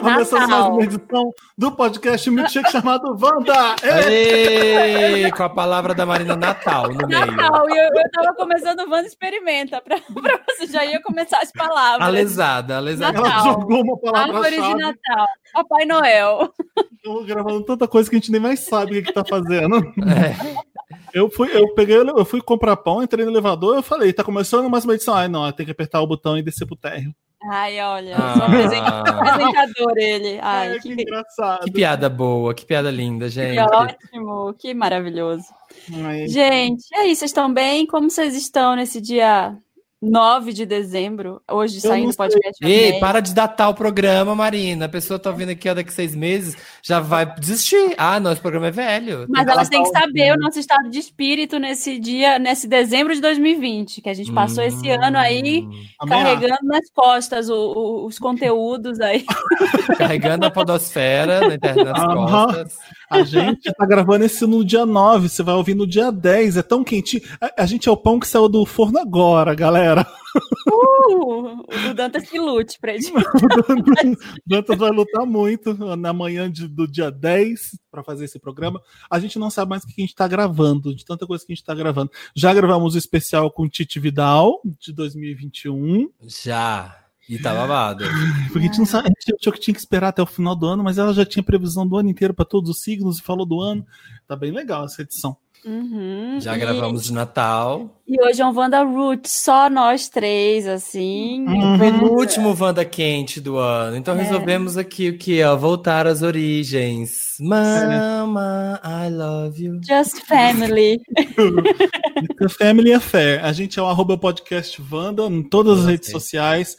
Começando mais uma edição do podcast Milkshake chamado Wanda! Ei, com a palavra da Marina Natal no meio. Natal, e eu, eu tava começando o Wanda Experimenta, pra, pra você já ia começar as palavras. A lesada, a lesada. Ela Natal. jogou uma palavra Árvore de. Natal. Papai Noel. Tô gravando tanta coisa que a gente nem mais sabe o que, que tá fazendo. É. Eu fui, eu peguei, eu fui comprar pão, entrei no elevador, eu falei, tá começando mais uma edição. Ai, não, tem que apertar o botão e descer pro térreo. Ai, olha, Ah. só apresenta- apresentador ele. Ai, Ai, que, que engraçado. Que piada boa, que piada linda, que gente. ótimo, que maravilhoso. Ai, Gente, e aí, vocês estão bem? Como vocês estão nesse dia 9 de dezembro? Hoje Eu saindo podcast. Ei, para de datar o programa, Marina. A pessoa tá vindo aqui ó, daqui seis meses, já vai desistir. Ah, não, esse programa é velho. Mas Tem elas têm que saber o nosso estado de espírito nesse dia, nesse dezembro de 2020, que a gente passou esse ano aí Hum, ameaça. carregando nas costas o- o- os conteúdos aí. Carregando a podosfera na internet nas costas. A gente tá gravando esse no dia 9, você vai ouvir no dia 10, é tão quentinho. A, a gente é o pão que saiu do forno agora, galera. Uh, o Dantas que lute pra ele. O Dantas vai lutar muito na manhã de- do dia 10 para fazer esse programa. A gente não sabe mais o que a gente tá gravando, de tanta coisa que a gente tá gravando. Já gravamos o especial com Tite Vidal, de 2021. Já. E tá babado. Porque a gente não sabe, a gente achou que tinha que esperar até o final do ano, mas ela já tinha previsão do ano inteiro para todos os signos e falou do ano. Tá bem legal essa edição. Uhum, Já e- gravamos de Natal. E hoje é um Wanda Root, só nós três, assim. Uhum. Penúltimo Wanda quente do ano. Então É. resolvemos aqui o que? Ó, voltar às origens. Mama, I love you. Just Family. The Family Affair. A gente é o arroba podcast Wanda em todas as Ah, redes sociais.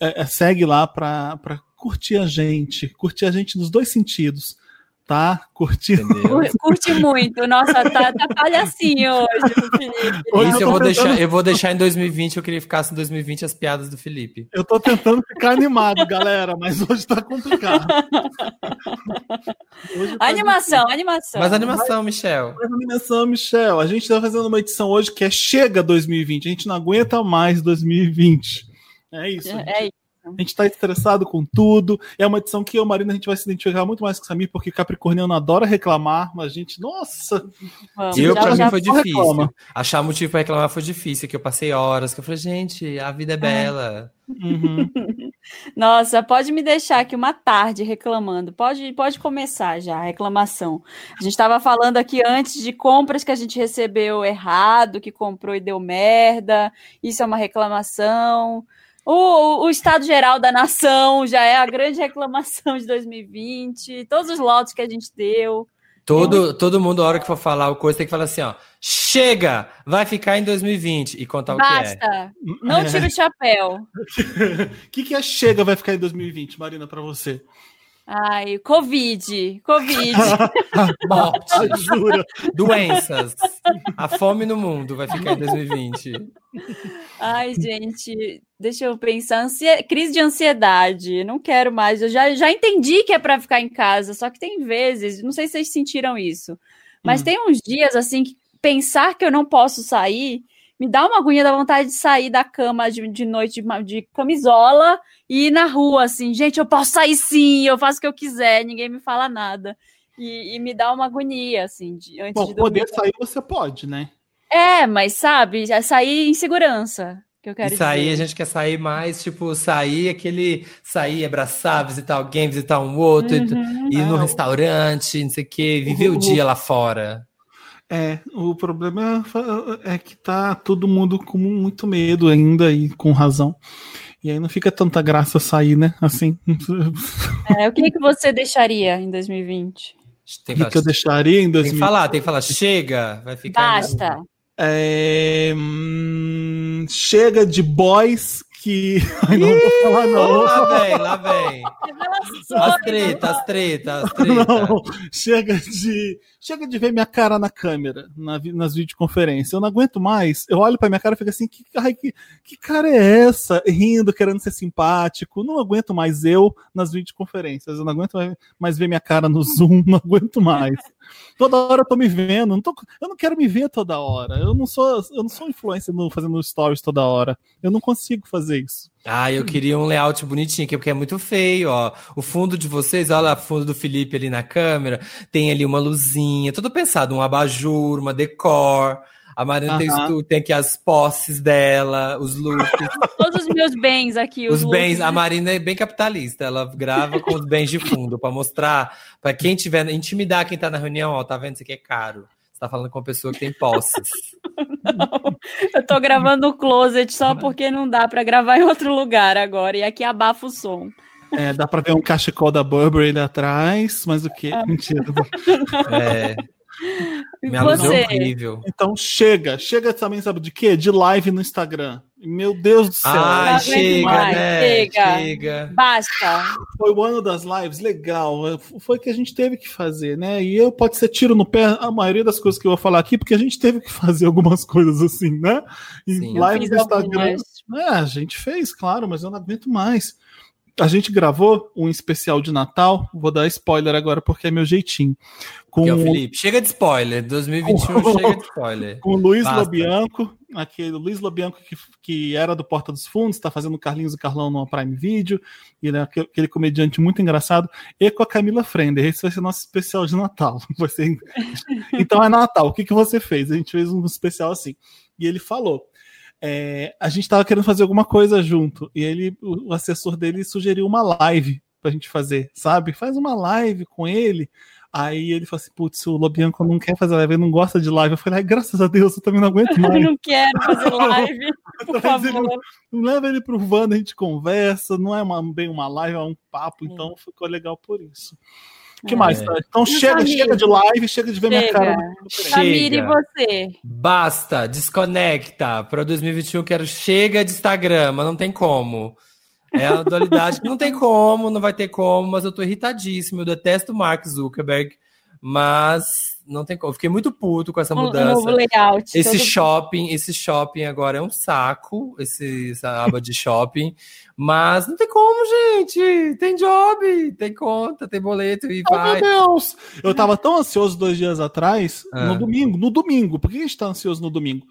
É, é, segue lá pra curtir a gente. Curtir a gente nos dois sentidos. Tá? Curtir. Entendeu? Cur- Curte muito. Nossa, tá, tá palhacinho hoje, Felipe. Hoje Isso eu eu vou, tentando- deixar, eu vou deixar em 2020. Eu queria que ficasse em 2020 as piadas do Felipe. Eu tô tentando ficar animado, galera, mas hoje tá complicado. Hoje tá Animação, animação. Mas animação, Michel. Mais animação, Michel. A gente tá fazendo uma edição hoje que é Chega 2020. A gente não aguenta mais 2020. É isso. Gente, É isso. A gente tá estressado com tudo. É uma edição que eu, Marina, a gente vai se identificar muito mais com o Samir, porque Capricorniano adora reclamar, mas a gente, nossa, Vamos, Eu, já- pra já- mim, foi difícil. reclama. Achar motivo pra reclamar foi difícil, que eu passei horas, que eu falei, gente, a vida é bela. uhum. Nossa, pode me deixar aqui uma tarde reclamando. Pode, pode começar já a reclamação. A gente estava falando aqui antes de compras que a gente recebeu errado, que comprou e deu merda. Isso é uma reclamação. O, o- estado geral da nação já é a grande reclamação de 2020. Todos os lotes que a gente deu. Todo, todo mundo, a hora que for falar o coisa, tem que falar assim, ó. Chega! Vai ficar em 2020 e contar o que é. Basta. Não tira o chapéu. O que, que a Chega vai ficar em 2020, Marina, pra você? Ai, Covid. Covid. Morte, Jura? doenças. A fome no mundo vai ficar em 2020. Ai, gente, deixa eu pensar. Crise de ansiedade. Não quero mais. Eu já, já entendi que é para ficar em casa, só que tem vezes, não sei se vocês sentiram isso, mas Hum. tem uns dias assim que pensar que eu não posso sair me dá uma agonia da vontade de sair da cama de, de noite de, de camisola e ir na rua, assim, gente, eu posso sair sim, eu faço o que eu quiser, ninguém me fala nada. E, e me dá uma agonia, assim, de, antes Bom, de dormir. poder sair você pode, né? É, mas sabe, já sair em segurança, que eu quero Isso aí dizer. a gente quer sair mais, tipo, sair aquele. Sair, abraçar, visitar alguém, visitar um outro, e- Uhum. ir no Ah, o- restaurante, não sei o quê, viver o o- dia lá fora. É, o problema é que tá todo mundo com muito medo ainda e com razão. E aí não fica tanta graça sair, né? Assim. É, o que, que você deixaria em 2020? Tem O que, que, que eu deixaria em tem que 2000? falar, tem que falar, chega, vai ficar. Basta. É, hum, chega de boys que. Ai, não vou falar, não. Lá vem, lá vem. As tretas, as tretas, as tretas. Não, chega de chega de ver minha cara na câmera, na nas videoconferências. Eu não aguento mais. Eu olho pra minha cara e fico assim: que, ai, que, que cara é essa? Rindo, querendo ser simpático. Não aguento mais eu nas videoconferências. Eu não aguento mais ver minha cara no Zoom. Não aguento mais. Toda hora eu tô me vendo. Não tô, eu não quero me ver toda hora. Eu não sou, eu não sou influencer fazendo stories toda hora. Eu não consigo fazer isso. Ah, eu queria um layout bonitinho, porque é muito feio, ó. O fundo de vocês, olha o fundo do Felipe ali na câmera, tem ali uma luzinha, tudo pensado, um abajur, uma decor. A Marina tem, isso, tem aqui as posses dela, os looks. Todos os meus bens aqui. Os, os bens. A Marina é bem capitalista. Ela grava com os bens de fundo para mostrar, para quem tiver, intimidar quem tá na reunião, ó, tá vendo? Isso aqui é caro. Você tá falando com uma pessoa que tem posses. Não, eu tô gravando no closet só porque não dá para gravar em outro lugar agora. E aqui abafa o som. É, dá pra ver um cachecol da Burberry ali atrás, mas o que? Ah. Mentira. É. Minha luz é horrível. Então chega, chega também, sabe de quê? De live no Instagram. Meu Deus do céu. Ai, chega, né? chega, chega. Basta. Foi o ano das lives, legal. Foi o que a gente teve que fazer, né? E eu pode ser tiro no pé a maioria das coisas que eu vou falar aqui, porque a gente teve que fazer algumas coisas assim, né? E Sim, live no Instagram. É, a gente fez, claro, mas eu não aguento mais. A gente gravou um especial de Natal, vou dar spoiler agora porque é meu jeitinho. Com é o Felipe. Chega de spoiler, 2021 chega de spoiler. Com o Luiz Basta. Lobianco, aquele Luiz Lobianco que, que era do Porta dos Fundos, está fazendo Carlinhos e Carlão no Prime Video, e ele é aquele comediante muito engraçado, e com a Camila Frender. Esse vai ser nosso especial de Natal. Vai ser... então é Natal, o que, que você fez? A gente fez um especial assim. E ele falou: é, a gente estava querendo fazer alguma coisa junto. E ele, o, assessor dele sugeriu uma live pra gente fazer, sabe? Faz uma live com ele. Aí ele falou assim: putz, o Lobianco não quer fazer live, ele não gosta de live. Eu falei: graças a Deus, eu também não aguento mais. eu não quero fazer live, por favor. Ele, leva ele pro Wanda, a gente conversa. Não é uma, bem uma live, é um papo, então ficou legal por isso que é. mais? Tá? Então chega, chega de live, chega de ver chega. minha cara. Samir, e você? Basta, desconecta. Para 2021 quero chega de Instagram, mas não tem como. É a dualidade que não tem como, não vai ter como, mas eu tô irritadíssimo. Eu detesto o Mark Zuckerberg, mas não tem como. Fiquei muito puto com essa mudança. Um novo layout. Esse todo... shopping, esse shopping agora é um saco, esse, essa aba de shopping. Mas não tem como, gente. Tem job, tem conta, tem boleto e oh, vai. Meu Deus! Eu tava tão ansioso dois dias atrás, ah. no domingo, no domingo. Por que a gente tá ansioso no domingo?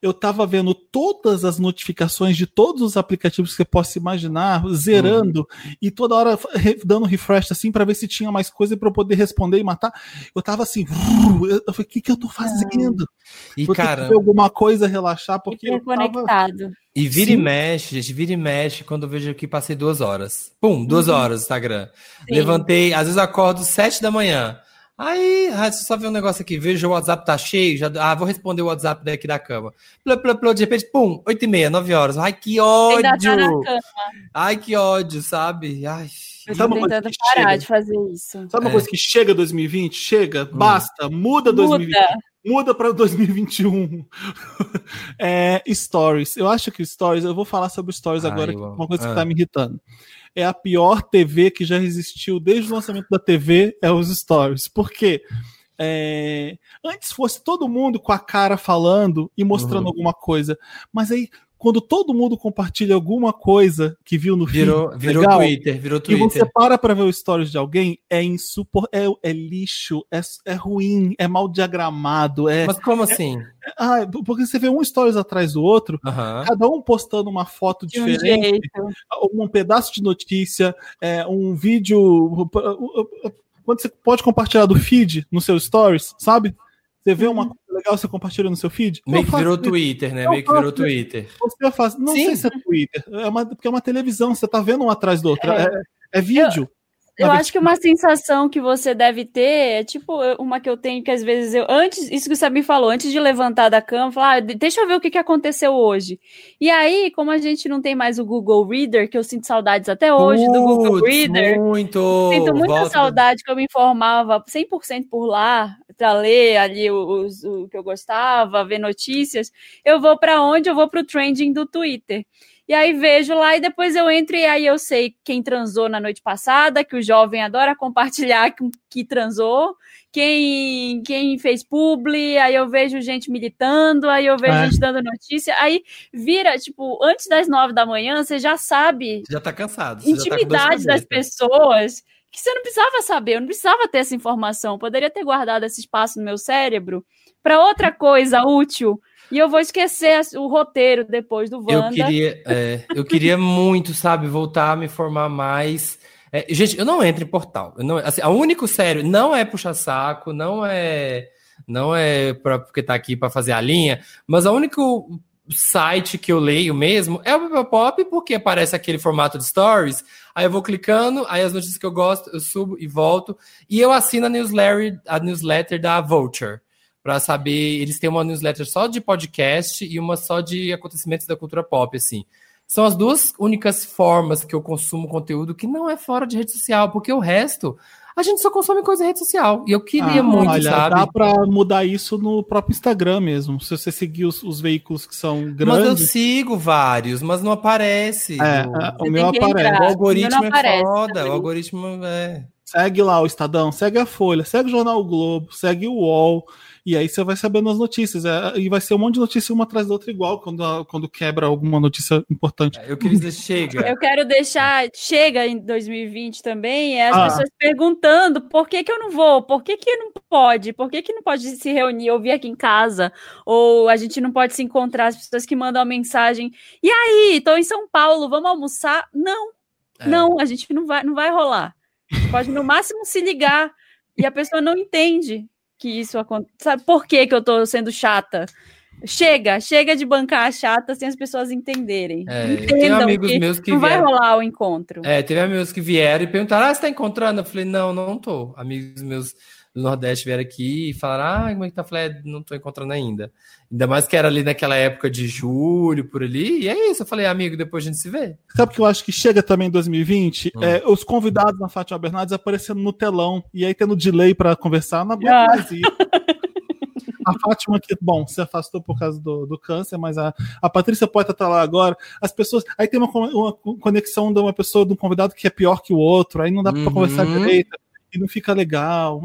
Eu estava vendo todas as notificações de todos os aplicativos que você possa imaginar, zerando uhum. e toda hora dando refresh assim para ver se tinha mais coisa para eu poder responder e matar. Eu tava assim, eu falei, o que que eu tô fazendo? E Vou cara, alguma coisa relaxar porque eu conectado. Tava... E vira Sim. e mexe, gente, vira e mexe quando eu vejo que passei duas horas. Pum, duas uhum. horas no Instagram. Sim. Levantei, às vezes acordo sete da manhã. Aí, ah, só ver um negócio aqui, vejo o WhatsApp tá cheio, já, ah, vou responder o WhatsApp daqui da cama. Plô, plô, plô, de repente, pum, 8 e meia, 9 horas. Ai, que ódio! Tá Ai, que ódio, sabe? Ai. Eu tô tentando parar chega? de fazer isso. Sabe uma é. coisa que chega 2020? Chega, hum. basta, muda 2020. Muda, muda para 2021. é, stories. Eu acho que stories, eu vou falar sobre stories Ai, agora, que é uma coisa ah. que tá me irritando é a pior TV que já existiu desde o lançamento da TV, é os stories. Por quê? É, antes fosse todo mundo com a cara falando e mostrando uhum. alguma coisa, mas aí quando todo mundo compartilha alguma coisa que viu no virou, feed, virou legal, Twitter, virou Twitter. E você para para ver o stories de alguém, é insupor, é, é lixo, é, é ruim, é mal diagramado, é Mas como é, assim? É, ah, porque você vê um stories atrás do outro, cada um postando uma foto de diferente, um, um, pedaço de notícia, é, um vídeo quando você pode compartilhar do feed no seu stories, sabe? Você vê uma coisa legal, você compartilha no seu feed? Meio que virou Twitter, né? Meio que virou Twitter. Você faz, não Sim. sei se é Twitter, é uma, porque é uma televisão, você tá vendo um atrás do outro. É, é, é vídeo. Eu acho que uma sensação que você deve ter é tipo uma que eu tenho que às vezes eu. Antes, isso que você me falou, antes de levantar da cama, falar, ah, deixa eu ver o que, que aconteceu hoje. E aí, como a gente não tem mais o Google Reader, que eu sinto saudades até hoje Putz, do Google Reader. Muito! Sinto muita Volta. saudade que eu me informava 100% por lá, para ler ali o, o, o que eu gostava, ver notícias. Eu vou para onde? Eu vou para o trending do Twitter. E aí vejo lá e depois eu entro e aí eu sei quem transou na noite passada, que o jovem adora compartilhar que transou, quem, quem fez publi, aí eu vejo gente militando, aí eu vejo é. gente dando notícia, aí vira, tipo, antes das nove da manhã, você já sabe. já tá cansado. Intimidade tá das pessoas que você não precisava saber, eu não precisava ter essa informação. Eu poderia ter guardado esse espaço no meu cérebro para outra coisa útil. E eu vou esquecer o roteiro depois do Wanda. Eu queria, é, eu queria muito, sabe, voltar a me formar mais. É, gente, eu não entro em portal. Eu não, assim, a único sério não é puxar saco, não é não é pra, porque tá aqui para fazer a linha, mas o único site que eu leio mesmo é o Pop, porque aparece aquele formato de stories. Aí eu vou clicando, aí as notícias que eu gosto, eu subo e volto. E eu assino a newsletter, a newsletter da Vulture para saber. Eles têm uma newsletter só de podcast e uma só de acontecimentos da cultura pop, assim. São as duas únicas formas que eu consumo conteúdo que não é fora de rede social, porque o resto a gente só consome coisa em rede social. E eu queria ah, muito, olha, sabe? Dá pra mudar isso no próprio Instagram mesmo. Se você seguir os, os veículos que são grandes. Mas eu sigo vários, mas não aparece. É, no... É, o meu aparece. O algoritmo é aparece, foda. Também. O algoritmo é. Segue lá o Estadão, segue a Folha, segue o Jornal o Globo, segue o UOL. E aí você vai sabendo as notícias. É, e vai ser um monte de notícia uma atrás da outra igual quando, quando quebra alguma notícia importante. Eu queria dizer chega. Eu quero deixar chega em 2020 também, é as ah. pessoas perguntando por que, que eu não vou, por que, que não pode, por que, que não pode se reunir ou vir aqui em casa, ou a gente não pode se encontrar, as pessoas que mandam a mensagem. E aí, estou em São Paulo, vamos almoçar? Não, é. não, a gente não vai, não vai rolar. Pode no máximo se ligar e a pessoa não entende que isso acontece. Sabe por que, que eu tô sendo chata? Chega, chega de bancar chata sem as pessoas entenderem. É, tem amigos que meus que não vieram, vai rolar o encontro. É, teve amigos que vieram e perguntaram: Ah, você tá encontrando? Eu falei, não, não tô. Amigos meus do Nordeste vieram aqui e falaram: Ah, como é que tá? Eu falei, é, não tô encontrando ainda. Ainda mais que era ali naquela época de julho, por ali. E é isso. Eu falei, amigo, depois a gente se vê. Sabe que eu acho que chega também em 2020? Hum. É, os convidados na Fátima Bernardes aparecendo no telão e aí tendo delay para conversar, não aguento ah. mais isso. a Fátima, que, bom, se afastou por causa do, do câncer, mas a, a Patrícia pode estar lá agora. As pessoas. Aí tem uma, uma conexão de uma pessoa, de um convidado que é pior que o outro, aí não dá para uhum. conversar direito e não fica legal.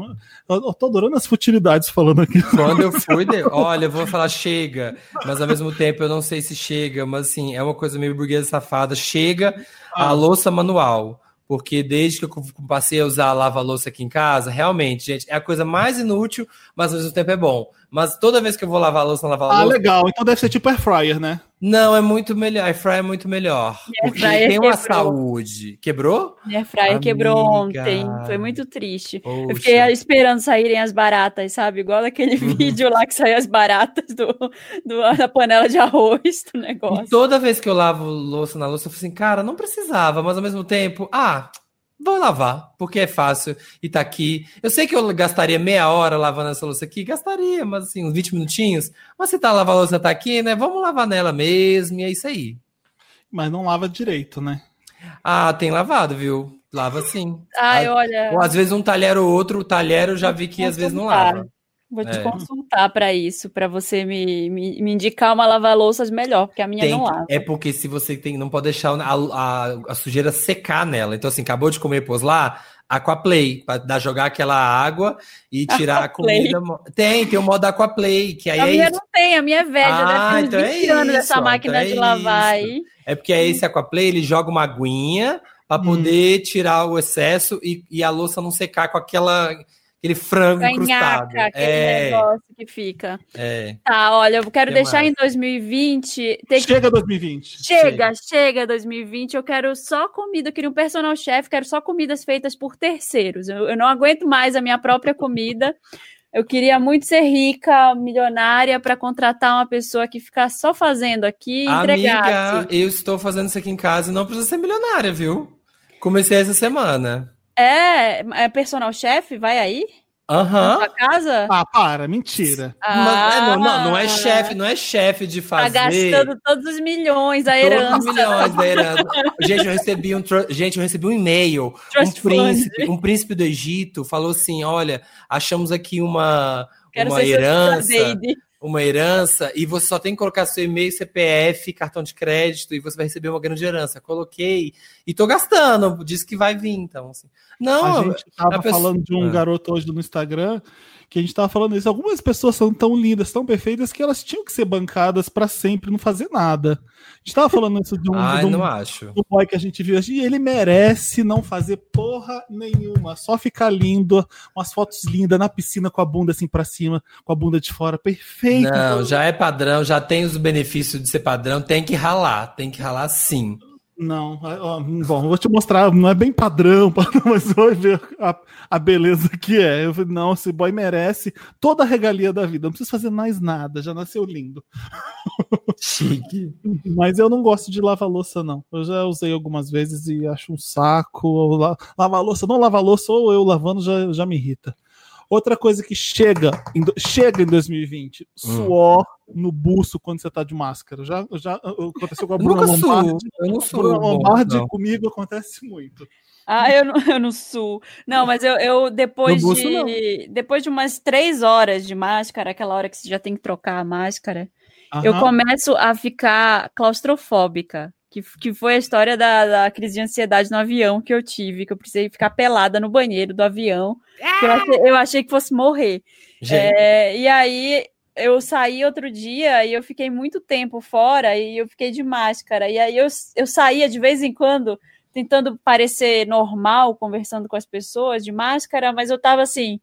Eu, eu tô adorando as futilidades falando aqui. Quando eu fui, de... olha, eu vou falar chega, mas ao mesmo tempo eu não sei se chega, mas assim, é uma coisa meio burguesa safada. Chega a ah. louça manual. Porque desde que eu passei a usar a lava-louça aqui em casa, realmente, gente, é a coisa mais inútil, mas ao mesmo tempo é bom. Mas toda vez que eu vou lavar a louça, lavar a ah, louça. Ah, legal. Então deve ser tipo air fryer, né? Não, é muito melhor. Air fryer é muito melhor. Porque tem uma saúde. Quebrou? Air fryer quebrou ontem. Foi muito triste. Poxa. Eu fiquei esperando saírem as baratas, sabe? Igual aquele uhum. vídeo lá que saiu as baratas do, do, da panela de arroz do negócio. E toda vez que eu lavo louça na louça, eu falo assim, cara, não precisava, mas ao mesmo tempo, ah, Vou lavar, porque é fácil e tá aqui. Eu sei que eu gastaria meia hora lavando essa louça aqui, gastaria, mas assim, uns 20 minutinhos. Mas se tá lavando a louça tá aqui, né? Vamos lavar nela mesmo, e é isso aí. Mas não lava direito, né? Ah, tem lavado, viu? Lava sim. Ai, olha. Ou às vezes um talher ou outro, o talher eu já vi que às vezes não lava. Vou te é. consultar para isso, para você me, me, me, indicar uma lava-louças melhor, porque a minha tem, não lava. É porque se você tem, não pode deixar a, a, a, sujeira secar nela. Então, assim, acabou de comer, pôs lá, Aquaplay, para dar jogar aquela água e tirar Aquaplay. a comida. Tem, tem o modo Aquaplay, que aí a é minha isso. não tem, a minha é velha, ah, deve então 20 é anos essa máquina então é de lavar isso. aí. É porque é esse Aquaplay, ele joga uma aguinha para hum. poder hum. tirar o excesso e, e a louça não secar com aquela aquele frango incrustado. Aquele é. negócio que fica. É. Tá, olha, eu quero que deixar mais? em 2020. Chega 2020. Chega, chega, chega 2020. Eu quero só comida. Eu queria um personal chef, quero só comidas feitas por terceiros. Eu, eu não aguento mais a minha própria comida. Eu queria muito ser rica, milionária, para contratar uma pessoa que ficar só fazendo aqui e entregar. Amiga, eu estou fazendo isso aqui em casa e não precisa ser milionária, viu? Comecei essa semana. É, é personal chef, vai aí? Aham. Uhum. casa? Ah, para, mentira. Ah, Mas, é, não, não, não é chefe, não é chefe de fazer. Tá gastando todos os milhões da herança. Todos os milhões da herança. gente, eu recebi um, gente, eu recebi um e-mail. Um príncipe, um príncipe do Egito falou assim: olha, achamos aqui uma, Quero uma herança uma herança e você só tem que colocar seu e-mail, CPF, cartão de crédito e você vai receber uma grande herança. Coloquei e tô gastando, disse que vai vir, então assim. Não, a gente tava pessoa... falando de um ah. garoto hoje no Instagram que a gente tava falando isso. Algumas pessoas são tão lindas, tão perfeitas, que elas tinham que ser bancadas para sempre, não fazer nada. A gente tava falando isso de um, Ai, de um, não acho. um boy que a gente viu hoje, e ele merece não fazer porra nenhuma, só ficar lindo, umas fotos lindas na piscina com a bunda assim pra cima, com a bunda de fora, perfeito. Não, já é padrão, já tem os benefícios de ser padrão, tem que ralar, tem que ralar sim. Não, ó, bom, vou te mostrar, não é bem padrão, mas vai ver a, a beleza que é. Eu falei, não, esse boy merece toda a regalia da vida, não precisa fazer mais nada, já nasceu lindo. Chique. Mas eu não gosto de lavar louça, não. Eu já usei algumas vezes e acho um saco. La- Lavar louça, não lavar louça, ou eu lavando já, já me irrita. Outra coisa que chega em, do- chega em 2020, suor no buço quando você tá de máscara. Já, já uh, aconteceu com a Eu Bruna Lombardi. eu não sou. Bruna Lombardi não. comigo acontece muito. Ah, eu não, eu não sou. Não, mas eu, eu depois bolso, de depois de umas três horas de máscara, aquela hora que você já tem que trocar a máscara, eu Aham. começo a ficar claustrofóbica. Que, que foi a história da, da crise de ansiedade no avião que eu tive, que eu precisei ficar pelada no banheiro do avião. que eu, achei, eu achei que fosse morrer. É, e aí eu saí outro dia e eu fiquei muito tempo fora e eu fiquei de máscara. E aí eu, eu saía de vez em quando tentando parecer normal, conversando com as pessoas de máscara, mas eu tava assim.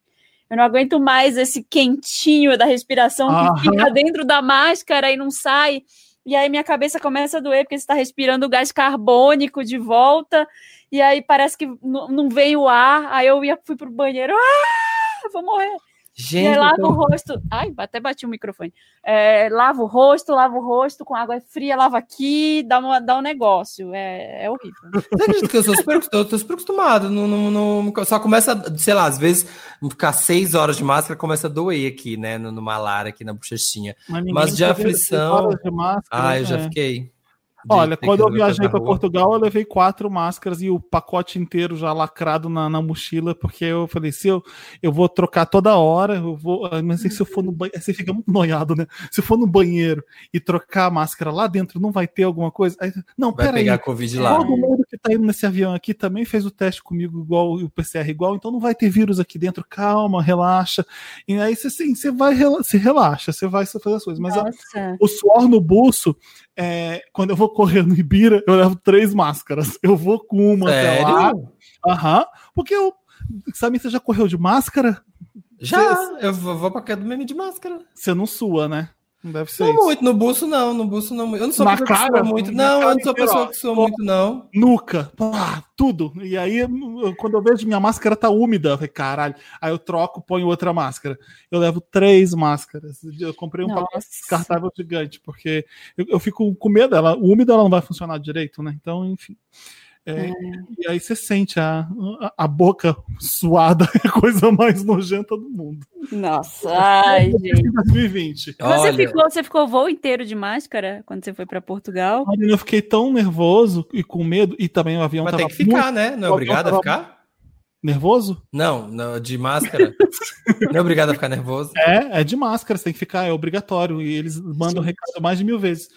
Eu não aguento mais esse quentinho da respiração Aham. que fica dentro da máscara e não sai. E aí minha cabeça começa a doer porque está respirando gás carbônico de volta. E aí parece que não vem o ar. Aí eu ia, fui pro banheiro. Ah, vou morrer. Gente, lava eu o tô- rosto. Ai, até bati o microfone. É, lava o rosto, lava o rosto com água fria, lava aqui, dá, uma, dá um negócio. É, é horrível. Você acredita que eu sou super, eu tô super acostumado? Não, não, não- só começa, sei lá, às vezes, ficar seis horas de máscara começa a doer aqui, né? No, no malar, aqui na bochechinha. ninguém Mas de aflição- ter horas de máscara, Ah, eu já é. fiquei. Olha, quando eu viajei para. Portugal, eu levei quatro máscaras e o pacote inteiro já lacrado na, na mochila, porque eu falei, se eu, eu vou trocar toda hora, eu vou. ah, Mas se eu for no banheiro. Você fica muito noiado, né? Se eu for no banheiro e trocar a máscara lá dentro, não vai ter alguma coisa? Aí, não, Vai peraí. pegar Covid lá. Todo mundo que tá indo nesse avião aqui também fez o teste comigo igual e o PCR igual, então não vai ter vírus aqui dentro. Calma, relaxa. E aí você, sim, você vai, se relaxa, você vai fazer as coisas. Mas a- o suor no bolso, é, quando eu vou correr no Ibira, eu levo três máscaras. Eu vou com uma até lá. Sério? Aham. Porque eu. Sabe, você já correu de máscara? Já, eu vou, vou pra cá do meme de máscara. Você não sua, né? Não deve ser Não isso. muito, no buço não, no buço não. Eu não sou Na pessoa que cara? sua muito. Na Não, eu não sou inteira, pessoa que sua muito, não. Nuca, pá, tudo. E aí, quando eu vejo minha máscara tá úmida, eu falei, caralho. Aí eu troco, ponho outra máscara. Eu levo três máscaras. Eu comprei um pacote descartável gigante, porque eu, eu fico com medo dela. O úmido ela não vai funcionar direito, né? Então, enfim. É, E aí você sente a, a, boca suada, é a coisa mais nojenta do mundo. Nossa, ai, gente. 2020. Você Olha, ficou, você ficou o voo inteiro de máscara quando você foi para Portugal? Eu fiquei tão nervoso e com medo, e também o avião mas tava tem que ficar, muito né? Não é obrigado a ficar? nervoso. Não, não, de máscara. não é obrigado a ficar nervoso. É, é de máscara, você tem que ficar, é obrigatório. E eles mandam recado mais de mil vezes.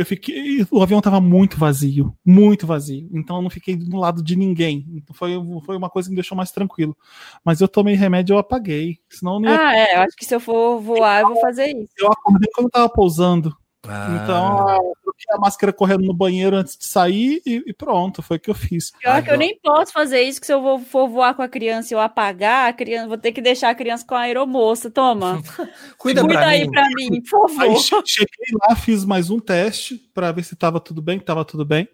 Eu fiquei. O avião tava muito vazio, muito vazio. Então eu não fiquei do lado de ninguém. Então foi, foi uma coisa que me deixou mais tranquilo. Mas eu tomei remédio e eu apaguei. Senão eu não ia. Ah, é. Eu acho que se eu for voar, eu vou fazer isso. Eu acordei quando eu tava pousando. Ah, Então eu troquei a máscara correndo no banheiro antes de sair e, e pronto, foi o que eu fiz. Pior que eu nem posso fazer isso, que se eu vou, for voar com a criança e eu apagar, a criança, vou ter que deixar a criança com a aeromoça. Toma. cuida, Cuida pra aí mim. pra mim, por favor. Aí che- cheguei lá, fiz mais um teste para ver se tava tudo bem, que tava tudo bem.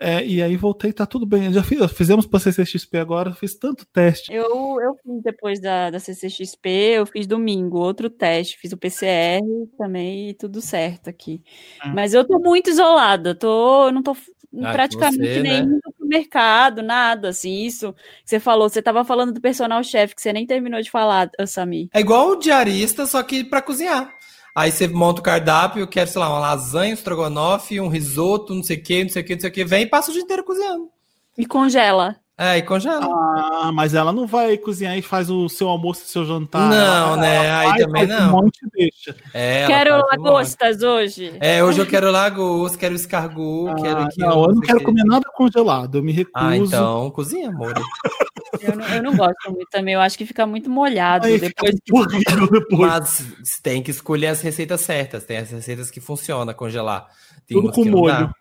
É, e aí voltei, tá tudo bem. Já fiz, fizemos para CCXP agora, fiz tanto teste. Eu, eu fiz depois da, da CCXP, eu fiz domingo, outro teste, fiz o PCR também e tudo certo aqui. Ah. Mas eu tô muito isolada, tô, não tô Ah, praticamente você, nem né? indo pro mercado, nada, assim, isso que você falou, você tava falando do personal chefe, que você nem terminou de falar, Samir. É igual o diarista, só que pra cozinhar. Aí você monta o cardápio, quer, sei lá, uma lasanha, um estrogonofe, um risoto, não sei o que, não sei o que, não sei o que, vem e passa o dia inteiro cozinhando. E congela. É, e congela. Ah, mas ela não vai cozinhar e faz o seu almoço e seu jantar. Não, Ela- né? ela Aí vai, também não. Um monte deixa. É, Quero um lagostas hoje. É, hoje eu quero lagosta, quero escargot, quero Ah, aqui. não, eu não quero comer nada congelado, eu me recuso. Ah, então, cozinha, amor. Eu não, eu não gosto muito também, eu acho que fica muito molhado Aí depois. depois. Mas tem que escolher as receitas certas, tem as receitas que funcionam congelar. Tem Tudo com molho.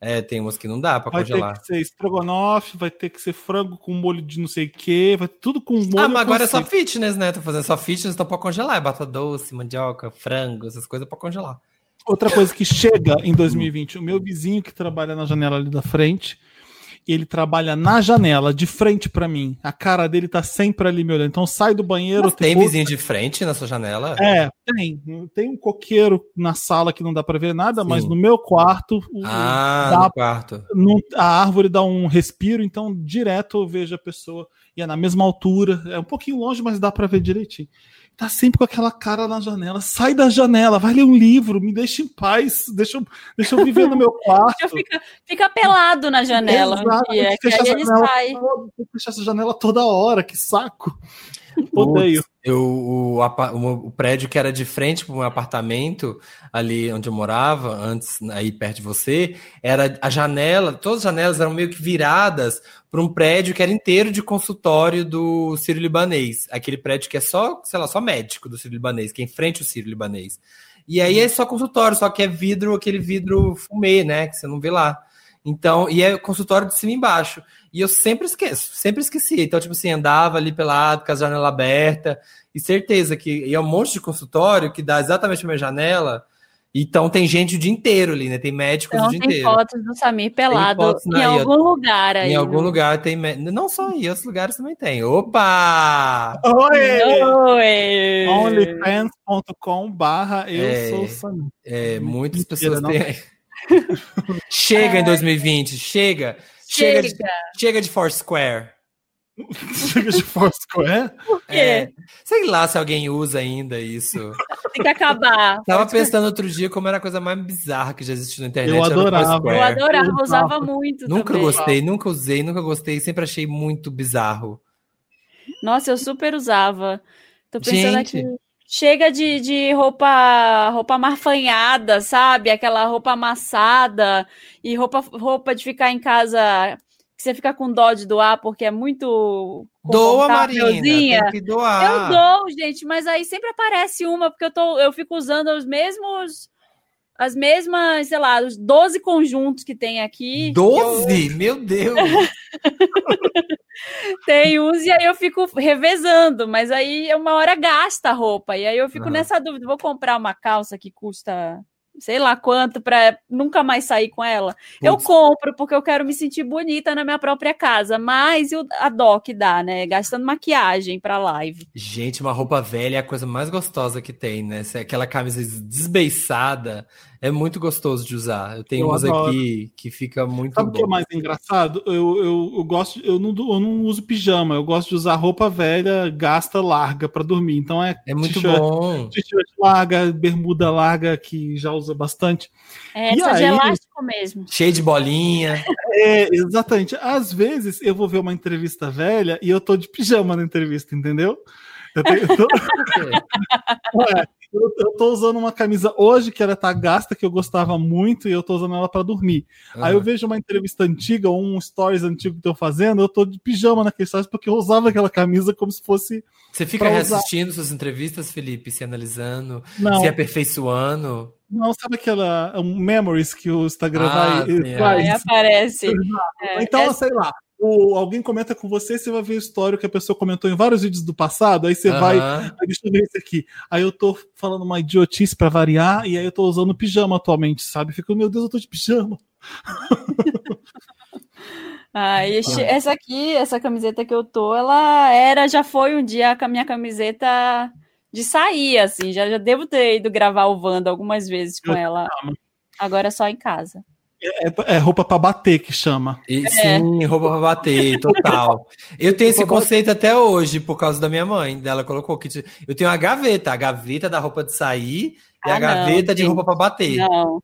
É, tem umas que não dá para congelar. Vai ter que ser estrogonofe, vai ter que ser frango com molho de não sei o quê, vai tudo com molho. Ah, mas agora é só fitness, né? Tô fazendo só fitness, então para congelar. É batata doce, mandioca, frango, essas coisas para congelar. Outra coisa que chega em 2020, o meu vizinho que trabalha na janela ali da frente, ele trabalha na janela, de frente para mim. A cara dele tá sempre ali me olhando. Então sai do banheiro. Mas tem vizinho de frente na sua janela? É, tem. Tem um coqueiro na sala que não dá para ver nada, Sim. mas no meu quarto. Ah, dá, no quarto. No, a árvore dá um respiro, então direto eu vejo a pessoa. E é na mesma altura. É um pouquinho longe, mas dá para ver direitinho tá sempre com aquela cara na janela. Sai da janela, vai ler um livro, me deixa em paz, deixa, eu, deixa eu viver no meu quarto. Fica, fica pelado na janela Exato, um dia, que aí ele sai. Toda, fechar essa janela toda hora, que saco. Odeio. Eu, o, o, o, prédio que era de frente para o meu apartamento, ali onde eu morava, antes, aí perto de você, era a janela, todas as janelas eram meio que viradas para um prédio que era inteiro de consultório do Ciro Libanês. Aquele prédio que é só, sei lá, só médico do Ciro Libanês, que é em frente ao Ciro Libanês. E aí é só consultório, só que é vidro, aquele vidro fumê, né? Que você não vê lá. Então, e é consultório de cima e embaixo. E eu sempre esqueço, sempre esquecia. Então, tipo assim, andava ali pelado, com a janela aberta, e certeza que ia um monte de consultório que dá exatamente a minha janela. Então tem gente o dia inteiro ali, né? Tem médicos então, o dia tem inteiro. Tem fotos do Samir pelado em algum lugar aí. Em algum né? lugar tem. Não só aí, outros lugares também tem. Opa! Oi! Oi! Onlyfans.com barra eu é, sou Samir. É, muitas pessoas têm. Chega em 2020, chega. Chega, chega de, chega de Foursquare. chega de Foursquare? Por quê? É, sei lá se alguém usa ainda isso. Tem que acabar. Tava pensando outro dia como era a coisa mais bizarra que já existiu na internet. Eu adorava. Eu adorava, eu usava muito. Nunca também. gostei, nunca usei, nunca gostei, sempre achei muito bizarro. Nossa, eu super usava. Tô pensando Gente. aqui. Chega de, de roupa roupa marfanhada, sabe? Aquela roupa amassada e roupa, roupa de ficar em casa que você fica com dó de doar porque é muito Doa, Marina, tem que doar. Eu dou, gente, mas aí sempre aparece uma porque eu tô eu fico usando os mesmos as mesmas, sei lá, os 12 conjuntos que tem aqui. 12? Eu... Meu Deus! tem uns e aí eu fico revezando, mas aí uma hora gasta a roupa. E aí eu fico uhum. nessa dúvida: vou comprar uma calça que custa sei lá quanto para nunca mais sair com ela. Putz. Eu compro porque eu quero me sentir bonita na minha própria casa, mas a dó que dá, né? Gastando maquiagem para live. Gente, uma roupa velha é a coisa mais gostosa que tem, né? Aquela camisa desbeiçada é muito gostoso de usar. Eu tenho eu umas adoro. aqui que fica muito Sabe o que é mais engraçado? Eu, eu, eu gosto, eu não, eu não uso pijama, eu gosto de usar roupa velha, gasta larga para dormir. Então é, é muito bom. T-shirt larga, bermuda larga, que já usa bastante. É, e essa aí, de elástico mesmo. Cheio de bolinha. É, exatamente. Às vezes eu vou ver uma entrevista velha e eu tô de pijama na entrevista, entendeu? Eu, tenho, eu tô... é, eu, eu tô usando uma camisa hoje que ela tá gasta, que eu gostava muito, e eu tô usando ela para dormir. Uhum. Aí eu vejo uma entrevista antiga, ou um stories antigo que eu fazendo, eu tô de pijama naquele stories, porque eu usava aquela camisa como se fosse. Você fica reassistindo suas entrevistas, Felipe, se analisando, Não. se aperfeiçoando? Não, sabe aquela um memories que o Instagram ah, vai, sim, faz? Aí aparece. É, então, é... sei lá, o, alguém comenta com você, você vai ver o histórico que a pessoa comentou em vários vídeos do passado, aí você uhum. vai, aí deixa eu ver esse aqui. Aí eu tô falando uma idiotice para variar, e aí eu tô usando pijama atualmente, sabe? Fico, meu Deus, eu tô de pijama. ah, esse, essa aqui, essa camiseta que eu tô, ela era, já foi um dia a minha camiseta de sair, assim, já, já devo ter ido gravar o Wanda algumas vezes com ela. Agora é só em casa. É, é roupa para bater que chama. E, é. Sim, roupa para bater, total. Eu tenho esse conceito até hoje por causa da minha mãe. Dela colocou que eu tenho a gaveta, a gaveta da roupa de sair e ah, a gaveta não, de roupa para bater. Não.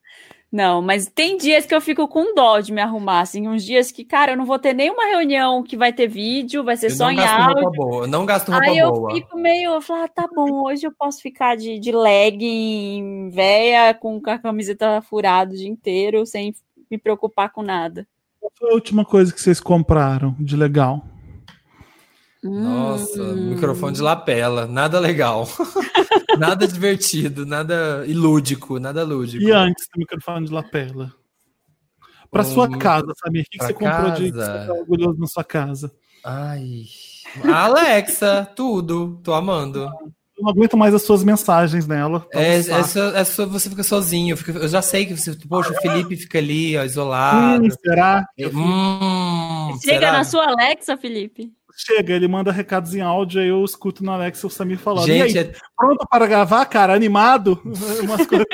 Não, mas tem dias que eu fico com dó de me arrumar, assim, uns dias que, cara, eu não vou ter nenhuma reunião que vai ter vídeo, vai ser eu só em áudio. Roupa boa. Eu não gasto roupa Aí boa. eu fico meio, eu falo, ah, tá bom, hoje eu posso ficar de, de legging, véia, com a camiseta furada o dia inteiro, sem me preocupar com nada. Qual foi a última coisa que vocês compraram de legal? Nossa, hum. microfone de lapela, nada legal. nada divertido, nada ilúdico, nada lúdico. E antes do microfone de lapela? Para sua casa, sabe? O que, que você casa? comprou de que você tá orgulhoso na sua casa? Ai. Alexa, tudo. Tô amando. Eu não aguento mais as suas mensagens nela. Tá é, é, só, é só, você fica sozinho. Fica, eu já sei que você. Poxa, o Felipe fica ali, ó, isolado. Hum, será? Hum, Chega será? na sua Alexa, Felipe. Chega, ele manda recados em áudio, aí eu escuto no Alexa o Samir falando. Gente, aí, é... pronto para gravar, cara? Animado? coisas...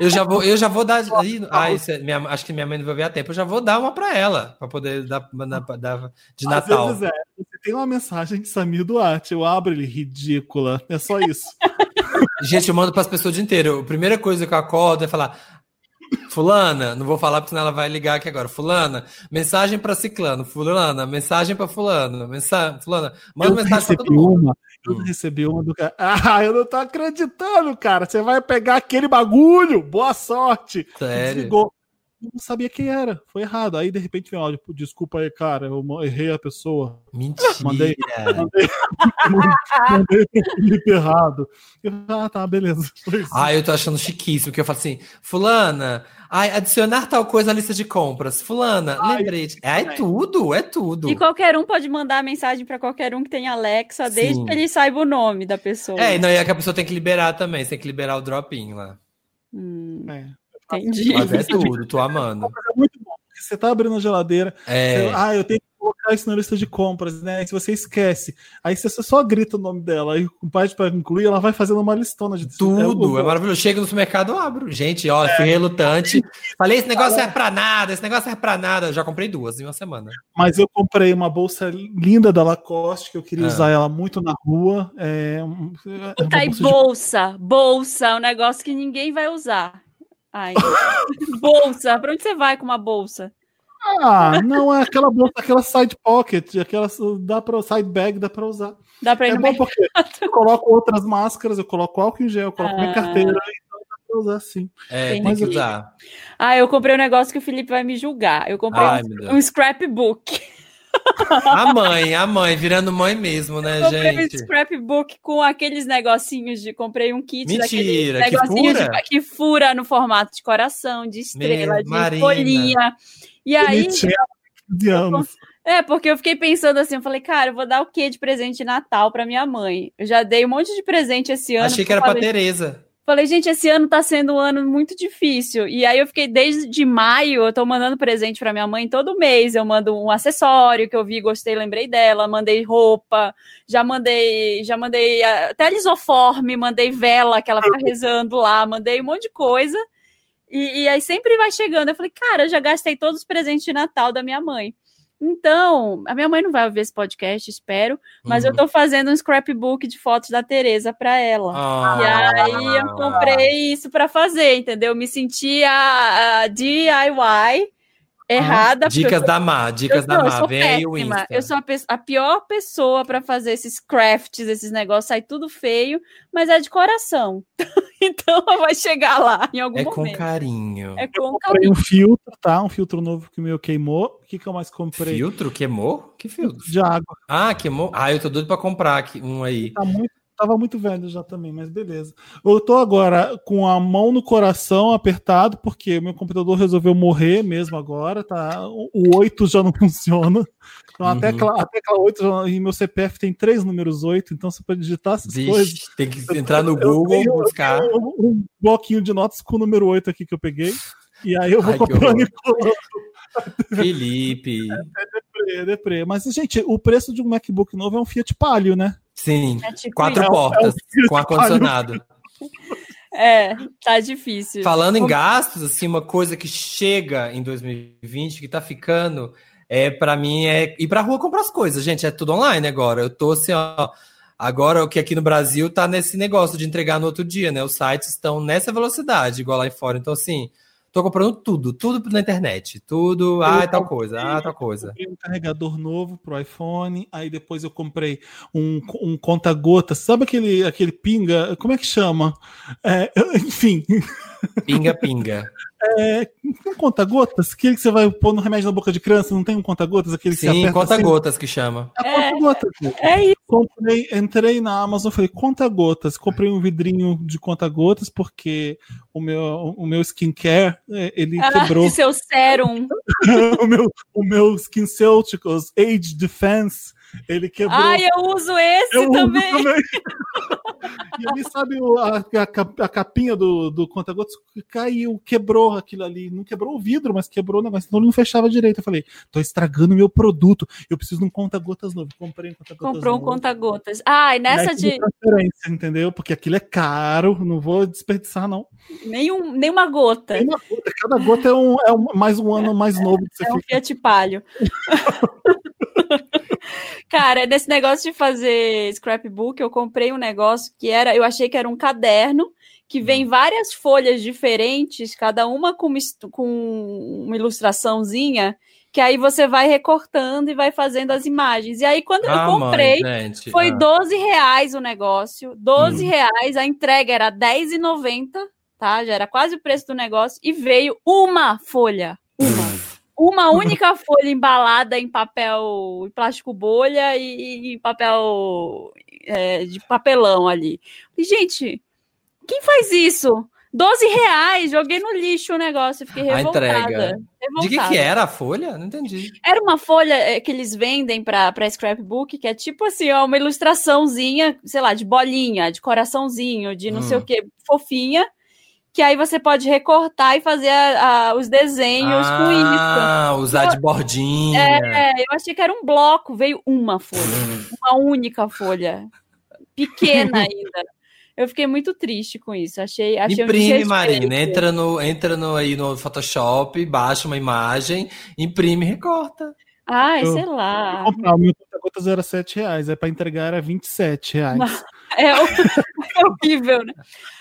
eu, já vou, eu já vou dar. Ah, é, minha, acho que minha mãe não vai ver a tempo. Eu já vou dar uma para ela, para poder dar, dar, dar de Natal. Às vezes é. Tem uma mensagem de Samir Duarte, eu abro ele, ridícula. É só isso. Gente, eu mando para as pessoas o dia inteiro. A primeira coisa que eu acordo é falar: Fulana, não vou falar porque senão ela vai ligar aqui agora. Fulana, mensagem para Ciclano. Fulana, mensagem para Fulano. Mensa... Fulana, manda eu mensagem para todo mundo. Uma, eu hum. recebi uma do cara. Ah, eu não tô acreditando, cara. Você vai pegar aquele bagulho. Boa sorte. Sério? Desligou não sabia quem era, foi errado. Aí de repente vem áudio, desculpa aí, cara, eu errei a pessoa. Mentira. Mandei, mandei, mandei pro Felipe errado. Eu, ah, tá, beleza. Ah, eu tô achando chiquíssimo, que eu falo assim, fulana, ai, adicionar tal coisa na lista de compras. Fulana, ai, lembrete. É, é tudo, é tudo. E qualquer um pode mandar mensagem para qualquer um que tem Alexa, Sim. desde que ele saiba o nome da pessoa. É, e não, é que a pessoa tem que liberar também, você tem que liberar o drop-in lá. Hum. É. Entendi. Mas é tudo, tô amando. É muito bom, porque você tá abrindo a geladeira. É. Você, ah, eu tenho que colocar isso na lista de compras, né? Se você esquece, aí você só grita o nome dela, aí o pai para incluir, ela vai fazendo uma listona de tudo. É, é maravilhoso. Chega no supermercado, eu abro. Gente, ó, é. fui relutante. Falei, esse negócio serve pra nada, esse negócio serve pra nada. já comprei duas em uma semana. Mas eu comprei uma bolsa linda da Lacoste, que eu queria ah. usar ela muito na rua. É, é tá aí, bolsa, de... bolsa, um negócio que ninguém vai usar. Ai, bolsa. Para onde você vai com uma bolsa? Ah, não é aquela bolsa, aquela side pocket, aquela dá para side bag, dá para usar. Dá para ir é no bom porque eu coloco outras máscaras, eu coloco álcool em gel, eu coloco ah. minha carteira, então dá para usar sim. É, Mas tem que usar. Ah, eu comprei um negócio que o Felipe vai me julgar. Eu comprei Ai, um, um scrapbook. A mãe, a mãe, virando mãe mesmo, né, eu comprei gente? um scrapbook com aqueles negocinhos de. Comprei um kit Mentira, negocinhos que fura? De, que fura no formato de coração, de estrela, Meu, de Marina. folhinha. E aí. É, porque eu fiquei pensando assim, eu falei, cara, eu vou dar o que de presente de Natal para minha mãe? Eu já dei um monte de presente esse ano. Achei que era para Tereza. Falei, gente, esse ano tá sendo um ano muito difícil. E aí eu fiquei desde maio, eu tô mandando presente para minha mãe todo mês. Eu mando um acessório que eu vi, gostei, lembrei dela, mandei roupa, já mandei, já mandei até lisoforme, mandei vela que ela fica rezando lá, mandei um monte de coisa. E, e aí sempre vai chegando. Eu falei, cara, eu já gastei todos os presentes de Natal da minha mãe. Então, a minha mãe não vai ouvir esse podcast, espero, mas uhum. eu tô fazendo um scrapbook de fotos da Tereza para ela. Ah. E aí eu comprei isso para fazer, entendeu? Me senti a, a DIY errada. Dicas da Má, dicas da Má, vem aí o Insta. Eu sou a, a pior pessoa para fazer esses crafts, esses negócios, sai tudo feio, mas é de coração. então vai chegar lá em algum é momento. É com carinho. É com carinho. um filtro, tá? Um filtro novo que o meu queimou. O que, que eu mais comprei? Filtro? Queimou? Que filtro? De água. Ah, queimou? Ah, eu tô doido pra comprar um aí. Tá muito Tava muito velho já também, mas beleza. Eu tô agora com a mão no coração apertado, porque meu computador resolveu morrer mesmo agora, tá? O 8 já não funciona. Então uhum. a, tecla, a tecla 8 já, e meu CPF tem três números 8, então você pode digitar essas Vixe, coisas. Tem que entrar no Google, e buscar. Um, bloquinho de notas com o número 8 aqui que eu peguei. E aí eu vou comprando e colando. Felipe. É, é deprê, deprê. Mas, gente, o preço de um MacBook novo é um Fiat Palio, né? Sim, é tipo quatro portas, é com ar-condicionado. É, tá difícil. Falando em gastos, assim, uma coisa que chega em 2020, que tá ficando, é para mim, é ir pra rua comprar as coisas, gente. É tudo online agora. Eu tô assim, ó. Agora, o que aqui no Brasil tá nesse negócio de entregar no outro dia, né? Os sites estão nessa velocidade, igual lá em fora. Então, assim, Tô comprando tudo, tudo na internet. Tudo, ah, tal coisa, ah, tal coisa. Comprei um carregador novo pro iPhone, aí depois eu comprei um, um conta-gotas. Sabe aquele, aquele pinga? Como é que chama? É, enfim. Pinga, pinga. É, um conta-gotas? Aquele que você vai pôr no remédio na boca de criança, não tem um conta-gotas? Aquele que Sim, conta-gotas que chama. assim? É, conta-gotas. É isso. Comprei, entrei na Amazon, falei, conta-gotas. Comprei um vidrinho de conta-gotas, porque o meu, o meu skincare, é, ele Ah, quebrou. seu sérum. o, meu, o meu SkinCeuticals Age Defense, ele quebrou. Ai, eu uso esse Eu uso também. e ali, sabe, a, a a capinha do, do conta-gotas caiu, quebrou aquilo ali. Não quebrou o vidro, mas quebrou o negócio. Então não fechava direito. Eu falei, tô estragando meu produto. Eu preciso de um conta-gotas novo. Comprei um conta-gotas Comprou um conta-gotas. Ai, nessa de transferência, entendeu? Porque aquilo é caro, não vou desperdiçar, não. nenhum, nenhuma gota. Gota, cada gota é, um, é um- mais um ano mais novo que você É um fica. Fiat Palio. Cara, nesse negócio de fazer scrapbook, eu comprei um negócio que era, eu achei que era um caderno que Hum. vem várias folhas diferentes, cada uma com com uma ilustraçãozinha, que aí você vai recortando e vai fazendo as imagens. E aí, quando eu Ah, comprei, mãe, foi Ah. 12 reais o negócio. 12 Hum. reais, a entrega era R$10,90, tá? Já era quase o preço do negócio. E veio uma folha. Uma. Única folha embalada em papel, em plástico bolha e, e papel é, de papelão ali. E, gente, quem faz isso? 12 reais, joguei no lixo o negócio, fiquei revoltada. entrega. De que, revoltada. que era a folha? Não entendi. Era uma folha é, que eles vendem para scrapbook, que é tipo assim, ó, uma ilustraçãozinha, sei lá, de bolinha, de coraçãozinho, de não Hum. sei o que, fofinha, que aí você pode recortar e fazer a- a- os desenhos com isso. Usar de bordinha. É, eu achei que era um bloco, veio uma folha, uma única folha, pequena ainda. Eu fiquei muito triste com isso. Achei, achei um Imprime, desrespeito. Marina. Entra, no, entra no, aí no Photoshop, baixa uma imagem, imprime e recorta. Ai, Eu- sei lá. Comprar, o meu conta-gotas era 7 reais, aí pra entregar era 27 reais. É, é horrível, né?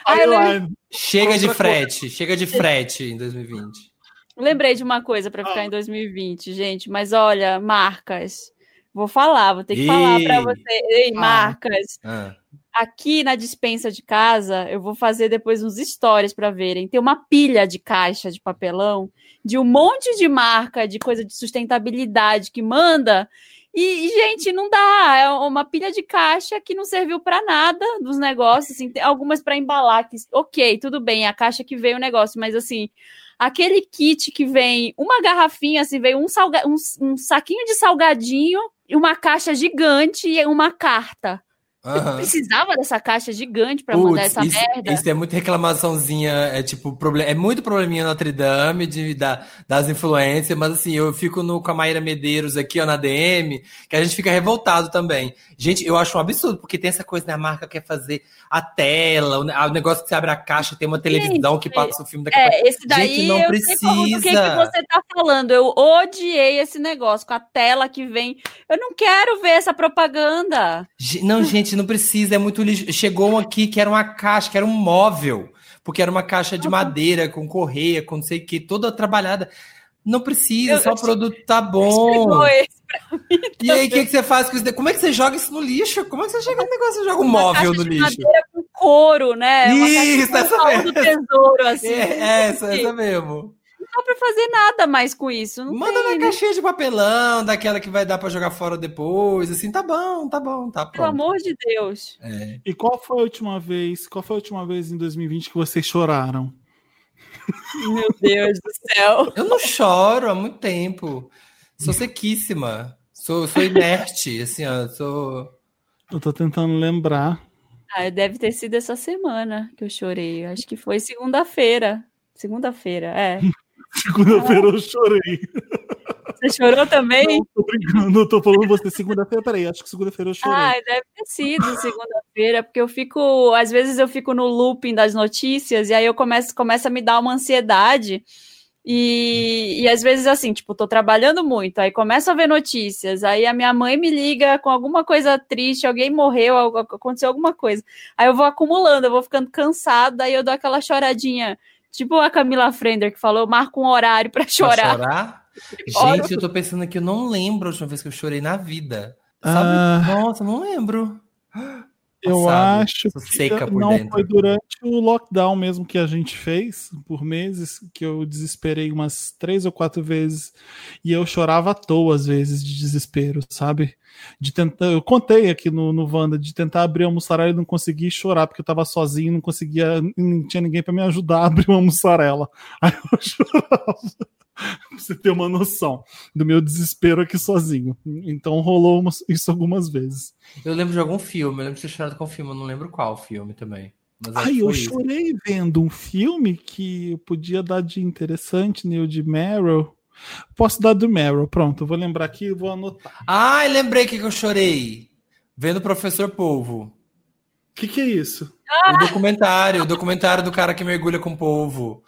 Ai, Chega de frete, chega de frete em 2020. Lembrei de uma coisa para ficar em 2020, gente, mas olha, marcas. Vou falar, vou ter que falar para você. Ei, Ah. marcas. Ah. Aqui na dispensa de casa, eu vou fazer depois uns stories para verem. Tem uma pilha de caixa de papelão de um monte de marca, de coisa de sustentabilidade que manda. E, e, gente, não dá. É uma pilha de caixa que não serviu para nada dos negócios. Assim, tem algumas para embalar. Que, ok, tudo bem, é a caixa que veio o negócio, mas assim, aquele kit que vem uma garrafinha, assim, veio um, salga, um, um saquinho de salgadinho, uma caixa gigante e uma carta. Aham. Precisava dessa caixa gigante para mandar essa isso, merda. isso é muito reclamaçãozinha, é tipo, problem, é muito probleminha Notre Dame de, da, das influências, mas assim, eu fico no, com a Maíra Medeiros aqui, ó, na DM, que a gente fica revoltado também. Gente, eu acho um absurdo, porque tem essa coisa, né, a marca quer fazer a tela, o, o negócio que você abre a caixa, tem uma televisão que passa o filme daqui É, esse daí Gente, não eu como- do que, que precisa. você tá falando. Eu odiei esse negócio com a tela que vem. Eu não quero ver essa propaganda. Não, gente, não precisa, é muito lixo. Chegou um aqui que era uma caixa, que era um móvel, porque era uma caixa de madeira, com correia, com não sei o que, toda trabalhada. Não precisa, Eu- só o produto tá bom. Esse E aí, o que, que você faz com isso? Como é que você joga isso no lixo? Como é que você chega no negócio? Você joga um Uma móvel caixa no de lixo? madeira com couro, né? Uma Isso, caixa essa do tesouro, assim. É, essa, essa mesmo. Não dá pra fazer nada mais com isso. Não Manda tem, na né? caixinha de papelão, daquela que vai dar pra jogar fora depois, assim, tá bom, tá bom, tá Pelo pronto. amor de Deus. É. E qual foi a última vez? Qual foi a última vez em 2020 que vocês choraram? Meu Deus do céu. Eu não choro há muito tempo. Sou sequíssima. Sou, sou inerte, assim, ó, sou... Eu tô tentando lembrar. Ah, deve ter sido essa semana que eu chorei. Acho que foi segunda-feira. Segunda-feira, é. Segunda-feira eu chorei. Você chorou também? Não, tô brincando, eu tô falando você segunda-feira. Peraí, acho que segunda-feira eu chorei. Ah, deve ter sido segunda-feira, porque eu fico, às vezes eu fico no looping das notícias e aí eu começo, começa a me dar uma ansiedade. E, e às vezes assim, tipo, tô trabalhando muito, aí começo a ver notícias, aí a minha mãe me liga com alguma coisa triste, alguém morreu, aconteceu alguma coisa. Aí eu vou acumulando, eu vou ficando cansada, aí eu dou aquela choradinha, tipo a Camila Frender que falou, eu marco um horário pra Pra chorar. chorar? Ora. Gente, eu tô pensando aqui, eu não lembro a última vez que eu chorei na vida. Sabe? Ah. Nossa, não lembro. Eu acho que não dentro. foi durante o lockdown mesmo que a gente fez, por meses, que eu desesperei umas três ou quatro vezes. E eu chorava à toa, às vezes, de desespero, sabe? De tentar. Eu contei aqui no, no Wanda de tentar abrir uma mussarela e não consegui chorar, porque eu tava sozinho, não conseguia, não tinha ninguém para me ajudar a abrir uma mussarela. Aí eu chorava. pra você ter uma noção do meu desespero aqui sozinho. Então rolou isso algumas vezes. Eu lembro de algum filme, eu lembro de ter chorado com um filme, eu não lembro qual filme também. Mas Ai, eu isso. chorei vendo um filme que podia dar de interessante, Neil de Meryl. Posso dar do Meryl, pronto, vou lembrar aqui e vou anotar. Ai, lembrei que eu chorei. Vendo o Professor Polvo. O que, que é isso? Ah! O documentário, o documentário do cara que mergulha com o polvo.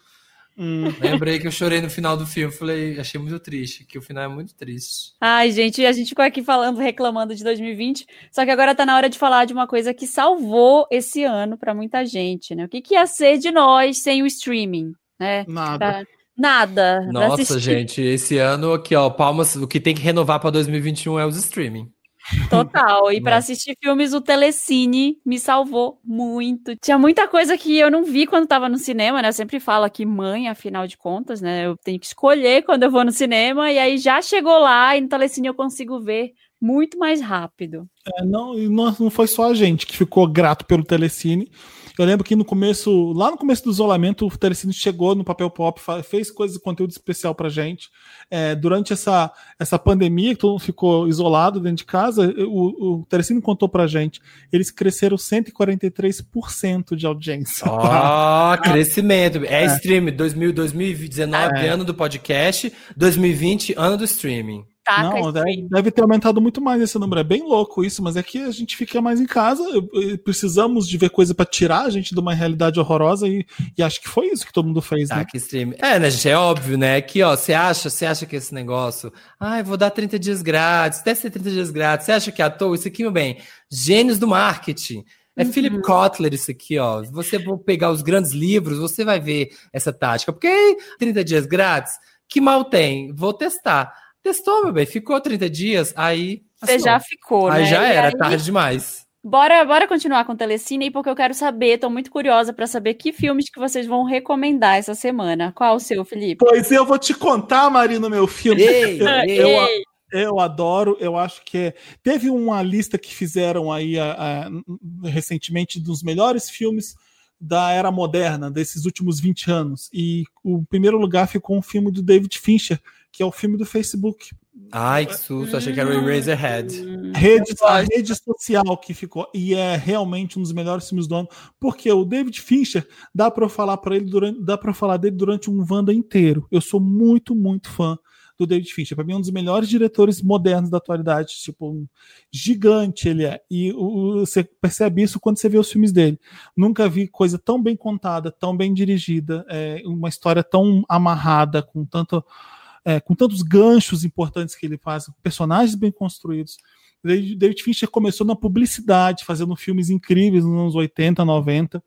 Hum. Lembrei que eu chorei no final do filme. Falei, achei muito triste, que o final é muito triste. Ai, gente, a gente ficou aqui falando, reclamando de 2020. Só que agora tá na hora de falar de uma coisa que salvou esse ano para muita gente, né? O que, que ia ser de nós sem o streaming? Né? Nada. Pra... Nada. Nossa, gente, esse ano aqui, ó, palmas, o que tem que renovar para 2021 é os streaming. Total. E para assistir filmes, o Telecine me salvou muito. Tinha muita coisa que eu não vi quando estava no cinema, né? Eu sempre falo aqui, mãe, afinal de contas, né? Eu tenho que escolher quando eu vou no cinema, e aí já chegou lá e no Telecine eu consigo ver muito mais rápido. É, não, não, não foi só a gente que ficou grato pelo Telecine. Eu lembro que no começo, lá no começo do isolamento, o Telecine chegou no Papel Pop, fez coisas de conteúdo especial pra gente. É, durante essa, essa pandemia, que todo mundo ficou isolado dentro de casa, o, o Telecine contou pra gente, eles cresceram 143% de audiência. Ó, oh, crescimento. É, é. streaming, 2000, 2019, é. ano do podcast, 2020, ano do streaming. Não, deve, deve, ter aumentado muito mais esse número. É bem louco isso, mas é que a gente fica mais em casa. Precisamos de ver coisa para tirar a gente de uma realidade horrorosa e, e, acho que foi isso que todo mundo fez, tá, né? Que stream. É, né, gente? É óbvio, né? Que, ó, você acha, você acha que esse negócio, ai, ah, vou dar 30 dias grátis, deve ser 30 dias grátis. Você acha que é à toa? Isso aqui, meu bem, gênios do marketing. É uhum. Philip Kotler isso aqui, ó. Você for pegar os grandes livros, você vai ver essa tática. Porque 30 dias grátis, que mal tem? Vou testar. Testou, meu bem, ficou 30 dias, aí. Você já ficou, aí né? Já era, aí... tarde demais. Bora, bora continuar com o Telecine, porque eu quero saber, tô muito curiosa para saber que filmes que vocês vão recomendar essa semana. Qual o seu, Felipe? Pois eu vou te contar, Marina, meu filme. Ei, eu, ei. Eu, eu, adoro, eu acho que é... teve uma lista que fizeram aí a, a, recentemente dos melhores filmes da era moderna, desses últimos 20 anos. E o primeiro lugar ficou um filme do David Fincher, que é o filme do Facebook. Ai, que susto, achei que era o Eraserhead. Rede, a rede social que ficou, e é realmente um dos melhores filmes do ano, porque o David Fincher, dá para eu falar para ele durante, dá para falar dele durante um Wanda inteiro. Eu sou muito, muito fã do David Fincher. Para mim, é um dos melhores diretores modernos da atualidade. Tipo, um gigante ele é. E o, você percebe isso quando você vê os filmes dele. Nunca vi coisa tão bem contada, tão bem dirigida, é, uma história tão amarrada, com tanto é, com tantos ganchos importantes que ele faz, personagens bem construídos. David Fincher começou na publicidade, fazendo filmes incríveis nos anos 80, 90.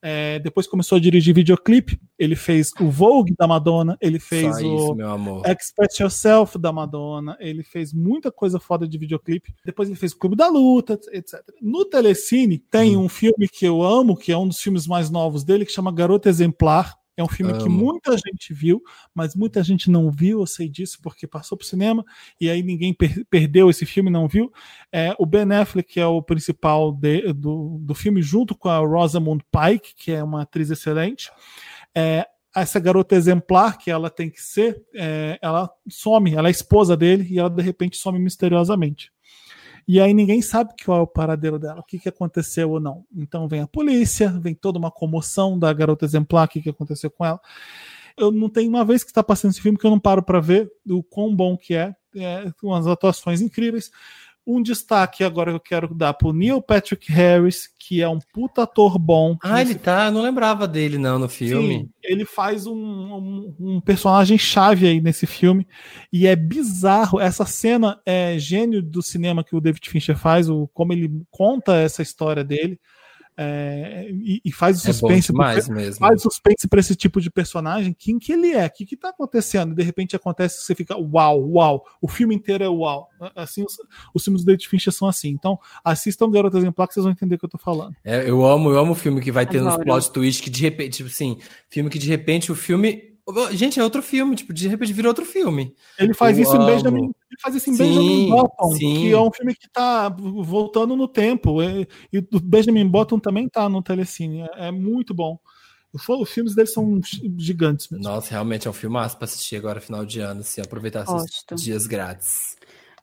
É, depois começou a dirigir videoclipe. Ele fez o Vogue da Madonna, ele fez Só o Express Yourself da Madonna, ele fez muita coisa foda de videoclipe. Depois ele fez o Clube da Luta, etc. No Telecine tem hum. um filme que eu amo, que é um dos filmes mais novos dele, que chama Garota Exemplar. É um filme Amo. que muita gente viu, mas muita gente não viu, eu sei disso, porque passou para o cinema e aí ninguém per perdeu esse filme não viu. É, o Ben Affleck, que é o principal de, do, do filme, junto com a Rosamund Pike, que é uma atriz excelente. É, essa garota exemplar que ela tem que ser, é, ela some, ela é esposa dele e ela de repente some misteriosamente. E aí ninguém sabe qual é o paradeiro dela, o que, que aconteceu ou não. Então vem a polícia, vem toda uma comoção da garota exemplar, o que, que aconteceu com ela. Eu não tenho uma vez que está passando esse filme que eu não paro para ver o quão bom que é, é umas atuações incríveis. Um destaque agora que eu quero dar pro Neil Patrick Harris, que é um puta ator bom. Ah, ele tá. Eu não lembrava dele, não, no filme. Sim, ele faz um, um, um, personagem chave aí nesse filme. E é bizarro. Essa cena é gênio do cinema que o David Fincher faz, o, como ele conta essa história dele. É, e, e, faz o suspense. É mesmo. Faz suspense para esse tipo de personagem. Quem que ele é? O que, que tá acontecendo? De repente acontece você fica uau, uau. O filme inteiro é uau. Assim, os, os filmes do David Fincher são assim. Então, assistam Garota Exemplar que vocês vão entender o que eu tô falando. É, eu amo, eu amo o filme que vai ter nos plot twist que de repente, tipo assim, filme que de repente o filme Gente, é outro filme, tipo, de repente vira outro filme. Ele faz eu isso amo. em Benjamin, ele faz isso em sim, Benjamin Button, sim. que é um filme que tá voltando no tempo. E, e o Benjamin Button também tá no Telecine. É, é muito bom. Os filmes dele são gigantes mesmo. Nossa, realmente é um filmaço para assistir agora, final de ano, assim, aproveitar esses dias grátis.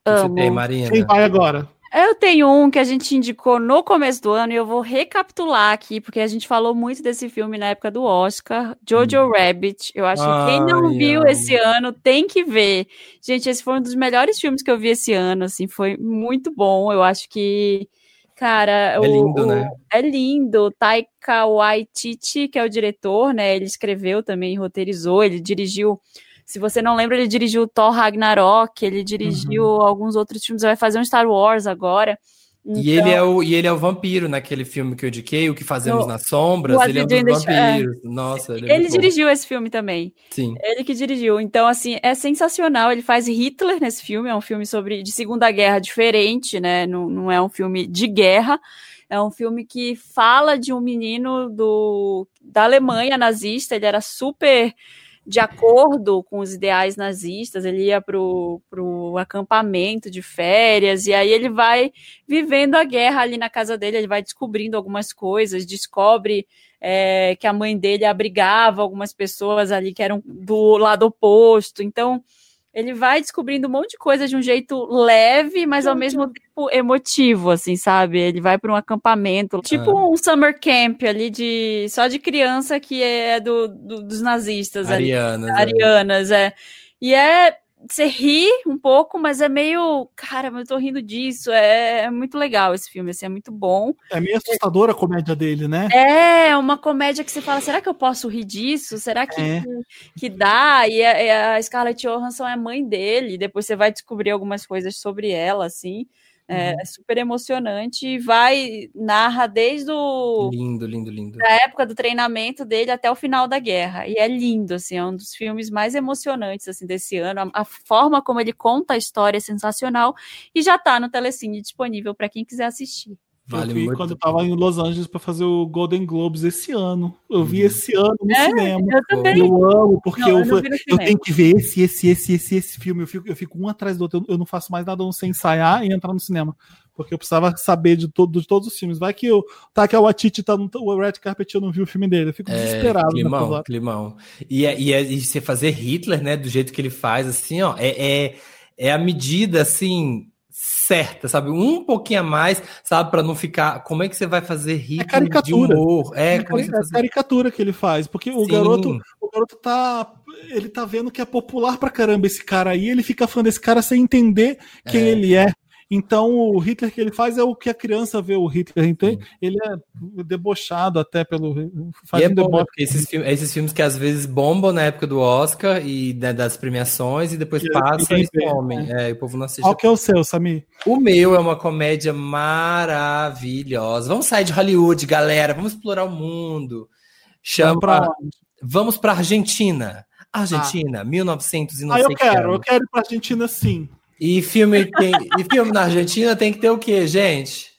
Amo. Tem, Marina? Quem vai agora? Eu tenho um que a gente indicou no começo do ano e eu vou recapitular aqui, porque a gente falou muito desse filme na época do Oscar, Jojo hum. Rabbit. Eu acho que quem não viu ai. esse ano tem que ver. Gente, esse foi um dos melhores filmes que eu vi esse ano, assim, foi muito bom. Eu acho que, cara, é o, lindo, né? É lindo. Taika Waititi, que é o diretor, né? Ele escreveu também, roteirizou, ele dirigiu se você não lembra, ele dirigiu Thor Ragnarok, ele dirigiu uhum. alguns outros filmes, vai fazer um Star Wars agora. Então... E, ele é o, e ele é o vampiro naquele filme que eu indiquei, O que Fazemos no, nas Sombras. Ele é um dos vampiros. É. Nossa, ele, é ele dirigiu esse filme também. Sim. Ele que dirigiu. Então, assim, é sensacional. Ele faz Hitler nesse filme. É um filme sobre de Segunda Guerra diferente, né? Não, não é um filme de guerra. É um filme que fala de um menino do, da Alemanha nazista. Ele era super de acordo com os ideais nazistas, ele ia para o acampamento de férias, e aí ele vai vivendo a guerra ali na casa dele, ele vai descobrindo algumas coisas, descobre é, que a mãe dele abrigava algumas pessoas ali que eram do lado oposto, então ele vai descobrindo um monte de coisa de um jeito leve, mas ao mesmo tempo emotivo, assim, sabe? Ele vai para um acampamento, tipo ah. um summer camp ali de só de criança que é do, do dos nazistas, arianas, ali, arianas, é. é. E é você ri um pouco, mas é meio. Cara, eu tô rindo disso. É, é, muito legal esse filme, assim, é muito bom. É meio assustadora a comédia dele, né? É, uma comédia que você fala: será que eu posso rir disso? Será que, é. que, que, dá? E a, a Scarlett Johansson é mãe dele. Depois você vai descobrir algumas coisas sobre ela, assim. É, uhum. é, super emocionante e vai, narra desde o. Lindo, lindo, lindo. Da época do treinamento dele até o final da guerra. E é lindo, assim, é um dos filmes mais emocionantes assim, desse ano. A, a forma como ele conta a história é sensacional e já está no Telecine disponível para quem quiser assistir. Vale eu vi muito quando eu tava em Los Angeles para fazer o Golden Globes esse ano. Eu vi uhum. esse ano no é, cinema. Eu também. Eu amo, porque não, eu, eu, eu tenho que ver esse, esse, esse, esse, esse filme. Eu fico, eu fico um atrás do outro. Eu não faço mais nada sem ensaiar e entrar no cinema. Porque eu precisava saber de, todo, de todos os filmes. Vai que o Taika Waititi tá no o Red Carpet eu não vi o filme dele. Eu fico é, desesperado. Climão, climão. E, é, e, é, e você fazer Hitler, né, do jeito que ele faz, assim, ó, é, é, é a medida, assim certa, sabe? Um pouquinho a mais, sabe? Para não ficar. Como é que você vai fazer rir é caricatura. de humor? É, é, cari é caricatura que ele faz, porque o garoto, o garoto tá, ele tá vendo que é popular pra caramba esse cara aí, ele fica falando desse cara sem entender quem é. ele é. Então, o Hitler que ele faz é o que a criança vê o Hitler. Então, Sim. ele é debochado até pelo. Faz e é um bom, porque esses, filmes, esses filmes que às vezes bombam na época do Oscar e né, das premiações e depois e passam e somem. Né? É, o povo não assiste. Qual que é o seu, Sami? O meu é uma comédia maravilhosa. Vamos sair de Hollywood, galera. Vamos explorar o mundo. Chama. Pra Vamos para Argentina. Argentina, ah. 1900 e não ah, eu quero, eu quero ir para Argentina sim. E filme, tem, e filme na Argentina tem que ter o quê, gente?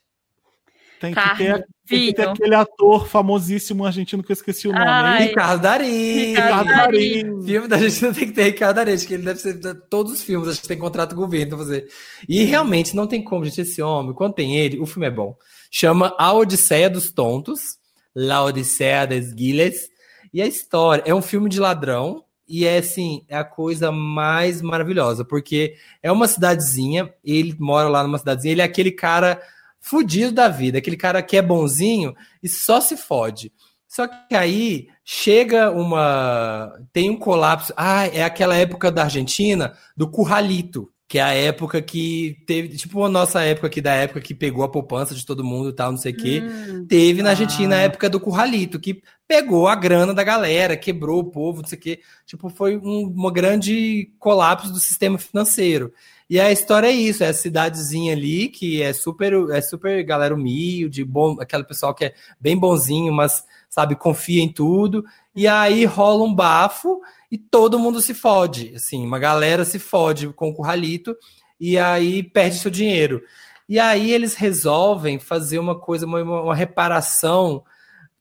Tem que, ter, tem que ter aquele ator famosíssimo argentino que eu esqueci o nome. Ai, Ricardo Darim. Ricardo Darim. Filme da Argentina tem que ter Ricardo Darim, que ele deve ser todos os filmes, acho que tem contrato com o governo pra fazer. E realmente não tem como, gente, esse homem, quando tem ele, o filme é bom. Chama A Odisseia dos Tontos, La Odisseia des Giles, e a história é um filme de ladrão, e é assim, é a coisa mais maravilhosa, porque é uma cidadezinha, ele mora lá numa cidadezinha, ele é aquele cara fudido da vida, aquele cara que é bonzinho e só se fode. Só que aí chega uma. Tem um colapso. Ah, é aquela época da Argentina do curralito. Que é a época que teve, tipo a nossa época aqui, da época que pegou a poupança de todo mundo e tal, não sei o quê. Hum, teve na Argentina ah. a época do Curralito, que pegou a grana da galera, quebrou o povo, não sei o quê. Tipo, foi um uma grande colapso do sistema financeiro. E a história é isso, é a cidadezinha ali que é super, é super galera humilde, bom, aquele pessoal que é bem bonzinho, mas sabe, confia em tudo. E aí rola um bafo e todo mundo se fode, assim, uma galera se fode com o curralito e aí perde seu dinheiro. E aí eles resolvem fazer uma coisa, uma, uma reparação,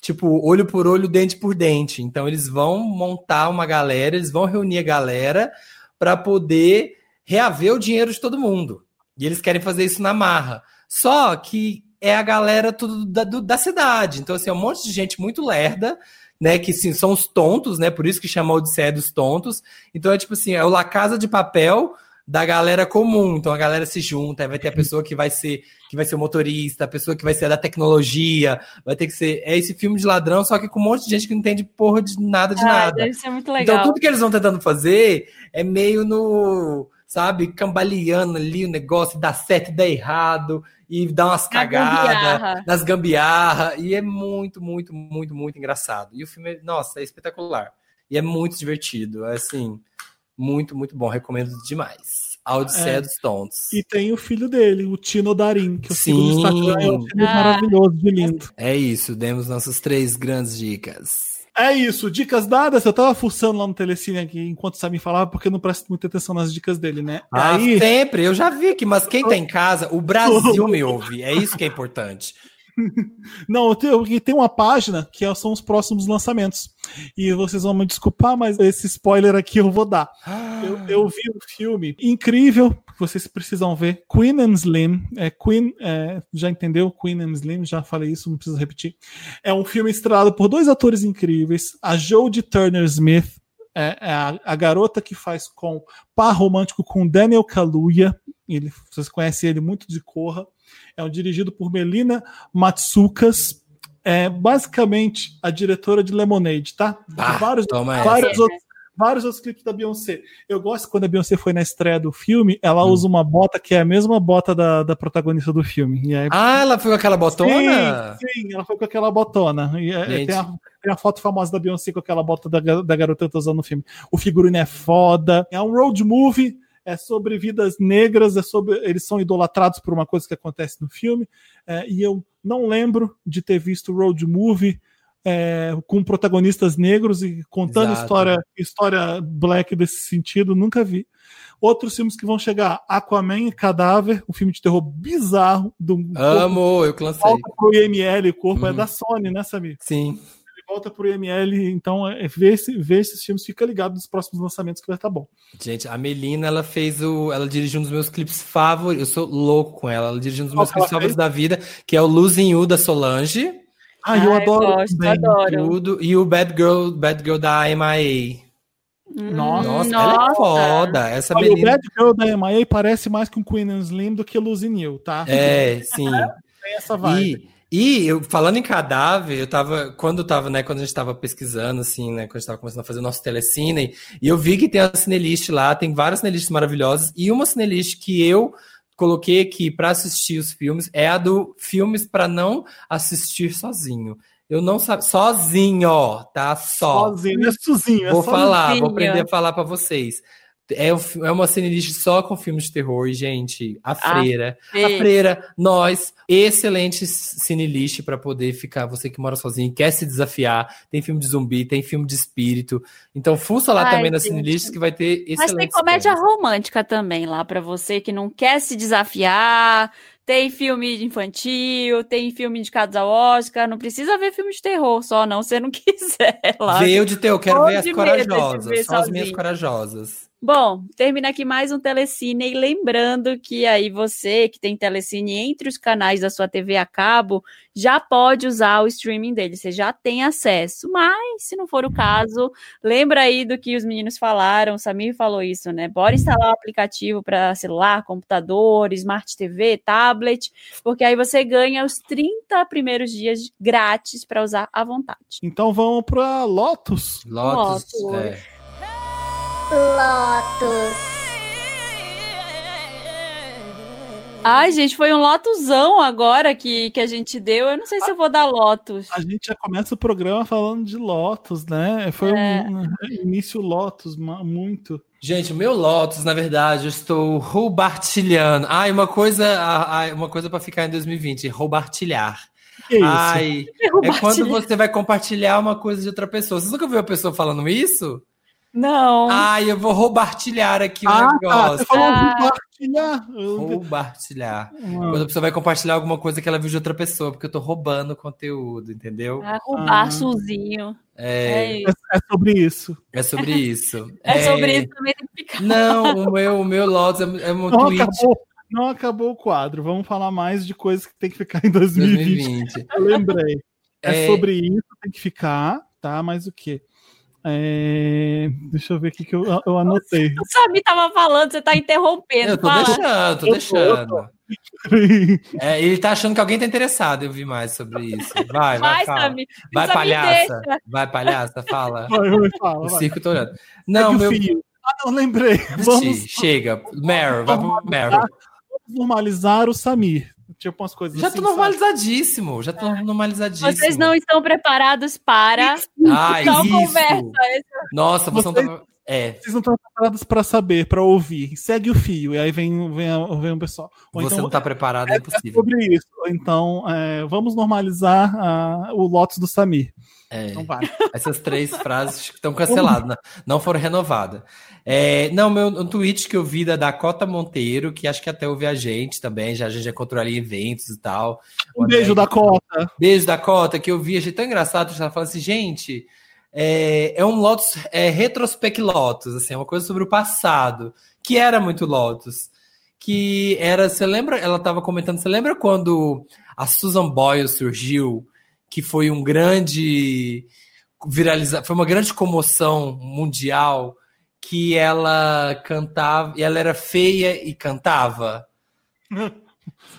tipo, olho por olho, dente por dente. Então eles vão montar uma galera, eles vão reunir a galera para poder reaver o dinheiro de todo mundo. E eles querem fazer isso na marra. Só que é a galera tudo da, do, da cidade. Então, assim, é um monte de gente muito lerda né? Que sim, são os tontos, né? Por isso que chama Odisseia dos tontos. Então é tipo assim, é o La Casa de Papel da galera comum. Então a galera se junta, vai ter a pessoa que vai ser que vai ser o motorista, a pessoa que vai ser da tecnologia, vai ter que ser é esse filme de ladrão, só que com um monte de gente que não entende porra de nada de ah, nada. Deve ser muito legal. Então tudo que eles vão tentando fazer é meio no sabe, cambaleando ali o negócio, dá certo, dá errado, e dá umas cagadas nas gambiarra. E é muito, muito, muito, muito engraçado. E o filme, nossa, é espetacular. E é muito divertido. É assim, muito, muito bom. Recomendo demais. A Odisseia é. dos Tontos. E tem o filho dele, o Tino Darim, que eu Sim. sigo no Instagram. É um filho ah. maravilhoso, de lindo. É isso, demos nossas três grandes dicas. É isso, dicas dadas. Eu tava fuçando lá no Telecine aqui enquanto o Samir falava, porque eu não presto muita atenção nas dicas dele, né? Ah, Aí... sempre, eu já vi aqui, mas quem tá em casa, o Brasil me ouve. É isso que é importante. Não, eu tem uma página que são os próximos lançamentos. E vocês vão me desculpar, mas esse spoiler aqui eu vou dar. Eu, eu vi um filme incrível, vocês precisam ver. Queen and Slim. É, Queen, é, já entendeu? Queen and Slim, já falei isso, não preciso repetir. É um filme estrelado por dois atores incríveis: a Jodie Turner Smith, é, é a, a, garota que faz com par romântico com Daniel Kaluuya. Ele, vocês conhecem ele muito de Corra. É um dirigido por Melina Matsukas. É basicamente a diretora de Lemonade, tá? Ah, vários, vários outros, vários outros clipes da Beyoncé. Eu gosto quando a Beyoncé foi na estreia do filme, ela hum. usa uma bota que é a mesma bota da, da protagonista do filme. Aí, ah, ela foi com aquela botona? Sim, sim ela foi com aquela botona. E, é, tem, a, tem, a, foto famosa da Beyoncé com aquela bota da, da garota que tá usando no filme. O figurino é foda. É um road movie é sobre vidas negras, é sobre eles são idolatrados por uma coisa que acontece no filme. É, e eu não lembro de ter visto road movie é, com protagonistas negros e contando história história black desse sentido, nunca vi. Outros filmes que vão chegar, Aquaman e Cadáver, um filme de terror bizarro. Do Amo, corpo, eu clancei. Volta pro IML, o corpo é uhum. é da Sony, né, Samir? Sim volta pro IML, então é, vê, esse, vê esses filmes, fica ligado nos próximos lançamentos que vai estar tá bom. Gente, a Melina, ela fez o. Ela dirigiu um dos meus clipes favoritos. Eu sou louco com ela. Ela dirigiu um dos meus clipes favoritos da vida, que é o Losing You da Solange. Ah, eu adoro. Eu gosto, adoro. Tudo. E o Bad Girl, Bad Girl da MIA. Nossa, Nossa, ela é foda. Essa Olha, menina... O Bad Girl da MIA parece mais com Queen and Slim do que Losing You, tá? É, sim. Tem essa vibe. E e eu, falando em cadáver, eu tava, quando eu tava, né, quando a gente tava pesquisando, assim, né, quando a gente tava começando a fazer o nosso telecine, e eu vi que tem a cinelist lá, tem várias cinelistas maravilhosas, e uma cinelist que eu coloquei aqui para assistir os filmes é a do filmes para não assistir sozinho. Eu não sabe sozinho, tá? Só. Sozinho, é sozinho. É vou sozinho. falar, vou aprender a falar para vocês. É, é uma cinelist só com filmes de terror, e, gente. A Freira. A, a Freira, nós, excelente cinelist para poder ficar. Você que mora sozinho, quer se desafiar. Tem filme de zumbi, tem filme de espírito. Então, fuça lá Ai, também na cinelist que vai ter excelente. Mas tem comédia filmes. romântica também lá para você que não quer se desafiar. Tem filme infantil, tem filme indicado ao Oscar. Não precisa ver filme de terror só, não, se não quiser. Lá. Veio de terror, quero ver as corajosas. Ver só as minhas corajosas. Bom, termina aqui mais um Telecine. E lembrando que aí você que tem Telecine entre os canais da sua TV a cabo já pode usar o streaming dele, você já tem acesso. Mas, se não for o caso, lembra aí do que os meninos falaram, o Samir falou isso, né? Bora instalar o aplicativo para celular, computador, Smart TV, tablet, porque aí você ganha os 30 primeiros dias grátis para usar à vontade. Então vamos para Lotus. Lotus. Lotus. É. Lotus. Ai, gente, foi um lotusão agora que, que a gente deu. Eu não sei se eu vou dar lotus. A gente já começa o programa falando de lotus, né? Foi é. um início lotus, muito. Gente, o meu Lotus, na verdade, eu estou roubartilhando. Ai, uma coisa, ai, uma coisa para ficar em 2020, roubartilhar. Que isso? Ai, é quando você vai compartilhar uma coisa de outra pessoa. Você nunca viu a pessoa falando isso? Não. Ai, eu vou roubartilhar aqui o ah, negócio. Tá. Você falou ah. roubartilhar. Roubartilhar. Hum. Quando a pessoa vai compartilhar alguma coisa que ela viu de outra pessoa, porque eu tô roubando conteúdo, entendeu? Ah, roubar ah. sozinho. É, é, é, sobre isso. É sobre isso. é, é, sobre isso também tem que ficar. Não, o meu, o meu Lotus é, é um não tweet. Acabou, não acabou o quadro. Vamos falar mais de coisas que tem que ficar em 2020. 2020. Eu lembrei. É, é sobre isso, tem que ficar, tá? Mas o quê? É... Deixa eu ver o que, que eu, eu anotei. O Sami tava falando, você tá interrompendo. Eu tô fala. deixando, tô deixando. É, ele tá achando que alguém tá interessado em ouvir mais sobre isso. Vai, vai, vai. Vai, palhaça. Vai, palhaça, fala. Vai, vai, fala, o circo tô olhando. Não, é meu... Filho. Ah, não, lembrei. Vamos... Chega. Meryl, vai pro Meryl. Vamos normalizar o Samir. Tipo umas coisas Já assim, tô normalizadíssimo, já tô é. normalizadíssimo. Vocês não estão preparados para. Ah, isso. Conversa. Nossa, vocês, vocês, não é. vocês não estão preparados para saber, para ouvir. Segue o fio, e aí vem, vem, vem o pessoal. Ou Você então, não está preparado, é, é impossível. É sobre isso. Então, é, vamos normalizar uh, o Lotus do Samir. É, vai. Essas três frases estão canceladas, não, não foram renovadas. É, não, meu, um tweet que eu vi da Dakota Monteiro, que acho que até ouve a gente também, já, a gente já encontrou ali eventos e tal. Um beijo, da Dakota. Beijo, Dakota, que eu vi, achei tão engraçado, ela falando assim, gente, é, é um Lotus, é retrospect Lotus, assim, é uma coisa sobre o passado, que era muito Lotus. Que era, você lembra, ela estava comentando, você lembra quando a Susan Boyle surgiu, que foi um grande viralizar, foi uma grande comoção mundial que ela cantava, e ela era feia e cantava.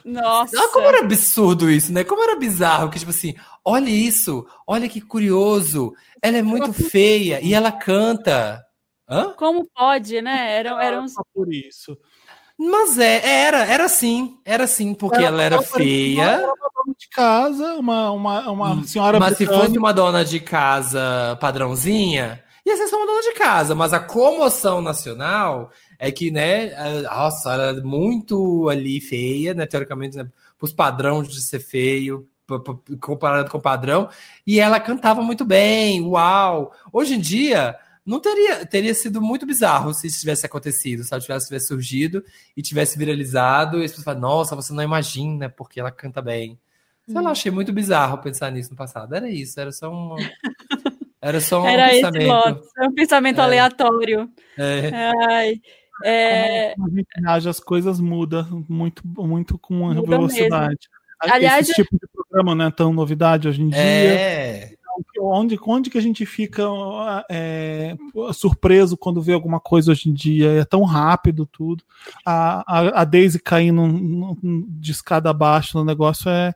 Nossa. Olha como era absurdo isso, né? Como era bizarro, que tipo assim, olha isso, olha que curioso. Ela é muito feia e ela canta. Hã? Como pode, né? Era, era um... por isso. Mas é, era, era assim, era assim, porque ela, ela era feia. De casa, uma, uma, uma hum, senhora. Mas se fosse uma dona de casa padrãozinha, ia ser só uma dona de casa, mas a comoção nacional é que, né, nossa, ela é muito ali feia, né, teoricamente, né, os padrões de ser feio, comparado com o padrão, e ela cantava muito bem, uau! Hoje em dia, não teria, teria sido muito bizarro se isso tivesse acontecido, se ela tivesse, tivesse surgido e tivesse viralizado, e as pessoas falam, nossa, você não imagina porque ela canta bem. Sei hum. lá, achei muito bizarro pensar nisso no passado. Era isso, era só um. Era só um Era pensamento. Um pensamento é. aleatório. É. Ai, é... Como a gente reage, as coisas mudam muito, muito com Muda velocidade. Mesmo. Aliás, Esse tipo de programa não é tão novidade hoje em dia. É. Então, onde, onde que a gente fica é, surpreso quando vê alguma coisa hoje em dia? É tão rápido tudo. A, a, a Daisy caindo de escada abaixo no negócio é,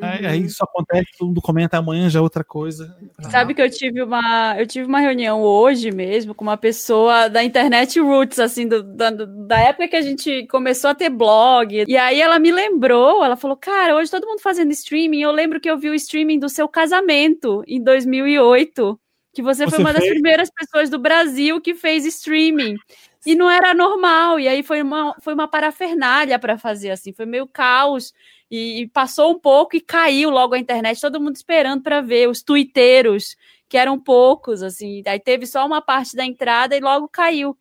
é, uhum. Aí isso acontece, todo mundo comenta amanhã já é outra coisa. Sabe que eu tive uma eu tive uma reunião hoje mesmo com uma pessoa da internet roots, assim, do, da, da época que a gente começou a ter blog. E aí ela me lembrou, ela falou, cara, hoje todo mundo fazendo streaming. Eu lembro que eu vi o streaming do seu casamento em 2008 que você, você, foi uma fez? das primeiras pessoas do Brasil que fez streaming. E não era normal, e aí foi uma, foi uma parafernália para fazer assim, foi meio caos e, e, passou um pouco e caiu logo a internet, todo mundo esperando para ver os tuiteiros, que eram poucos, assim, aí teve só uma parte da entrada e logo caiu.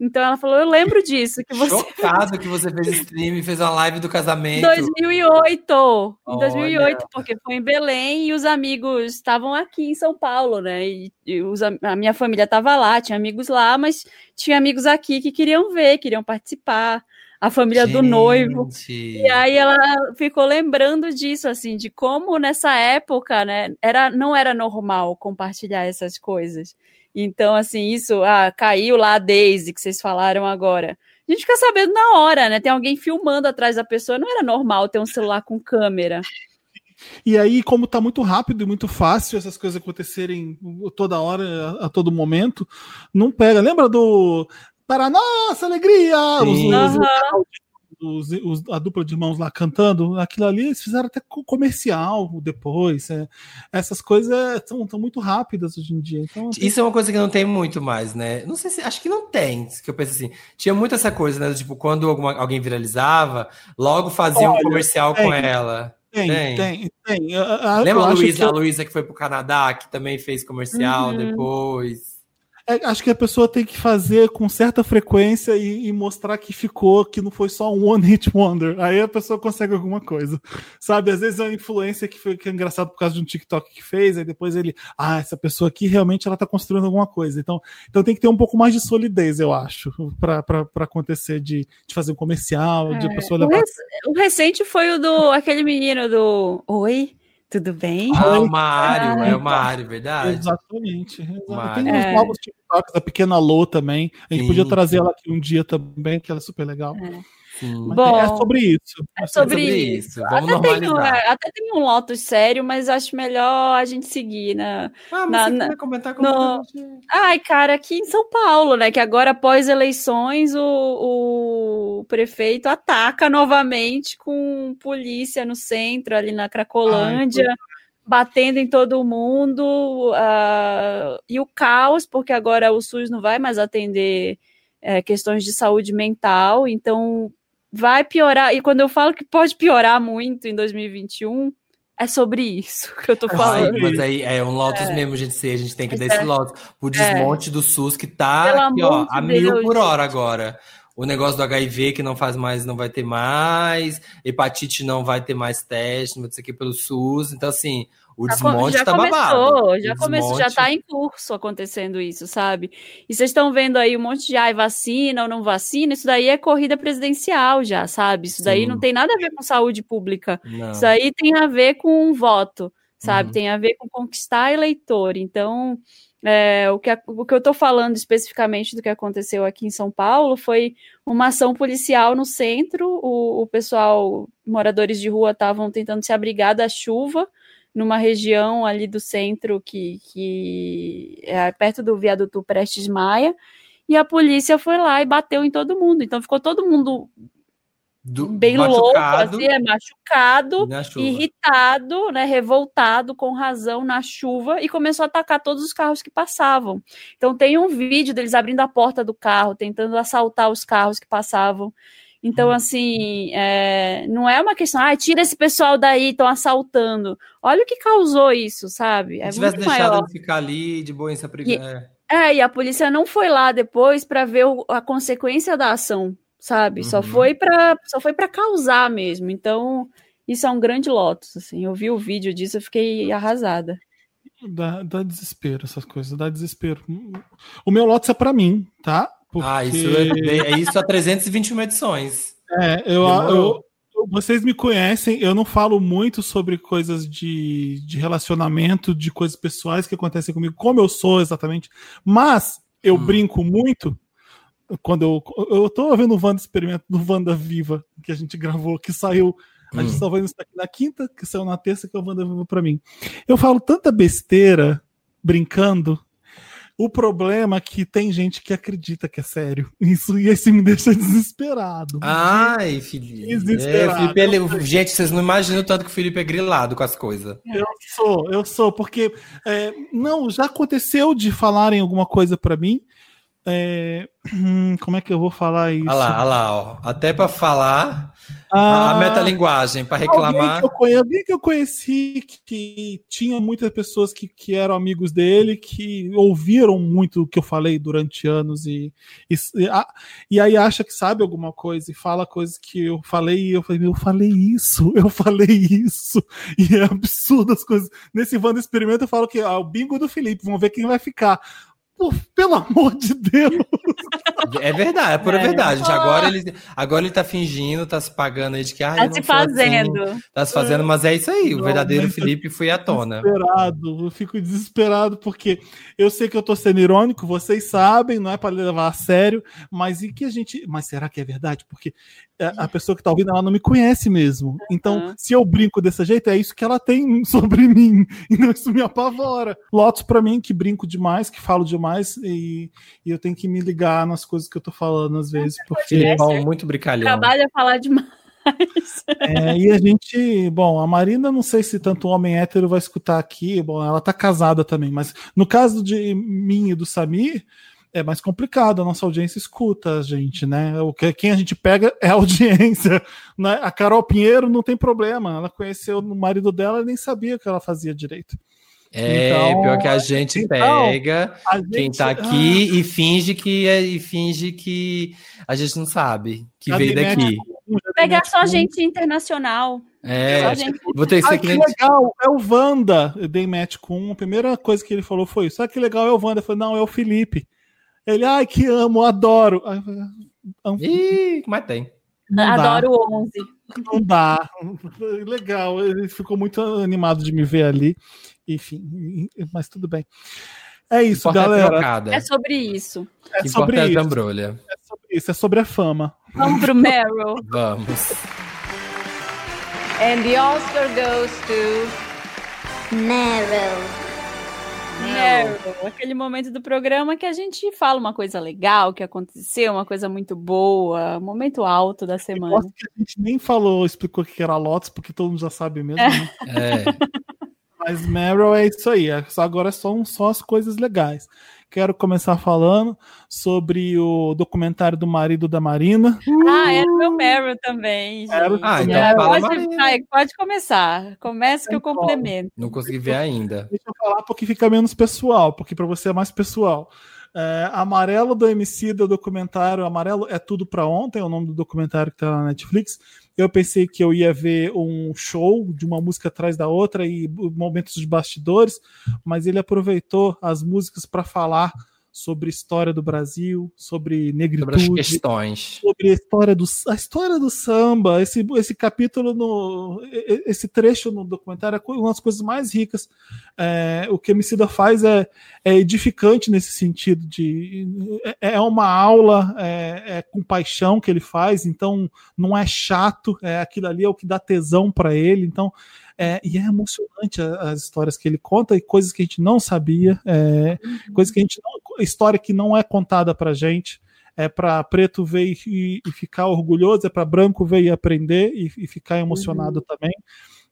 Então ela falou, eu lembro disso. Que você... Chocado que você fez stream e fez uma live do casamento. 2008, em 2008, porque foi em Belém e os amigos estavam aqui em São Paulo, né? E, e os, a minha família estava lá, tinha amigos lá, mas tinha amigos aqui que queriam ver, queriam participar a família Gente. do noivo. E aí ela ficou lembrando disso, assim, de como nessa época, né, era, não era normal compartilhar essas coisas. Então, assim, isso, ah, caiu lá a Daisy, que vocês falaram agora. A gente fica sabendo na hora, né? Tem alguém filmando atrás da pessoa. Não era normal ter um celular com câmera. E aí, como tá muito rápido e muito fácil essas coisas acontecerem toda hora, a, a todo momento, não pega. Lembra do para nossa alegria! Os, os, os, os, a dupla de irmãos lá cantando, aquilo ali eles fizeram até comercial depois. É, essas coisas estão muito rápidas hoje em dia. Então, Isso é uma coisa que não tem muito mais, né? Não sei se acho que não tem. Que eu penso assim, tinha muito essa coisa, né? Tipo, quando alguma, alguém viralizava, logo fazia Olha, um comercial tem, com ela. Tem, tem, tem. tem. Lembra a Luísa, que... a Luísa que foi pro Canadá, que também fez comercial uhum. depois? É, acho que a pessoa tem que fazer com certa frequência e, e, mostrar que ficou, que não foi só um one hit wonder. Aí a pessoa consegue alguma coisa. Sabe? Às vezes é uma influência que foi que é engraçado por causa de um TikTok que fez, aí depois ele, ah, essa pessoa aqui realmente ela tá construindo alguma coisa. Então, então tem que ter um pouco mais de solidez, eu acho, para acontecer de, de fazer um comercial, é, de a pessoa levar. O, rec o recente foi o do aquele menino do Oi, tudo bem? Ah, o Mário, é o Mário, verdade? Exatamente. exatamente. Tem é. uns novos TikToks, a Pequena Lô também. A gente sim, podia trazer ela aqui um dia também, que ela é super legal. É. Bom, é sobre isso. É sobre, sobre isso. Vamos até normalizar. Tem, é, até tem um Lotus sério, mas acho melhor a gente seguir na. Ah, mas na, você na, comentar com no... gente... Ai, cara, aqui em São Paulo, né? Que agora, após eleições, o, o prefeito ataca novamente com polícia no centro, ali na Cracolândia. Ai, batendo em todo mundo uh, e o caos, porque agora o SUS não vai mais atender é, questões de saúde mental, então vai piorar. E quando eu falo que pode piorar muito em 2021, é sobre isso que eu tô falando. Ai, mas aí é um Lotus é. mesmo, gente. A gente tem que dar esse é. Lotus. O desmonte é. do SUS que tá aqui, ó, a Deus, mil por hora gente. agora. O negócio do HIV que não faz mais, não vai ter mais. Hepatite não vai ter mais teste, não vai ter aqui pelo SUS. Então, assim, o desmonte já tá começou, babado. Já começou, já tá em curso acontecendo isso, sabe? E vocês estão vendo aí um monte de ai, vacina ou não vacina, isso daí é corrida presidencial já, sabe? Isso daí Sim. não tem nada a ver com saúde pública. Não. Isso aí tem a ver com um voto, sabe? Uhum. Tem a ver com conquistar eleitor. Então, é, o, que, o que eu estou falando especificamente do que aconteceu aqui em São Paulo foi uma ação policial no centro. O, o pessoal, moradores de rua, estavam tentando se abrigar da chuva numa região ali do centro que, que é perto do viaduto Prestes Maia, e a polícia foi lá e bateu em todo mundo. Então ficou todo mundo do, bem machucado, louco, assim, é, machucado, irritado, né, revoltado com razão na chuva e começou a atacar todos os carros que passavam. Então tem um vídeo deles abrindo a porta do carro, tentando assaltar os carros que passavam. Então, uhum. assim, é, não é uma questão, ah, tira esse pessoal daí, estão assaltando. Olha o que causou isso, sabe? É Se tivesse deixado maior. ele ficar ali de boa em e, é. é, e a polícia não foi lá depois para ver o, a consequência da ação, sabe? Uhum. Só foi para só foi para causar mesmo. Então, isso é um grande lotus, assim. Eu vi o vídeo disso, eu fiquei arrasada. Dá, dá desespero essas coisas, dá desespero. O meu lotus é para mim, tá? Porque... Ah, isso é, é isso há 321 edições. É, eu, eu, vocês me conhecem, eu não falo muito sobre coisas de, de relacionamento, de coisas pessoais que acontecem comigo, como eu sou exatamente, mas eu hum. brinco muito quando eu. Eu tô vendo o Wanda Experimento do Wanda Viva, que a gente gravou, que saiu. A gente hum. só vai isso aqui na quinta, que saiu na terça, que é o Wanda Viva pra mim. Eu falo tanta besteira brincando o problema é que tem gente que acredita que é sério. Isso e isso me deixa desesperado. Ai, Felipe. Desesperado. É, Felipe ele... Gente, vocês não imaginam tanto que o Felipe é grilado com as coisas. Eu sou, eu sou, porque é, não, já aconteceu de falarem alguma coisa para mim. É, como é que eu vou falar isso? Olha lá, olha lá, ó. Até para falar ah, a metalinguagem, para reclamar. Alguém que, eu conheci, alguém que eu conheci que tinha muitas pessoas que, que eram amigos dele, que ouviram muito o que eu falei durante anos e, e, e aí acha que sabe alguma coisa e fala coisas que eu falei e eu falei, eu falei isso, eu falei isso. E é absurdo as coisas. Nesse Wanda Experimento eu falo que ah, o bingo do Felipe, vamos ver quem vai ficar. Pô, pelo amor de Deus. É verdade, é pura é. verdade. Gente. Agora, ele, agora ele tá fingindo, tá se pagando aí de que. Ah, tá se fazendo. Assim, tá se fazendo, mas é isso aí. O verdadeiro Felipe foi à tona. Desesperado, eu fico desesperado porque eu sei que eu tô sendo irônico, vocês sabem, não é para levar a sério, mas e que a gente. Mas será que é verdade? Porque é, a pessoa que tá ouvindo, ela não me conhece mesmo. Então, uhum. se eu brinco desse jeito, é isso que ela tem sobre mim. Então, isso me apavora. Lotus para mim, que brinco demais, que falo demais, e, e eu tenho que me ligar nas coisas coisas que eu tô falando às vezes, porque. Filipão, muito brincalhão. Trabalha falar demais. É, e a gente, bom, a Marina, não sei se tanto homem hétero vai escutar aqui, bom, ela tá casada também, mas no caso de mim e do Samir, é mais complicado, a nossa audiência escuta a gente, né? O que quem a gente pega é a audiência. Né? A Carol Pinheiro não tem problema, ela conheceu o marido dela e nem sabia o que ela fazia direito. É, então, pior que a gente então, pega a gente, quem tá aqui ah, e finge que é, e finge que a gente não sabe que veio daqui. Pegar só gente internacional. É, gente... vou ter que ser que legal, é o Wanda. Eu dei match com. A primeira coisa que ele falou foi isso. Ah, que legal é o Wanda. Eu falei, não, é o Felipe. Ele, ai, que amo, adoro. Ih, mas tem. Não adoro o 11. Não dá. Legal, ele ficou muito animado de me ver ali. Enfim, mas tudo bem. É isso, galera. É, é, sobre isso. É sobre isso. É sobre isso, é sobre a fama. Vamos pro Meryl. Vamos. And the Oscar goes to Meryl. Meryl, aquele momento do programa que a gente fala uma coisa legal que aconteceu, uma coisa muito boa, momento alto da semana. que a gente nem falou, explicou o que era Lotus, porque todo mundo já sabe mesmo. Né? É. Mas Meryl é isso aí, é agora são só as coisas legais. Quero começar falando sobre o documentário do marido da Marina. Ah, é meu Meryl também. Gente. Ah, então é, fala pode, vai, pode começar. Começa que eu complemento. Não consegui ver ainda. Deixa eu falar porque fica menos pessoal, porque para você é mais pessoal. É, Amarelo do MC do documentário Amarelo é Tudo para Ontem, é o nome do documentário que está na Netflix. Eu pensei que eu ia ver um show de uma música atrás da outra e momentos de bastidores, mas ele aproveitou as músicas para falar sobre história do Brasil, sobre negritude, sobre as questões, sobre a história do, a história do samba. Esse, esse capítulo, no, esse trecho no documentário é uma das coisas mais ricas. É, o que a Emicida faz é, é, edificante nesse sentido de é, é uma aula é, é, com paixão que ele faz, então não é chato, é aquilo ali é o que dá tesão para ele. Então é, e é emocionante as histórias que ele conta e coisas que a gente não sabia, é, uhum. coisas que a gente não, história que não é contada pra gente. É para preto ver e, e, ficar orgulhoso, é para branco ver e aprender e, e ficar emocionado uhum. também.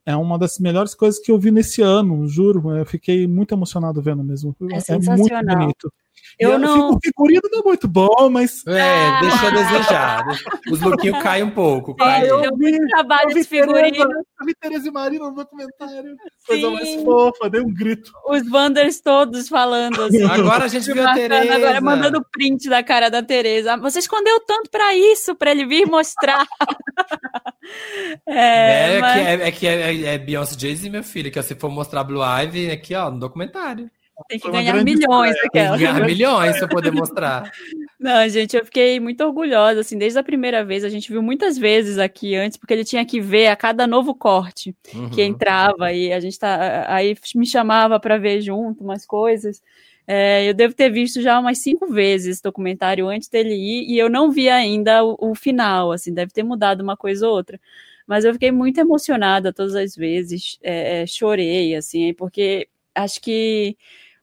É uma das melhores coisas que eu vi nesse ano, juro. Eu fiquei muito emocionado vendo mesmo. É, é muito bonito. Eu e não. O figurino não é muito bom, mas. É, ah. deixa a desejar. Os lookinhos caem um pouco. Cai. É, eu vi, trabalho de figurino. Eu vi Tereza e Marina no documentário. Coisa Sim. mais fofa, dei um grito. Os Wanders todos falando assim. Agora a gente viu a Tereza. Agora mandando print da cara da Tereza. Você escondeu tanto pra isso, pra ele vir mostrar. é, é, mas... que é, é, que é, é Beyoncé Jay-Z, meu filho, que se for mostrar Blue Ivy aqui, ó, no documentário. Tem que ganhar milhões aquela. Ganhar milhões para poder mostrar. Não, gente, eu fiquei muito orgulhosa, assim, desde a primeira vez, a gente viu muitas vezes aqui antes, porque ele tinha que ver a cada novo corte uhum. que entrava, e a gente tá, aí me chamava para ver junto umas coisas, é, eu devo ter visto já umas cinco vezes esse documentário antes dele ir, e eu não vi ainda o, o final, assim, deve ter mudado uma coisa ou outra, mas eu fiquei muito emocionada todas as vezes, é, é chorei, assim, porque acho que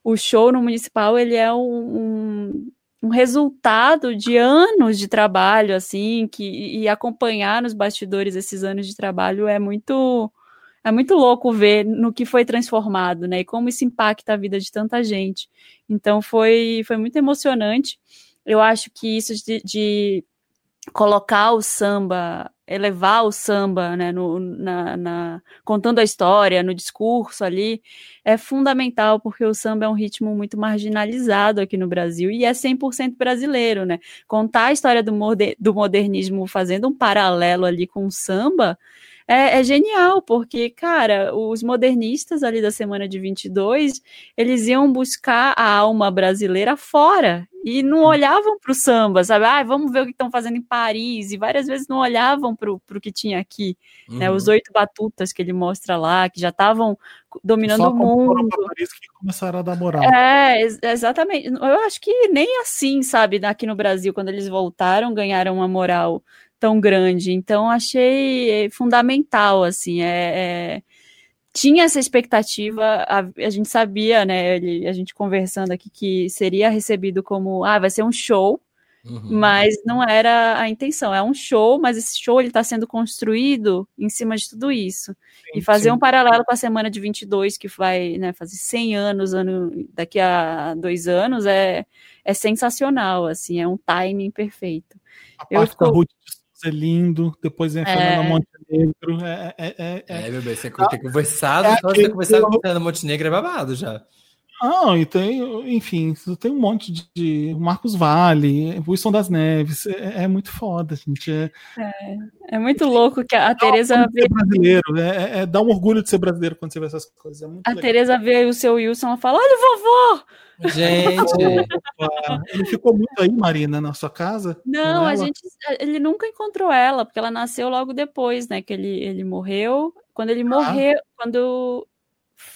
o show no municipal ele é um, um, um resultado de anos de trabalho, assim, que e acompanhar nos bastidores esses anos de trabalho é muito é muito louco ver no que foi transformado, né? E como isso impacta a vida de tanta gente. Então foi foi muito emocionante. Eu acho que isso de, de colocar o samba elevar o samba, né, no, na, na, contando a história, no discurso ali, é fundamental, porque o samba é um ritmo muito marginalizado aqui no Brasil e é 100% brasileiro, né? Contar a história do, moder, do modernismo fazendo um paralelo ali com o samba é, é, genial, porque, cara, os modernistas ali da semana de 22, eles iam buscar a alma brasileira fora e não hum. olhavam para o samba, sabe? Ah, vamos ver o que estão fazendo em Paris, e várias vezes não olhavam para o que tinha aqui, uhum. né? Os uhum. oito batutas que ele mostra lá, que já estavam dominando Só o mundo. Paris que começaram a dar moral. É, exatamente. Eu acho que nem assim, sabe, aqui no Brasil, quando eles voltaram, ganharam uma moral tão grande. Então, achei fundamental, assim, é, é tinha essa expectativa, a, a, gente sabia, né, ele, a gente conversando aqui, que seria recebido como, ah, vai ser um show, Uhum. Mas não era a intenção. É um show, mas esse show ele está sendo construído em cima de tudo isso. Sim, e fazer sim. um paralelo com a semana de 22, que vai né, fazer 100 anos, ano, daqui a dois anos, é, é sensacional. assim É um timing perfeito. A Eu parte tô... da Ruth é lindo, depois vem a Fernanda é... Montenegro. É, é, é, é, bebê, você tem conversado, é só você conversado com a Fernanda Montenegro é babado já. Não, e tem, enfim, tem um monte de, de Marcos Vale, Wilson das Neves, é, é muito foda, gente. É, é, é muito louco que a, a Tereza vê. brasileiro, é, é, é, dá um orgulho de ser brasileiro quando você vê essas coisas. É a Tereza vê o seu Wilson ela fala: olha, vovô! Gente, ele ficou muito aí, Marina, na sua casa? Não, a gente, ele nunca encontrou ela, porque ela nasceu logo depois, né? Que ele, ele morreu. Quando ele ah. morreu, quando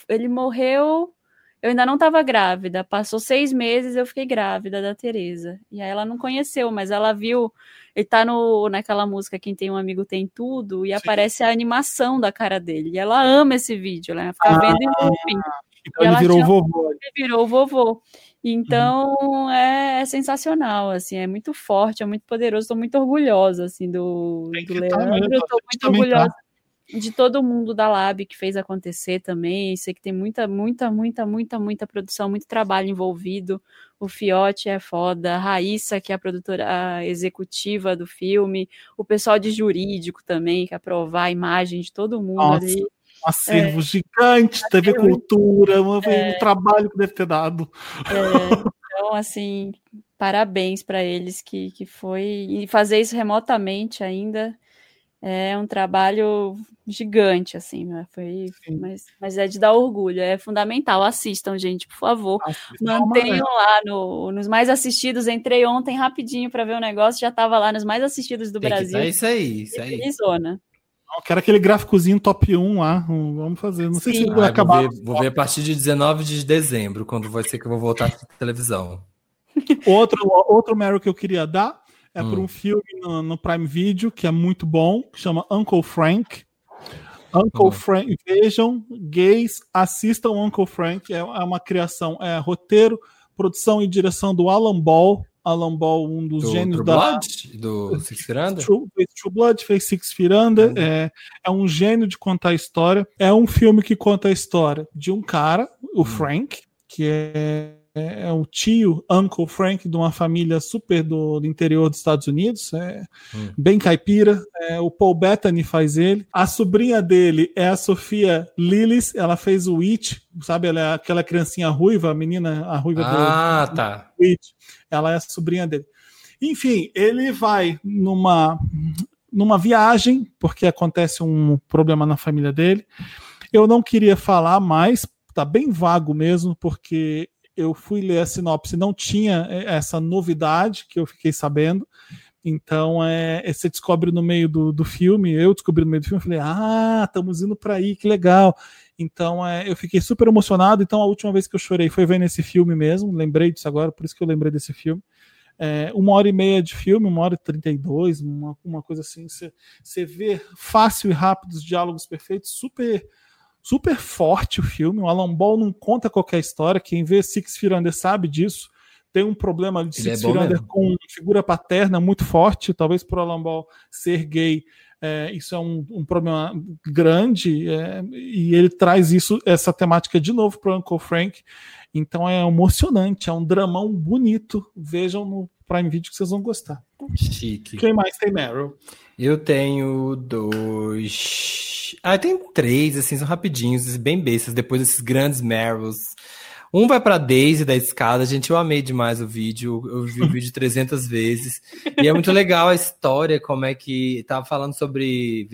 ele morreu, eu ainda não estava grávida. Passou seis meses, eu fiquei grávida da Tereza. E aí ela não conheceu, mas ela viu. Ele tá no, naquela música Quem Tem um Amigo Tem Tudo, e Sim. aparece a animação da cara dele. E ela ama esse vídeo, né? Fica ah, vendo em looping. Então ele virou o vovô. Ele virou vovô. Então uhum. é, é, sensacional, assim, é muito forte, é muito poderoso. Estou muito orgulhosa assim do, do tá Leandro. Estou muito tá. orgulhosa. Tá de todo mundo da Lab que fez acontecer também. Sei que tem muita, muita, muita, muita, muita produção, muito trabalho envolvido. O Fiote é foda, a Raíssa, que é a produtora executiva do filme, o pessoal de jurídico também, que aprovar a imagem de todo mundo Nossa. ali. Um acervo é, gigante, TV Cultura, um, é, um trabalho que deve ter dado. É, então, assim, parabéns para eles que, que foi. E fazer isso remotamente ainda é um trabalho gigante, assim, né? Foi, mas, mas é de dar orgulho, é fundamental. Assistam, gente, por favor. Assistam Mantenham lá no, nos mais assistidos. Entrei ontem rapidinho para ver o negócio, já estava lá nos mais assistidos do Tem Brasil. É isso aí, isso aí. Zona. Eu quero aquele gráficozinho top 1 lá. Vamos fazer. Não sei Sim. se vai ah, acabar. Vou ver, vou ver, a partir de 19 de dezembro, quando vai ser que eu vou voltar à televisão. Outro, outro Meryl que eu queria dar é hum. por um filme no, no, Prime Video que é muito bom, que chama Uncle Frank. Uncle hum. Frank, vejam, gays, assistam Uncle Frank, é, é uma criação, é roteiro, produção e direção do Alan Ball. Alan Ball, um dos do gênios True da. Blood? Do Six Firanda? True, True Blood, fez Six Firanda. É, é um gênio de contar história. É um filme que conta a história de um cara, o hum. Frank, que é é, é o tio, Uncle Frank, de uma família super do, do interior dos Estados Unidos, é, hum. bem caipira. É, o Paul Bettany faz ele. A sobrinha dele é a Sofia Lillis, ela fez o It, sabe? Ela é aquela criancinha ruiva, a menina, a ruiva ah, do, tá. do It. Ela é sobrinha dele. Enfim, ele vai numa, numa viagem, porque acontece um problema na família dele. Eu não queria falar mais, tá bem vago mesmo, porque eu fui ler a sinopse, não tinha é, essa novidade que eu fiquei sabendo. Então, é, é, você descobre no meio do, do filme, eu descobri no meio do filme, falei, ah, estamos indo para aí, que legal. Então, é, eu fiquei super emocionado. Então, a última vez que eu chorei foi vendo esse filme mesmo, lembrei disso agora, por isso que eu lembrei desse filme. É, uma hora e meia de filme, uma hora e trinta e dois, uma, uma coisa assim. Você vê fácil e rápido os diálogos perfeitos, super super forte o filme. O Alan Ball não conta qualquer história. Quem vê Six Feet Under sabe disso. Tem um problema de Ele Six é Feet Under com figura paterna muito forte. Talvez para o Alan Ball ser gay, é, isso é um, um problema grande. É, e ele traz isso, essa temática de novo para o Uncle Frank. Então é emocionante, é um dramão bonito. Vejam no Prime Video que vocês vão gostar. Chique. Quem mais tem Meryl? Eu tenho dois ah, tem três, assim, são rapidinhos, bem bestas, depois desses grandes Meryls. Um vai pra Daisy da escada, gente, eu amei demais o vídeo, eu vi o vídeo 300 vezes. E é muito legal a história, como é que tava falando sobre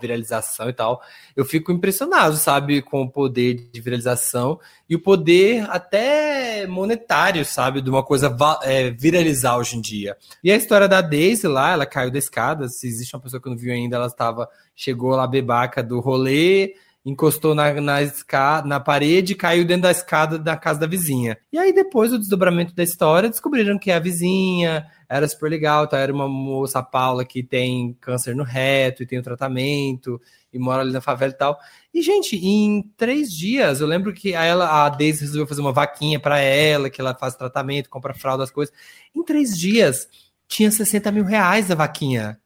viralização e tal. Eu fico impressionado, sabe, com o poder de viralização e o poder até monetário, sabe, de uma coisa é, viralizar hoje em dia. E a história da Daisy lá, ela caiu da escada. Se existe uma pessoa que não viu ainda, ela estava chegou lá bebaca do rolê encostou na, na, escada, na parede e caiu dentro da escada da casa da vizinha. E aí, depois do desdobramento da história, descobriram que a vizinha era super legal, tá? Era uma moça Paula que tem câncer no reto e tem o tratamento e mora ali na favela e tal. E, gente, em três dias, eu lembro que a, ela, a Daisy resolveu fazer uma vaquinha para ela, que ela faz tratamento, compra fralda, as coisas. Em três dias, tinha 60 mil reais a vaquinha.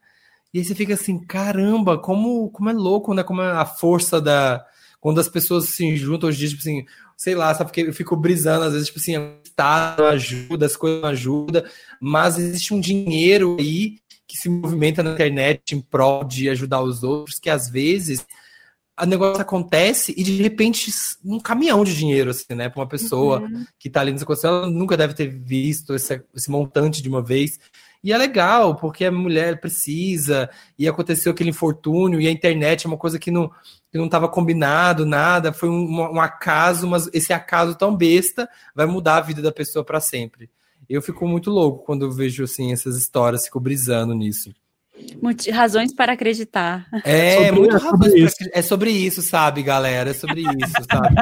E aí você fica assim, caramba, como, como é louco, né? Como é a força da. Quando as pessoas se juntam hoje em dia, tipo assim, sei lá, sabe? Porque eu fico brisando, às vezes, tipo assim, o Estado ajuda, as coisas não ajudam, mas existe um dinheiro aí que se movimenta na internet em prol de ajudar os outros, que às vezes o negócio acontece e de repente um caminhão de dinheiro, assim, né, para uma pessoa Uhum. que tá ali nessa condição, ela nunca deve ter visto esse, esse montante de uma vez. E é legal, porque a mulher precisa, e aconteceu aquele infortúnio, e a internet é uma coisa que não que não estava combinado, nada, foi um, um acaso, mas esse acaso tão besta vai mudar a vida da pessoa para sempre. Eu fico muito louco quando eu vejo assim essas histórias, fico brisando nisso. Razões para acreditar. É, Sobre- muito sobre razões pra é sobre isso, sabe, galera? É sobre isso, sabe?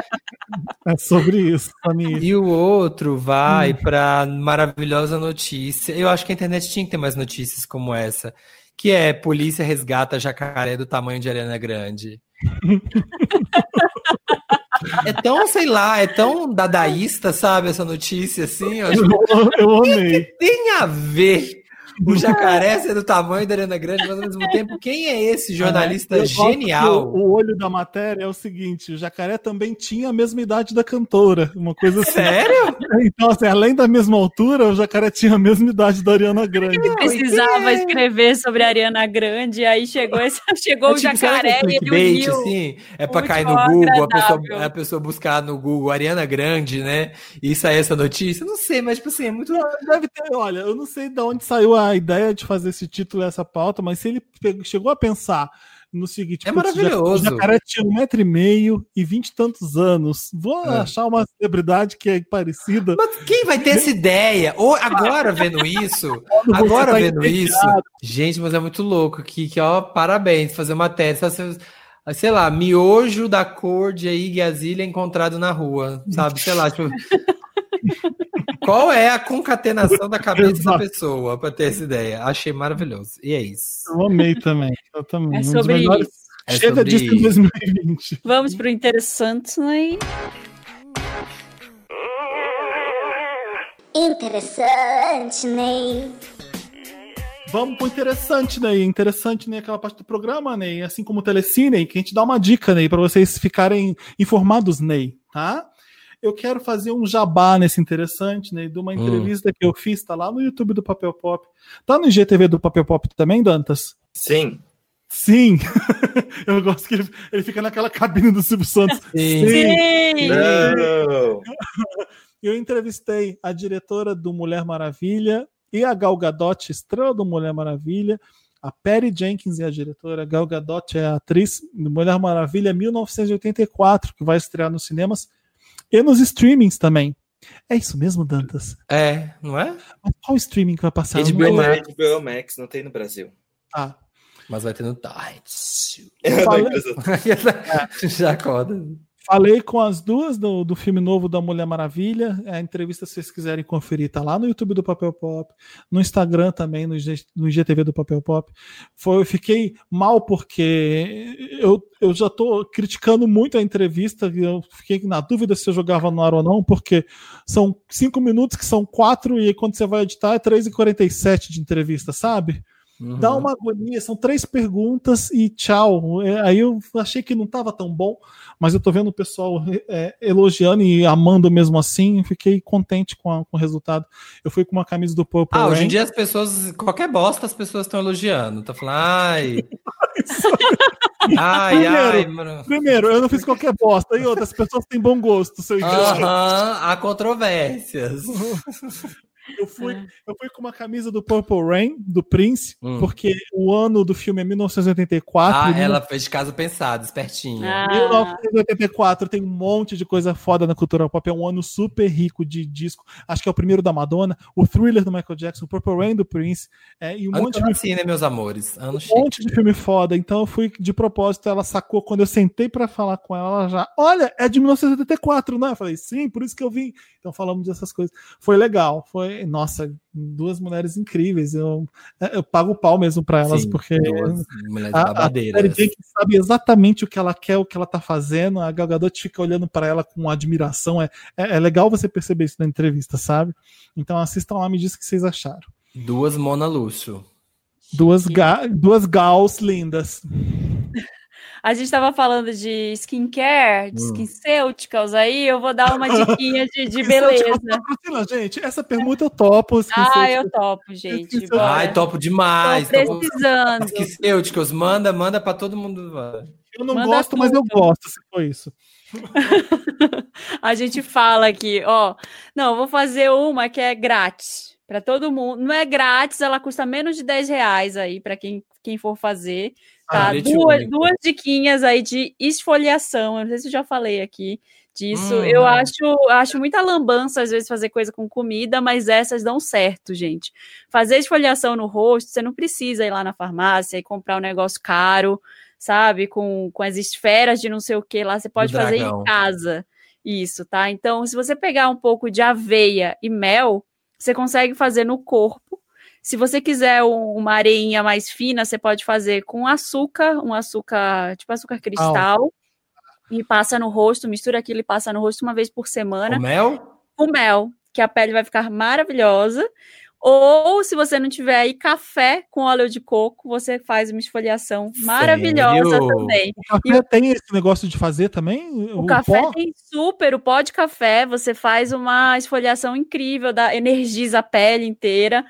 É sobre isso, Samir. E o outro vai pra maravilhosa notícia. Eu acho que a internet tinha que ter mais notícias como essa, que é polícia resgata jacaré do tamanho de Ariana Grande. é tão, sei lá, é tão dadaísta, sabe, essa notícia assim. Eu que Eu, eu amei. tem a ver o jacaré ser do tamanho da Ariana Grande, mas ao mesmo tempo, quem é esse jornalista Eu gosto genial? O, o olho da matéria é o seguinte: o jacaré também tinha a mesma idade da cantora. Uma coisa assim. Sério? Então, assim, além da mesma altura, o jacaré tinha a mesma idade da Ariana Grande. Precisava escrever sobre a Ariana Grande, aí chegou, esse, chegou É o tipo, que jacaré é e ele uniu. assim? É pra Muito cair no Google, a pessoa, a pessoa buscar no Google Ariana Grande, né? E sair essa notícia? Não sei, mas tipo assim, é muito. Deve ter, olha, eu não sei de onde saiu a ideia de fazer esse título e essa pauta, mas se ele chegou a pensar no seguinte, É maravilhoso. O jacaré tinha um metro e meio e vinte e tantos anos. Vou É. achar uma celebridade que é parecida. Mas quem vai ter essa ideia? Ou agora vendo isso, agora tá vendo isso, entediado. gente, mas é muito louco aqui, que ó, parabéns, fazer uma tese, sei lá, miojo da cor de Iggy Azalea encontrado na rua, sabe? Sei lá, tipo, qual é a concatenação da cabeça da pessoa para ter essa ideia? Achei maravilhoso. E é isso. Eu amei também. Eu também. É Um sobre melhores- isso. É Chega sobre disso em isso. 2020. Vamos pro interessante, né? Interessante, Ney. Vamos pro interessante, Ney. Interessante, Ney, aquela parte do programa, Ney. Assim como o Telecine, que a gente dá uma dica, Ney, para vocês ficarem informados, Ney, tá? Eu quero fazer um jabá nesse interessante, Ney, de uma entrevista que eu fiz, tá lá no YouTube do Papel Pop. Tá no IGTV do Papel Pop também, Dantas? Sim. Sim! eu gosto que ele, ele fica naquela cabine do Silvio Santos. Sim. Sim! Não. Eu entrevistei a diretora do Mulher Maravilha e a Gal Gadot, estrela do Mulher Maravilha. A Perry Jenkins é a diretora, a Gal Gadot é a atriz do Mulher Maravilha 1984, que vai estrear nos cinemas e nos streamings também. É isso mesmo, Dantas? É, não é? Mas qual streaming que vai passar? Eu não HBO lembro. Max. HBO Max não tem no Brasil. Ah, Mas vai ter no. Falei- Já acorda. Falei com as duas do, do filme novo da Mulher Maravilha. A entrevista, se vocês quiserem conferir, tá lá no YouTube do Papel Pop, no Instagram também, no, no IGTV do Papel Pop. Foi, eu fiquei mal porque eu, eu já tô criticando muito a entrevista. Eu fiquei na dúvida se eu jogava no ar ou não, porque são cinco minutos que são quatro, e quando você vai editar é 3h47 de entrevista, sabe? Uhum. Dá uma agonia, são três perguntas e tchau. É, Aí eu achei que não estava tão bom, mas eu tô vendo o pessoal é, elogiando e amando mesmo assim. Fiquei contente com, a- com o resultado. Eu fui com uma camisa do Purple Ah, hoje em Rain. dia as pessoas, qualquer bosta, as pessoas estão elogiando. Tá falando, ai. ai, ai, Primeiro, mano. Primeiro, eu não fiz qualquer bosta. E outras pessoas têm bom gosto, seu idiota. Aham, há controvérsias. Eu fui, eu fui com uma camisa do Purple Rain, do Prince, Hum. porque o ano do filme é 1984. Ah, e ela fez de caso pensado, espertinha. Ah, 1984 tem um monte de coisa foda na cultura pop. É um ano super rico de disco. Acho que é o primeiro da Madonna, o Thriller do Michael Jackson, o Purple Rain do Prince, é, e um Ano monte de nasci, né, meus amores? Ano um chique. monte de filme foda. Então eu fui de propósito. Ela sacou quando eu sentei pra falar com ela. Ela já, olha, é de 1984, não é? Eu falei, sim, por isso que eu vim. Então falamos dessas coisas. Foi legal. Foi, nossa, duas mulheres incríveis. Eu, eu pago o pau mesmo pra elas, Sim, porque duas mulheres a, a Jenkins sabe exatamente o que ela quer, o que ela tá fazendo. A Gal Gadot fica olhando para ela com admiração. É, é, é legal você perceber isso na entrevista, sabe? Então assistam lá, me diz o que vocês acharam. Duas Mona Luxo. Duas, ga duas gals lindas. A gente estava falando de skincare, de Hum. skincêuticals aí, eu vou dar uma diquinha de, de beleza. gente, essa pergunta eu topo. Ah, eu topo, gente. Ai, topo demais. Tô precisando. Skincêuticos, manda, manda pra todo mundo. Eu não Manda gosto, mas eu tudo. gosto, se for isso. A gente fala aqui, ó. Não, eu vou fazer uma que é grátis para todo mundo. Não é grátis, ela custa menos de 10 reais aí para quem, quem for fazer. Tá? Ah, duas, duas diquinhas aí de esfoliação. Eu não sei se eu já falei aqui disso. Hum, eu acho, acho muita lambança, às vezes, fazer coisa com comida, mas essas dão certo, gente. Fazer esfoliação no rosto, você não precisa ir lá na farmácia e comprar um negócio caro, sabe? Com, com as esferas de não sei o que lá, você pode fazer em casa. Isso, tá? Então, se você pegar um pouco de aveia e mel, você consegue fazer no corpo. Se você quiser um- uma areinha mais fina, você pode fazer com açúcar, um açúcar, tipo açúcar cristal, e passa no rosto, mistura aquilo e passa no rosto uma vez por semana O mel? com mel, que a pele vai ficar maravilhosa. Ou se você não tiver aí café com óleo de coco, você faz uma esfoliação maravilhosa Sério? também. O café tem esse negócio de fazer também? O, café pó? tem super, o pó de café, você faz uma esfoliação incrível, dá, energiza a pele inteira,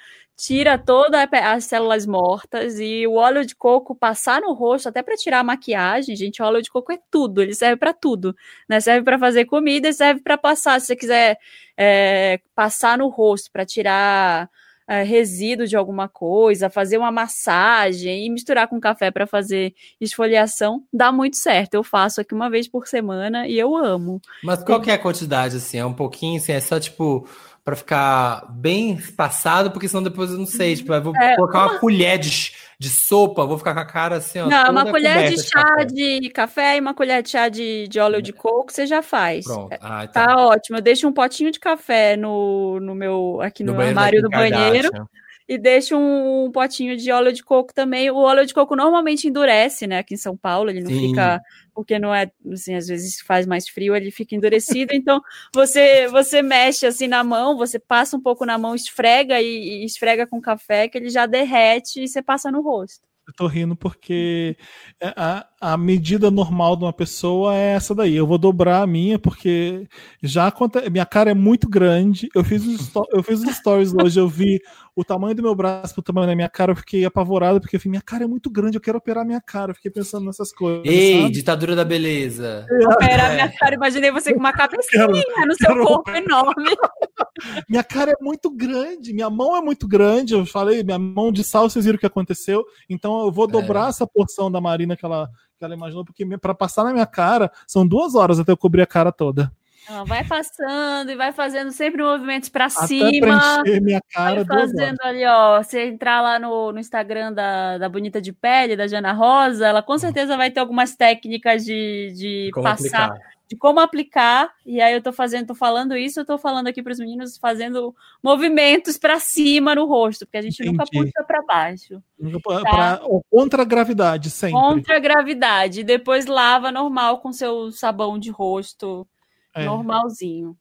tira todas as células mortas e o óleo de coco passar no rosto, até para tirar a maquiagem, gente, o óleo de coco é tudo, ele serve para tudo, né? Serve para fazer comida e serve para passar, se você quiser é, passar no rosto para tirar é, resíduo de alguma coisa, fazer uma massagem e misturar com café para fazer esfoliação, dá muito certo. Eu faço aqui uma vez por semana e eu amo. Mas qual que é a quantidade, assim? É um pouquinho, assim, é só, tipo, pra ficar bem espaçado, porque senão depois eu não sei, tipo, eu vou É, colocar uma colher de, de sopa, vou ficar com a cara assim, ó. Não, uma colher de chá café. de café e uma colher de chá de, de óleo de coco, você já faz. Pronto. Ah, tá. Tá ótimo. Eu deixo um potinho de café no, no meu aqui no, da armário do banheiro Kardashian. E deixo um, potinho de óleo de coco também. O óleo de coco normalmente endurece, né? Aqui em São Paulo, ele não Sim. fica porque não é, assim, às vezes faz mais frio, ele fica endurecido. Então você você mexe assim na mão, você passa um pouco na mão, esfrega e, e esfrega com café que ele já derrete e você passa no rosto. Eu tô rindo porque é, a, a medida normal de uma pessoa é essa daí. Eu vou dobrar a minha porque já aconte- minha cara é muito grande. Eu fiz os, sto- eu fiz os stories hoje, eu vi o tamanho do meu braço pro tamanho da minha cara, eu fiquei apavorado porque eu falei, minha cara é muito grande, eu quero operar minha cara. Eu fiquei pensando nessas coisas. Ei, sabe? ditadura da beleza. Era a minha cara, imaginei você com uma cabecinha no seu quero- corpo enorme. Minha cara é muito grande, minha mão é muito grande. Eu falei, minha mão de sal, vocês viram o que aconteceu. Então eu vou dobrar essa porção da Marina que ela, ela imaginou, porque para passar na minha cara são duas horas até eu cobrir a cara toda. Não, vai passando e vai fazendo sempre movimentos para cima. minha cara Vai fazendo ali, ó. Você entrar lá no, no Instagram da, da Bonita de Pele, da Jana Rosa, ela com certeza vai ter algumas técnicas de, de Como passar, aplicar. de como aplicar. E aí eu tô fazendo, tô falando isso, eu tô falando aqui para os meninos fazendo movimentos para cima no rosto, porque a gente nunca Entendi. puxa para baixo. Pra, pra- ó, contra a gravidade, sempre. Contra a gravidade. E depois lava normal com seu sabão de rosto É, normalzinho.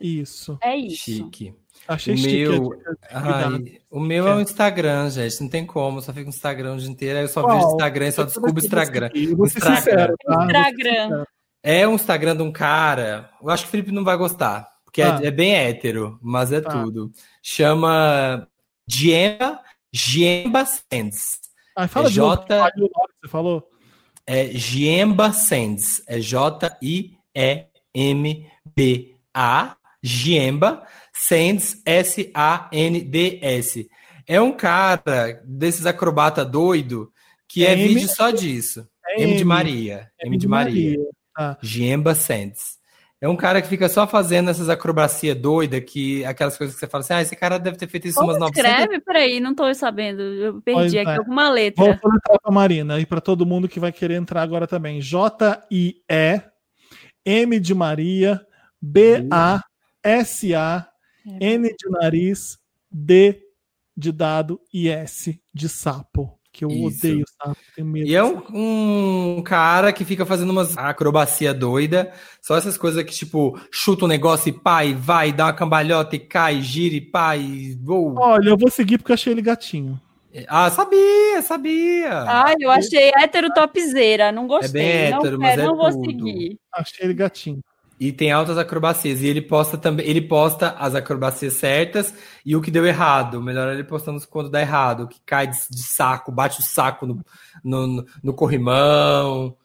isso. É isso. Chique. Achei O chique. meu-. Ai, o meu é o Instagram, gente. Não tem como. Só fico no Instagram o dia inteiro. Aí eu só Qual? vejo Instagram e só descubro o Instagram. Instagram. sincero, tá? Instagram. É um Instagram de um cara. Eu acho que o Felipe não vai gostar. Porque Ah. é, é bem hétero, mas é Tá. tudo. Chama Giemba, Giemba Sands. Ai, fala É de J- fala de novo que você falou. É Giemba Sands. É J-I-E-M-B-A. Giemba Sands, S-A-N-D-S. É um cara desses acrobata doido que é, M- vídeo só disso. É M de M. Maria. M de Maria. Tá. Giemba Sands. É um cara que fica só fazendo essas acrobacias doidas, que aquelas coisas que você fala assim, ah, esse cara deve ter feito isso Como umas 900 escreve? Peraí, não tô sabendo. Eu perdi Pois aqui é. alguma Vou letra. soletrar pra Marina e para todo mundo que vai querer entrar agora também. J-I-E, M de Maria, B-A-S-A, N de nariz, D de dado e S de sapo. que eu Isso. odeio, sabe? Tenho medo. E é um, um cara que fica fazendo umas acrobacia doida. Só essas coisas que, tipo, chuta um negócio e pá, e vai, dá uma cambalhota e cai, gira e pá, e voa. Olha, eu vou seguir porque achei ele gatinho. Ah, sabia, sabia. Ai, eu achei hétero topzera, não gostei. bem não hétero, mas quero, é não vou tudo. seguir. Achei ele gatinho. E tem altas acrobacias. E ele posta também, ele posta as acrobacias certas e o que deu errado. Melhor é ele postando quando dá errado, o que cai de, de saco, bate o saco no, no, no- corrimão.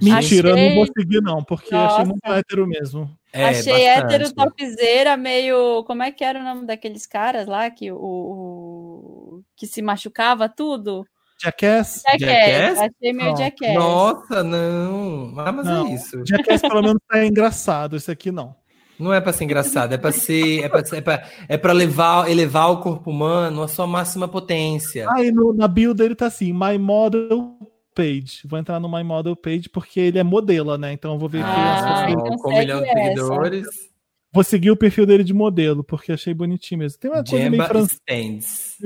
Mentira, eu não Achei- vou seguir, não, porque achei Nossa. muito hétero mesmo. É, achei bastante. hétero topzera meio. Como é que era o nome daqueles caras lá que o. que se machucava tudo? Jackass? Jackass. Jackass? Achei meio Não. Jackass. Nossa, não. Ah, mas Não. é isso. Jackass pelo menos tá engraçado, esse aqui não. Não é pra ser engraçado, é pra ser. É pra, ser- é pra, é pra levar, elevar o corpo humano à sua máxima potência. Aí no, na bio dele tá assim, My Model Page. Vou entrar no My Model Page porque ele é modelo, né? Então eu vou ver aqui. Ah, então com um segue milhão de essa. seguidores. Vou seguir o perfil dele de modelo, porque achei bonitinho mesmo. Tem uma coisa meio fran... Meio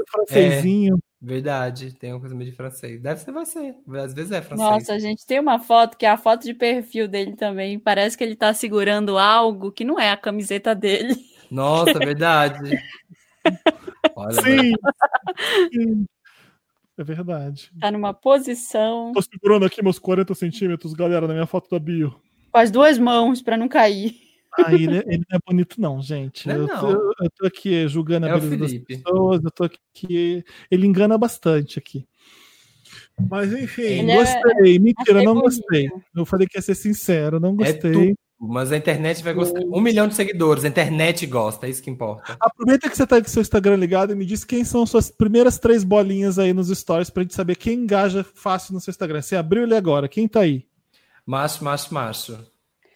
francesinho. Verdade, tem uma coisa meio de francês. Deve ser, ser. Às vezes é francês. Nossa, gente, tem uma foto que é a foto de perfil dele também. Parece que ele tá segurando algo que não é a camiseta dele. Nossa, verdade. Olha, Sim. Sim. É verdade. Tá numa posição Tô segurando aqui meus 40 centímetros, galera, na minha foto da bio. com as duas mãos pra não cair. Ah, ele, ele não é bonito, não, gente. Não é eu, não. Eu, eu tô aqui julgando a É o beleza das Felipe. pessoas, eu tô aqui. Ele engana bastante aqui. Mas enfim, Ele é- gostei. Mentira, achei não bonito. gostei. Eu falei que ia ser sincero, não É gostei. Mas a internet vai gostar. Um milhão de seguidores, a internet gosta, é isso que importa. Aproveita que você tá com seu Instagram ligado e me diz quem são suas primeiras três bolinhas aí nos stories pra gente saber quem engaja fácil no seu Instagram. Você abriu ele agora, quem tá aí? Macho, macho, macho.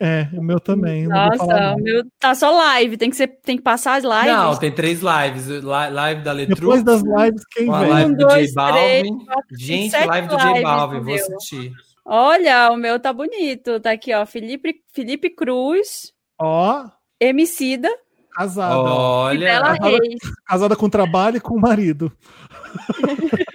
É, o meu também. Nossa, o meu tá só live, tem que, ser, tem que passar as lives. Não, tem três lives. Li- Live da Letrux. Depois das lives, quem vem? live Um, do dois, J Balvin. três, quatro, Gente, live do J Balvin, vou assistir. Olha, o meu tá bonito. Tá aqui, ó. Felipe, Felipe Cruz, Ó, Emicida casada. e Olha, Reis. Casada com trabalho e com marido.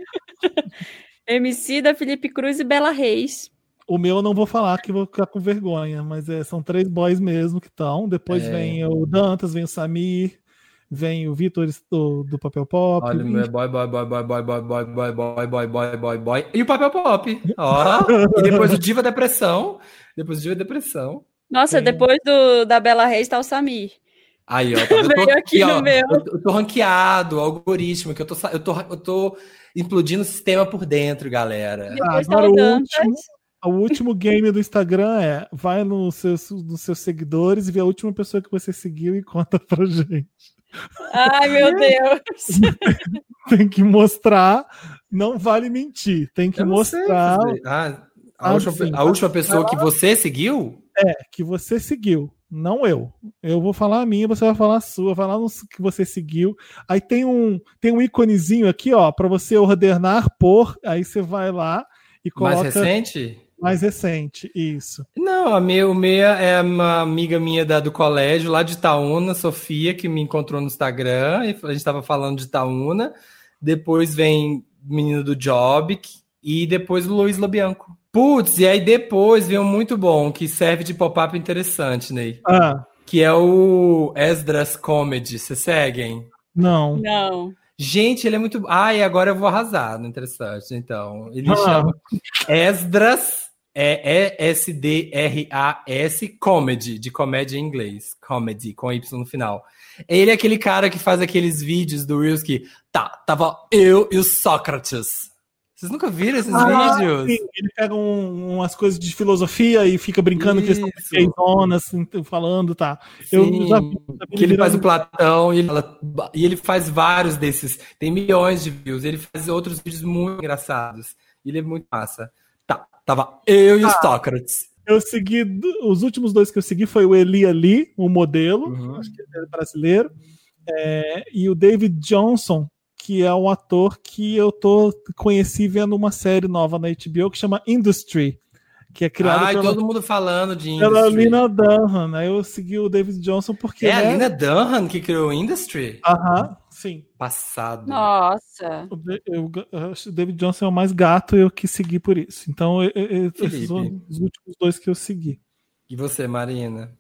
Emicida, Felipe Cruz e Bela Reis. O meu eu não vou falar que vou ficar com vergonha, mas é, são três boys mesmo que estão. Depois É. vem o Dantas, vem o Samir, vem o Vitor do, do Papel Pop. olha, o meu é boy, boy, boy, boy, boy, boy, boy, boy, boy, boy, boy, boy, boy. E o papel pop. Ó. e depois o Diva Depressão. Depois o Diva Depressão. Nossa, Tem. depois do, da Bela Reis tá o Samir. Aí, ó. Tá, eu tô aqui no meu. Eu, eu tô ranqueado, algoritmo, que eu tô, eu tô, eu tô implodindo o sistema por dentro, galera. Tá agora o último, o último game do Instagram é vai nos seus, nos seus seguidores e vê a última pessoa que você seguiu e conta pra gente. Ai, meu Deus. Tem que mostrar, não vale mentir. Tem que mostrar. Ah, a, última, a última pessoa que você seguiu? é, que você seguiu, não eu. Eu vou falar a minha, você vai falar a sua, vai lá no que você seguiu. Aí tem um tem um íconezinho aqui, ó, para você ordenar por, aí você vai lá e coloca Mais recente? Mais recente, isso. Não, a minha, o meia é uma amiga minha da, do colégio, lá de Itaúna, Sofia, que me encontrou no Instagram, e a gente estava falando de Itaúna. Depois vem o menino do Job e depois o Luiz Lobianco. Putz, e aí depois vem um muito bom, que serve de pop-up interessante, Ney. Ah, Que é o Esdras Comedy. Vocês seguem? não. Não. Gente, ele é muito. Ah, e agora eu vou arrasar no interessante. Então, ele Ah. chama Esdras, é E-S-D-R-A-S, Comedy, de comédia em inglês. Comedy, com Y no final. Ele é aquele cara que faz aqueles vídeos do Reels que. Tá, tava eu e o Sócrates. Vocês nunca viram esses Ah, vídeos? sim, ele pega um- umas coisas de filosofia e fica brincando que eles Isso. estão assim, falando, tá. Eu Sim, já vi- já vi que ele faz o Platão e ele, fala- e ele faz vários desses. Tem milhões de views. Ele faz outros vídeos muito engraçados. Ele é muito massa. Tava eu e o Sócrates. Eu segui, os últimos dois que eu segui foi o Eli Ali, o modelo, Uhum. acho que ele é brasileiro, é, e o David Johnson, que é um ator que eu tô conheci vendo uma série nova na HBO que chama Industry, que é criada Ai, pela, todo mundo falando de pela Industry. Lina Dunham. Aí eu segui o David Johnson porque É a né, Lina Dunham que criou o Industry? Aham, Sim. Passado. Nossa. Eu- eu David Johnson é o mais gato e eu que segui por isso. Então, eu- eu- esses foram os últimos dois que eu segui. E você, Marina?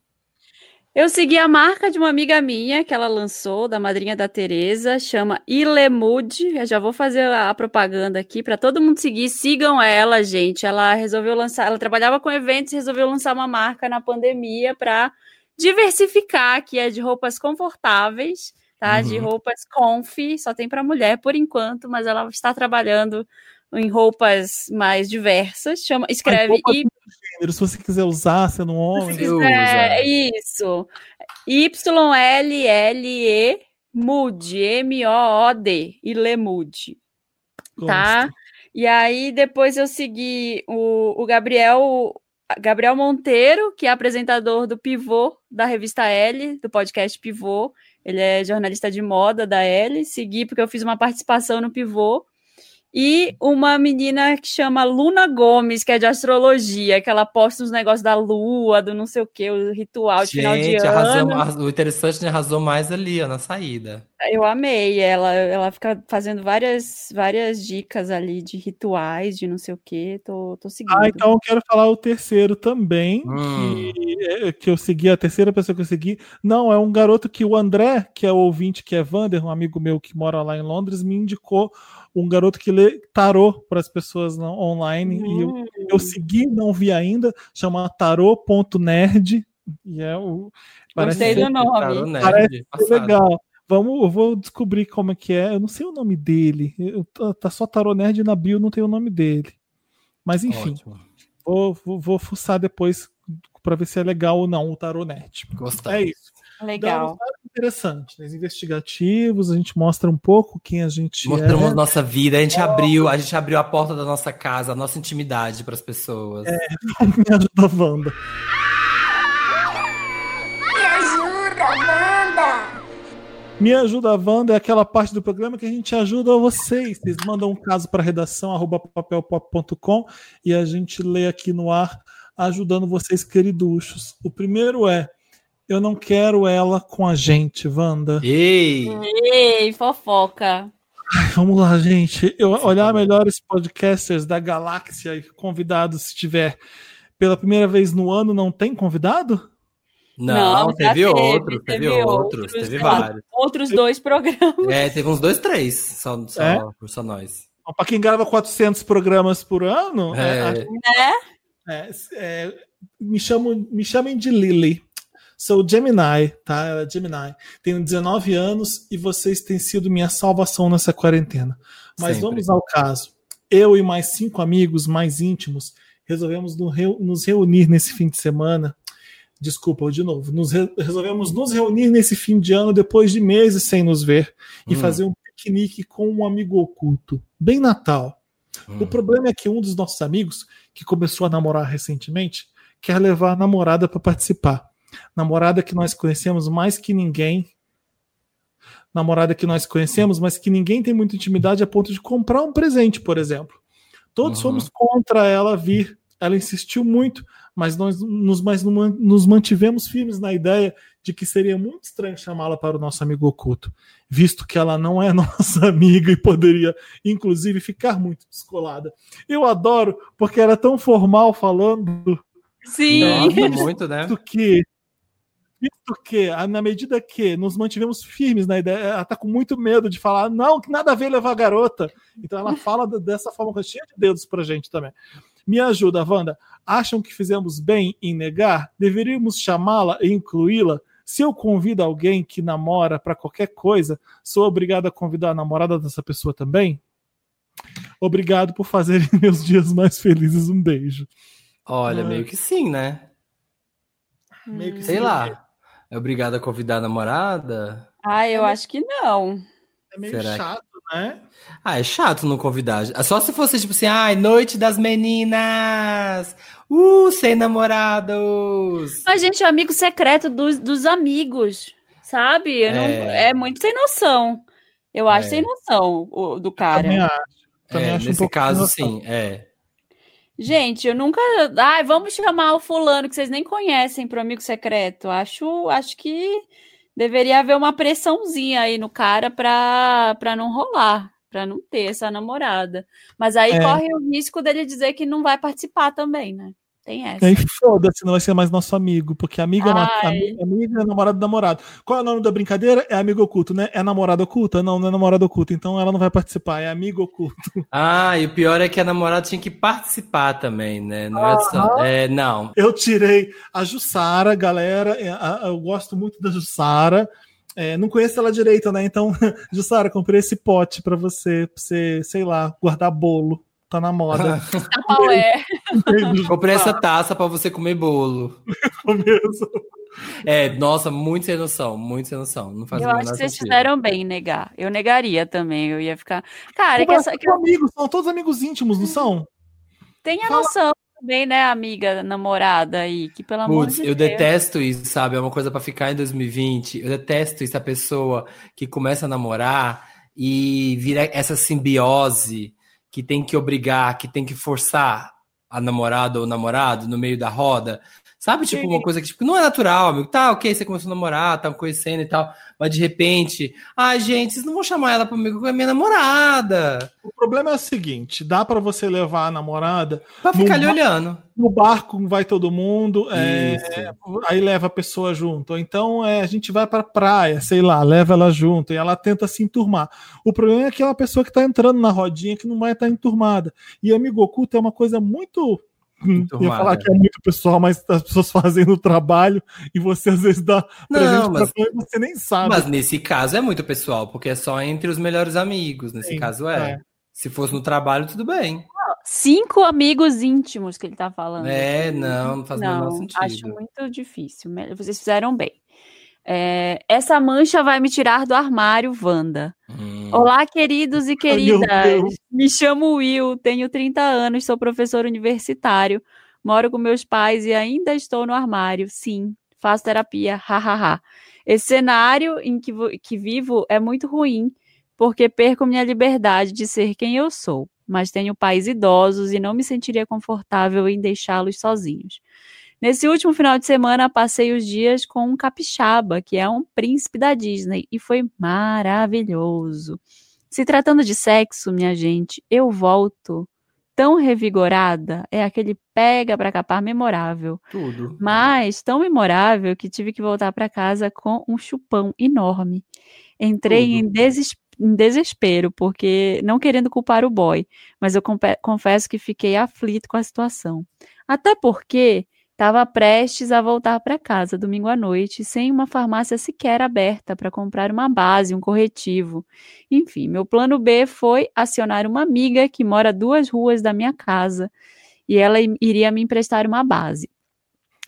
Eu segui a marca de uma amiga minha que ela lançou, da madrinha da Teresa, chama Ilemude. Eu já vou fazer a propaganda aqui para todo mundo seguir. Sigam ela, gente. Ela resolveu lançar, ela trabalhava com eventos e resolveu lançar uma marca na pandemia para diversificar, que é de roupas confortáveis, tá? De Uhum. roupas conf, só tem para mulher por enquanto, mas ela está trabalhando em roupas mais diversas. Chama, escreve I Gênero, Se você quiser usar, sendo um homem. Se usa. é, isso. Y-L-L-E Mood, M-O-O-D, Ilemude, tá? E aí depois eu segui o, o Gabriel Gabriel Monteiro, que é apresentador do Pivô, da revista L, do podcast Pivô. Ele é jornalista de moda da L. Segui porque eu fiz uma participação no Pivô. E uma menina que chama Luna Gomes, que é de astrologia, que ela posta uns negócios da lua, do não sei o que, o ritual de final de Gente, ano. arrasou, arras- o interessante é arrasou mais ali, ó, na saída. Eu amei. Ela, ela fica fazendo várias, várias dicas ali de rituais, de não sei o que. Tô, tô seguindo. Ah, então eu quero falar o terceiro também, Hum. que, que eu segui, a terceira pessoa que eu segui. Não, é um garoto que o André, que é o ouvinte, que é Vander, um amigo meu que mora lá em Londres, me indicou um garoto que lê tarô para as pessoas não- online. E eu, Hum, eu segui, não vi ainda, chama tarô.nerd. E é o. Parece Gostei ser, do nome. Tarô nerd, Parece legal. Vamos, eu vou descobrir como é que é. Eu não sei o nome dele. Eu- tá- tá só Tarô Nerd na bio, não tem o nome dele. Mas enfim. Ótimo. Vou, vou, vou fuçar depois pra ver se é legal ou não o Tarot Net. Gostei. É isso. Legal. Interessante. Né? Investigativos, a gente mostra um pouco quem a gente Mostramos é. nossa vida, a gente abriu, a gente abriu a porta da nossa casa, a nossa intimidade para as pessoas. É. Me ajuda, Wanda. Me ajuda, Wanda! Me ajuda, Wanda, é aquela parte do programa que a gente ajuda vocês. Vocês mandam um caso para redação arroba papelpop.com e a gente lê aqui no ar, ajudando vocês, queriduchos. O primeiro é: Eu não quero ela com a gente, Wanda. Ei! Ei, fofoca. Vamos lá, gente. Eu olhar melhores podcasters da galáxia e convidados, se tiver pela primeira vez no ano, não tem convidado? Não, já teve, outros, teve, teve outros, teve né? vários. Outros dois programas. É, teve uns dois, três, só, só, É? só nós. Para quem grava 400 programas por ano, é, É, Né? é, é, me, chamo, me chamem de Lily. Sou Gemini, tá? Ela é Gemini. Tenho 19 anos e vocês têm sido minha salvação nessa quarentena. Mas Sempre. vamos ao caso. Eu e mais cinco amigos mais íntimos resolvemos nos reunir nesse fim de semana. Desculpa, de novo. Nos re- resolvemos nos reunir nesse fim de ano depois de meses sem nos ver e Hum. fazer um piquenique com um amigo oculto. Bem Natal. hum. O problema é que um dos nossos amigos, que começou a namorar recentemente, quer levar a namorada para participar. Namorada que nós conhecemos mais que ninguém. Namorada que nós conhecemos, mas que ninguém tem muita intimidade a ponto de comprar um presente, por exemplo. Todos Uhum. fomos contra ela vir. Ela insistiu muito, mas nós nos, mas nos mantivemos firmes na ideia de que seria muito estranho chamá-la para o nosso amigo oculto, visto que ela não é nossa amiga e poderia, inclusive, ficar muito descolada. Eu adoro, porque era tão formal falando, Sim. Nossa, muito, né? visto que, visto que, ah, na medida que nos mantivemos firmes na ideia, ela tá com muito medo de falar, não, que nada a ver levar a garota. Então ela fala dessa forma, cheia de dedos pra gente também. Me ajuda, Wanda. Acham que fizemos bem em negar? Deveríamos chamá-la e incluí-la? Se eu convido alguém que namora para qualquer coisa, sou obrigado a convidar a namorada dessa pessoa também? Obrigado por fazerem meus dias mais felizes. Um beijo. Olha, Ai. meio que sim, né? Meio que Sei sim. lá. É obrigado a convidar a namorada? Ah, eu acho que não. É meio Será que- chato, né? Ah, é chato não convidar. Só se fosse tipo assim, ai, noite das meninas! Uh, sem namorados! Mas, gente, é amigo secreto dos, dos amigos, sabe? Eu não- É. é muito sem noção. Eu acho É. sem noção o, do Também cara. acho. Também É, acho um nesse pouco caso, sem noção. sim, é. Gente, eu nunca. Ai, vamos chamar o fulano que vocês nem conhecem pro amigo secreto. Acho, acho que Deveria haver uma pressãozinha aí no cara pra, pra não rolar, pra não ter essa namorada. Mas aí É. corre o risco dele dizer que não vai participar também, né? Tem essa. Aí foda-se, não vai ser mais nosso amigo, porque amigo é, é namorado namorado. Qual é o nome da brincadeira? É amigo oculto, né? É namorada oculta? Não, não é namorada oculta, então ela não vai participar, é amigo oculto. Ah, e o pior é que a namorada tinha que participar também, né? Não é só. É, não. Eu tirei a Jussara, galera. é, Eu gosto muito da Jussara. É, não conheço ela direito, né? Então, Jussara, comprei esse pote pra você, pra você, sei lá, guardar bolo. Tá na moda. Qual é? Comprei essa taça pra você comer bolo. mesmo. É, nossa, muito sem noção, muito sem noção. Não faz Eu acho que vocês sentido. fizeram bem em negar. Eu negaria também. Eu ia ficar. Cara, é que essa, que são amigos, são todos amigos íntimos, não são? tenha Fala- noção também, né, amiga, namorada aí, que pelo amor Putz, de eu Deus. detesto isso, sabe? É uma coisa pra ficar em 2020. Eu detesto isso, a pessoa que começa a namorar e vira essa simbiose que tem que obrigar, que tem que forçar a namorada ou namorado no meio da roda. Sabe, tipo, uma coisa que tipo, não é natural, amigo. Tá, ok, você começou a namorar, tá conhecendo e tal, mas de repente, ai, gente, vocês não vão chamar ela comigo, é minha namorada. O problema é o seguinte: dá pra você levar a namorada Pra ficar ali olhando. no barco, vai todo mundo, é, aí leva a pessoa junto. Ou então é, a gente vai pra praia, sei lá, leva ela junto e ela tenta se enturmar. O problema é que é uma pessoa que tá entrando na rodinha que não vai estar enturmada. E amigo oculto é uma coisa muito. Eu ia falar que é muito pessoal, mas as pessoas fazem no trabalho e você às vezes dá presente Não, pra mas, pessoa e você nem sabe. mas nesse caso é muito pessoal, porque é só entre os melhores amigos. Nesse Sim, caso é. é. Se fosse no trabalho, tudo bem. Cinco amigos íntimos que ele tá falando. É, não, não faz o menor Não, sentido. acho muito difícil. Vocês fizeram bem. É, essa mancha vai me tirar do armário, Wanda. Hum. Olá, queridos e queridas. Me chamo Will, tenho 30 anos, sou professor universitário, moro com meus pais e ainda estou no armário. Sim, faço terapia, hahaha. Esse cenário em que, que vivo é muito ruim, porque perco minha liberdade de ser quem eu sou, mas tenho pais idosos e não me sentiria confortável em deixá-los sozinhos. Nesse último final de semana, passei os dias com um capixaba, que é um príncipe da Disney, e foi maravilhoso. Se tratando de sexo, minha gente, eu volto tão revigorada, é aquele pega pra capar memorável, Tudo. mas tão memorável que tive que voltar pra casa com um chupão enorme. Entrei em, em desespero, porque não querendo culpar o boy, mas eu confesso que fiquei aflito com a situação. Até porque estava prestes a voltar para casa domingo à noite, sem uma farmácia sequer aberta para comprar uma base, um corretivo. Enfim, meu plano B foi acionar uma amiga que mora duas ruas da minha casa e ela iria me emprestar uma base.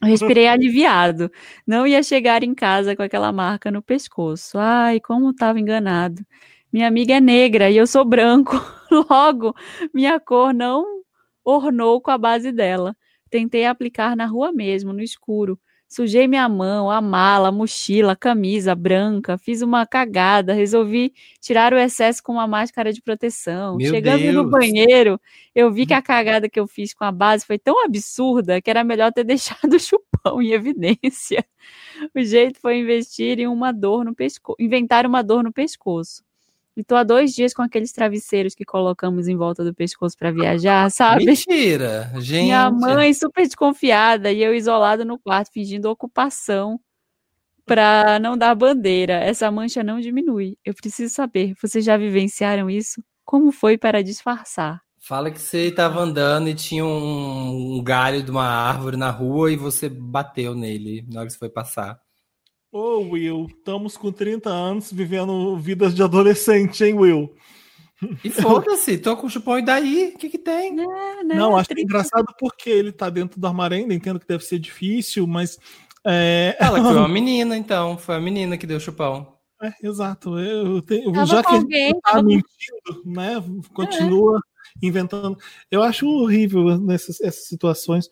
Eu Respirei aliviado. Não ia chegar em casa com aquela marca no pescoço. Ai, como estava enganado. Minha amiga é negra e eu sou branco. Logo, minha cor não ornou com a base dela. Tentei aplicar na rua mesmo, no escuro. Sujei minha mão, a mala, a mochila, a camisa branca. Fiz uma cagada. Resolvi tirar o excesso com uma máscara de proteção. Meu Chegando no Deus. banheiro, eu vi que a cagada que eu fiz com a base foi tão absurda que era melhor ter deixado o chupão em evidência. O jeito foi investir em uma dor no pescoço, inventar uma dor no pescoço. E tô há dois dias com aqueles travesseiros que colocamos em volta do pescoço para viajar, sabe? Mentira, gente. Minha mãe super desconfiada e eu isolado no quarto fingindo ocupação para não dar bandeira. Essa mancha não diminui. Eu preciso saber, vocês já vivenciaram isso? Como foi para disfarçar? Fala que você estava andando e tinha um, um galho de uma árvore na rua e você bateu nele na hora que você foi passar. Ô, Will, estamos com 30 anos vivendo vidas de adolescente, hein, Will? E foda-se, tô com o chupão e daí? O que que tem? É, né? Não, acho Trinta- engraçado porque ele tá dentro do armário ainda, entendo que deve ser difícil, mas. É, Ela que foi uma menina, então. Foi a menina que deu o chupão. é, exato. Eu tenho, Tava já que alguém, ele tá tava- mentindo, né? Continua inventando. Eu acho horrível nessas essas situações.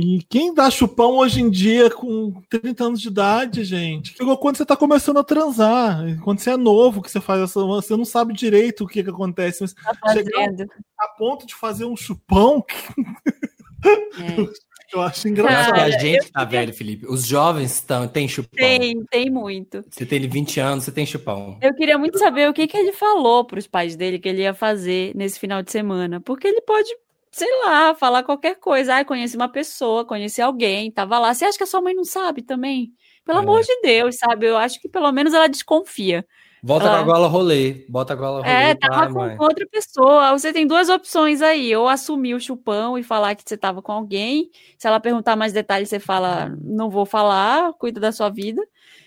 E quem dá chupão hoje em dia com 30 anos de idade, gente? Chegou quando você tá começando a transar. Quando você é novo, que você faz essa. Você não sabe direito o que, que acontece, mas tá chegar a ponto de fazer um chupão, É. eu acho engraçado. a Cara, gente tá velho, Felipe. Os jovens estão, tem chupão. Tem, tem muito. Você tem 20 anos, você tem chupão. Eu queria muito saber o que, que ele falou para os pais dele que ele ia fazer nesse final de semana. Porque ele pode, sei lá, falar qualquer coisa. Ah, conheci uma pessoa, conheci alguém, tava lá. Você acha que a sua mãe não sabe também? Pelo É. amor de Deus, sabe? Eu acho que pelo menos ela desconfia. Volta Ah. com a gola rolê. Bota a gola rolê. É, tava Ai, com mãe. outra pessoa. Você tem duas opções aí. Ou assumir o chupão e falar que você tava com alguém. Se ela perguntar mais detalhes, você fala, não vou falar, cuida da sua vida.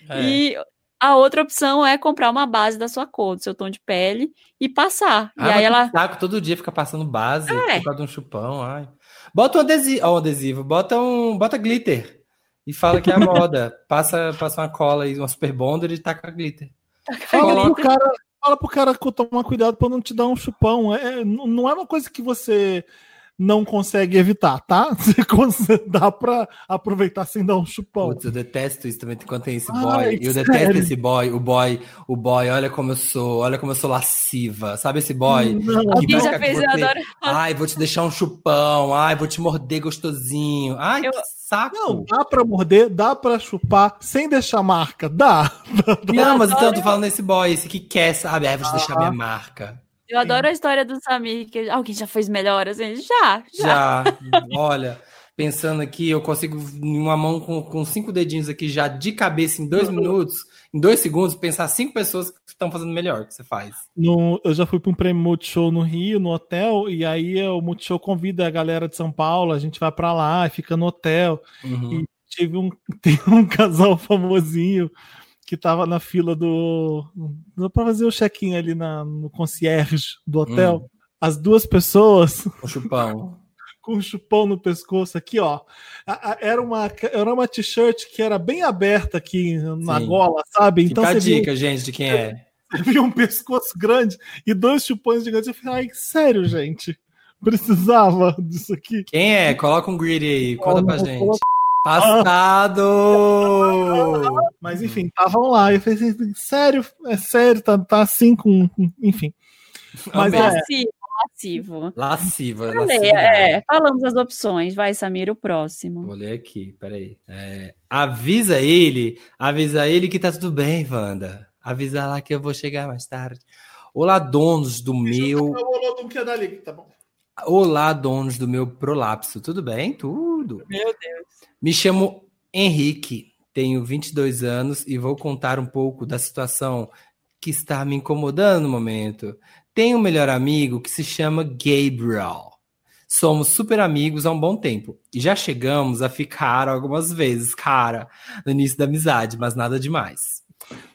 É. E a outra opção é comprar uma base da sua cor, do seu tom de pele, e passar. Ah, e aí ela. saco, todo dia fica passando base É. por causa de um chupão. Ai. Bota um adesivo, um adesivo, bota um, bota glitter e fala que é a moda. Passa, passa uma cola e uma super bonder e taca glitter. Fala pro cara, fala pro cara tomar cuidado pra não te dar um chupão. É, n- não é uma coisa que você não consegue evitar, tá? Você dá pra aproveitar sem dar um chupão. Putz, eu detesto isso também quando tem esse Ai, boy. eu sério? detesto esse boy, o boy, o boy, olha como eu sou, olha como eu sou lasciva. Sabe esse boy? Não, Que Alguém vai já fez, eu adoro. Ai, vou te deixar um chupão. Ai, vou te morder gostosinho. Ai, Eu- que saco. não, dá pra morder, dá pra chupar sem deixar marca, dá. Não, mas então eu tô falando desse boy, esse que quer, sabe? Ai, vou te deixar Ah. minha marca. Eu adoro a história do Samir, que alguém já fez melhor, assim, já, já. Já, olha, pensando aqui, eu consigo, em uma mão com, com cinco dedinhos aqui, já de cabeça, em dois minutos, em dois segundos, pensar cinco pessoas que estão fazendo melhor que você faz. No- eu já fui para um prêmio Multishow no Rio, no hotel, e aí é, o Multishow convida a galera de São Paulo, a gente vai pra lá e fica no hotel. Uhum. Tive um, tem um casal famosinho que tava na fila do. para fazer o check-in ali na, no concierge do hotel. Hum. As duas pessoas O chupão. com um chupão no pescoço aqui, ó. Era uma, era uma t-shirt que era bem aberta aqui na Sim. gola, sabe? Então, Fica a dica, gente, de quem é. você via um pescoço grande e dois chupões gigantes. Eu falei, ai, sério, gente? Precisava disso aqui? Quem é? Coloca um greedy aí, conta pra gente. Passado! Mas enfim, estavam lá. Eu falei assim, sério, é sério, tá, tá assim com. Enfim. Mas é, passivo. Lasciva, Falei, lasciva. é, falamos as opções. Vai, Samir, o próximo. Vou ler aqui, peraí. É, avisa ele, avisa ele que tá tudo bem, Wanda. Avisa lá que eu vou chegar mais tarde. Olá, donos do meu. tá bom. Olá, donos do meu prolapso. Tudo bem? Tudo. Meu Deus. Me chamo Henrique, tenho 22 anos e vou contar um pouco da situação que está me incomodando no momento. Tenho um melhor amigo que se chama Gabriel. Somos super amigos há um bom tempo e já chegamos a ficar algumas vezes, cara, no início da amizade, mas nada demais.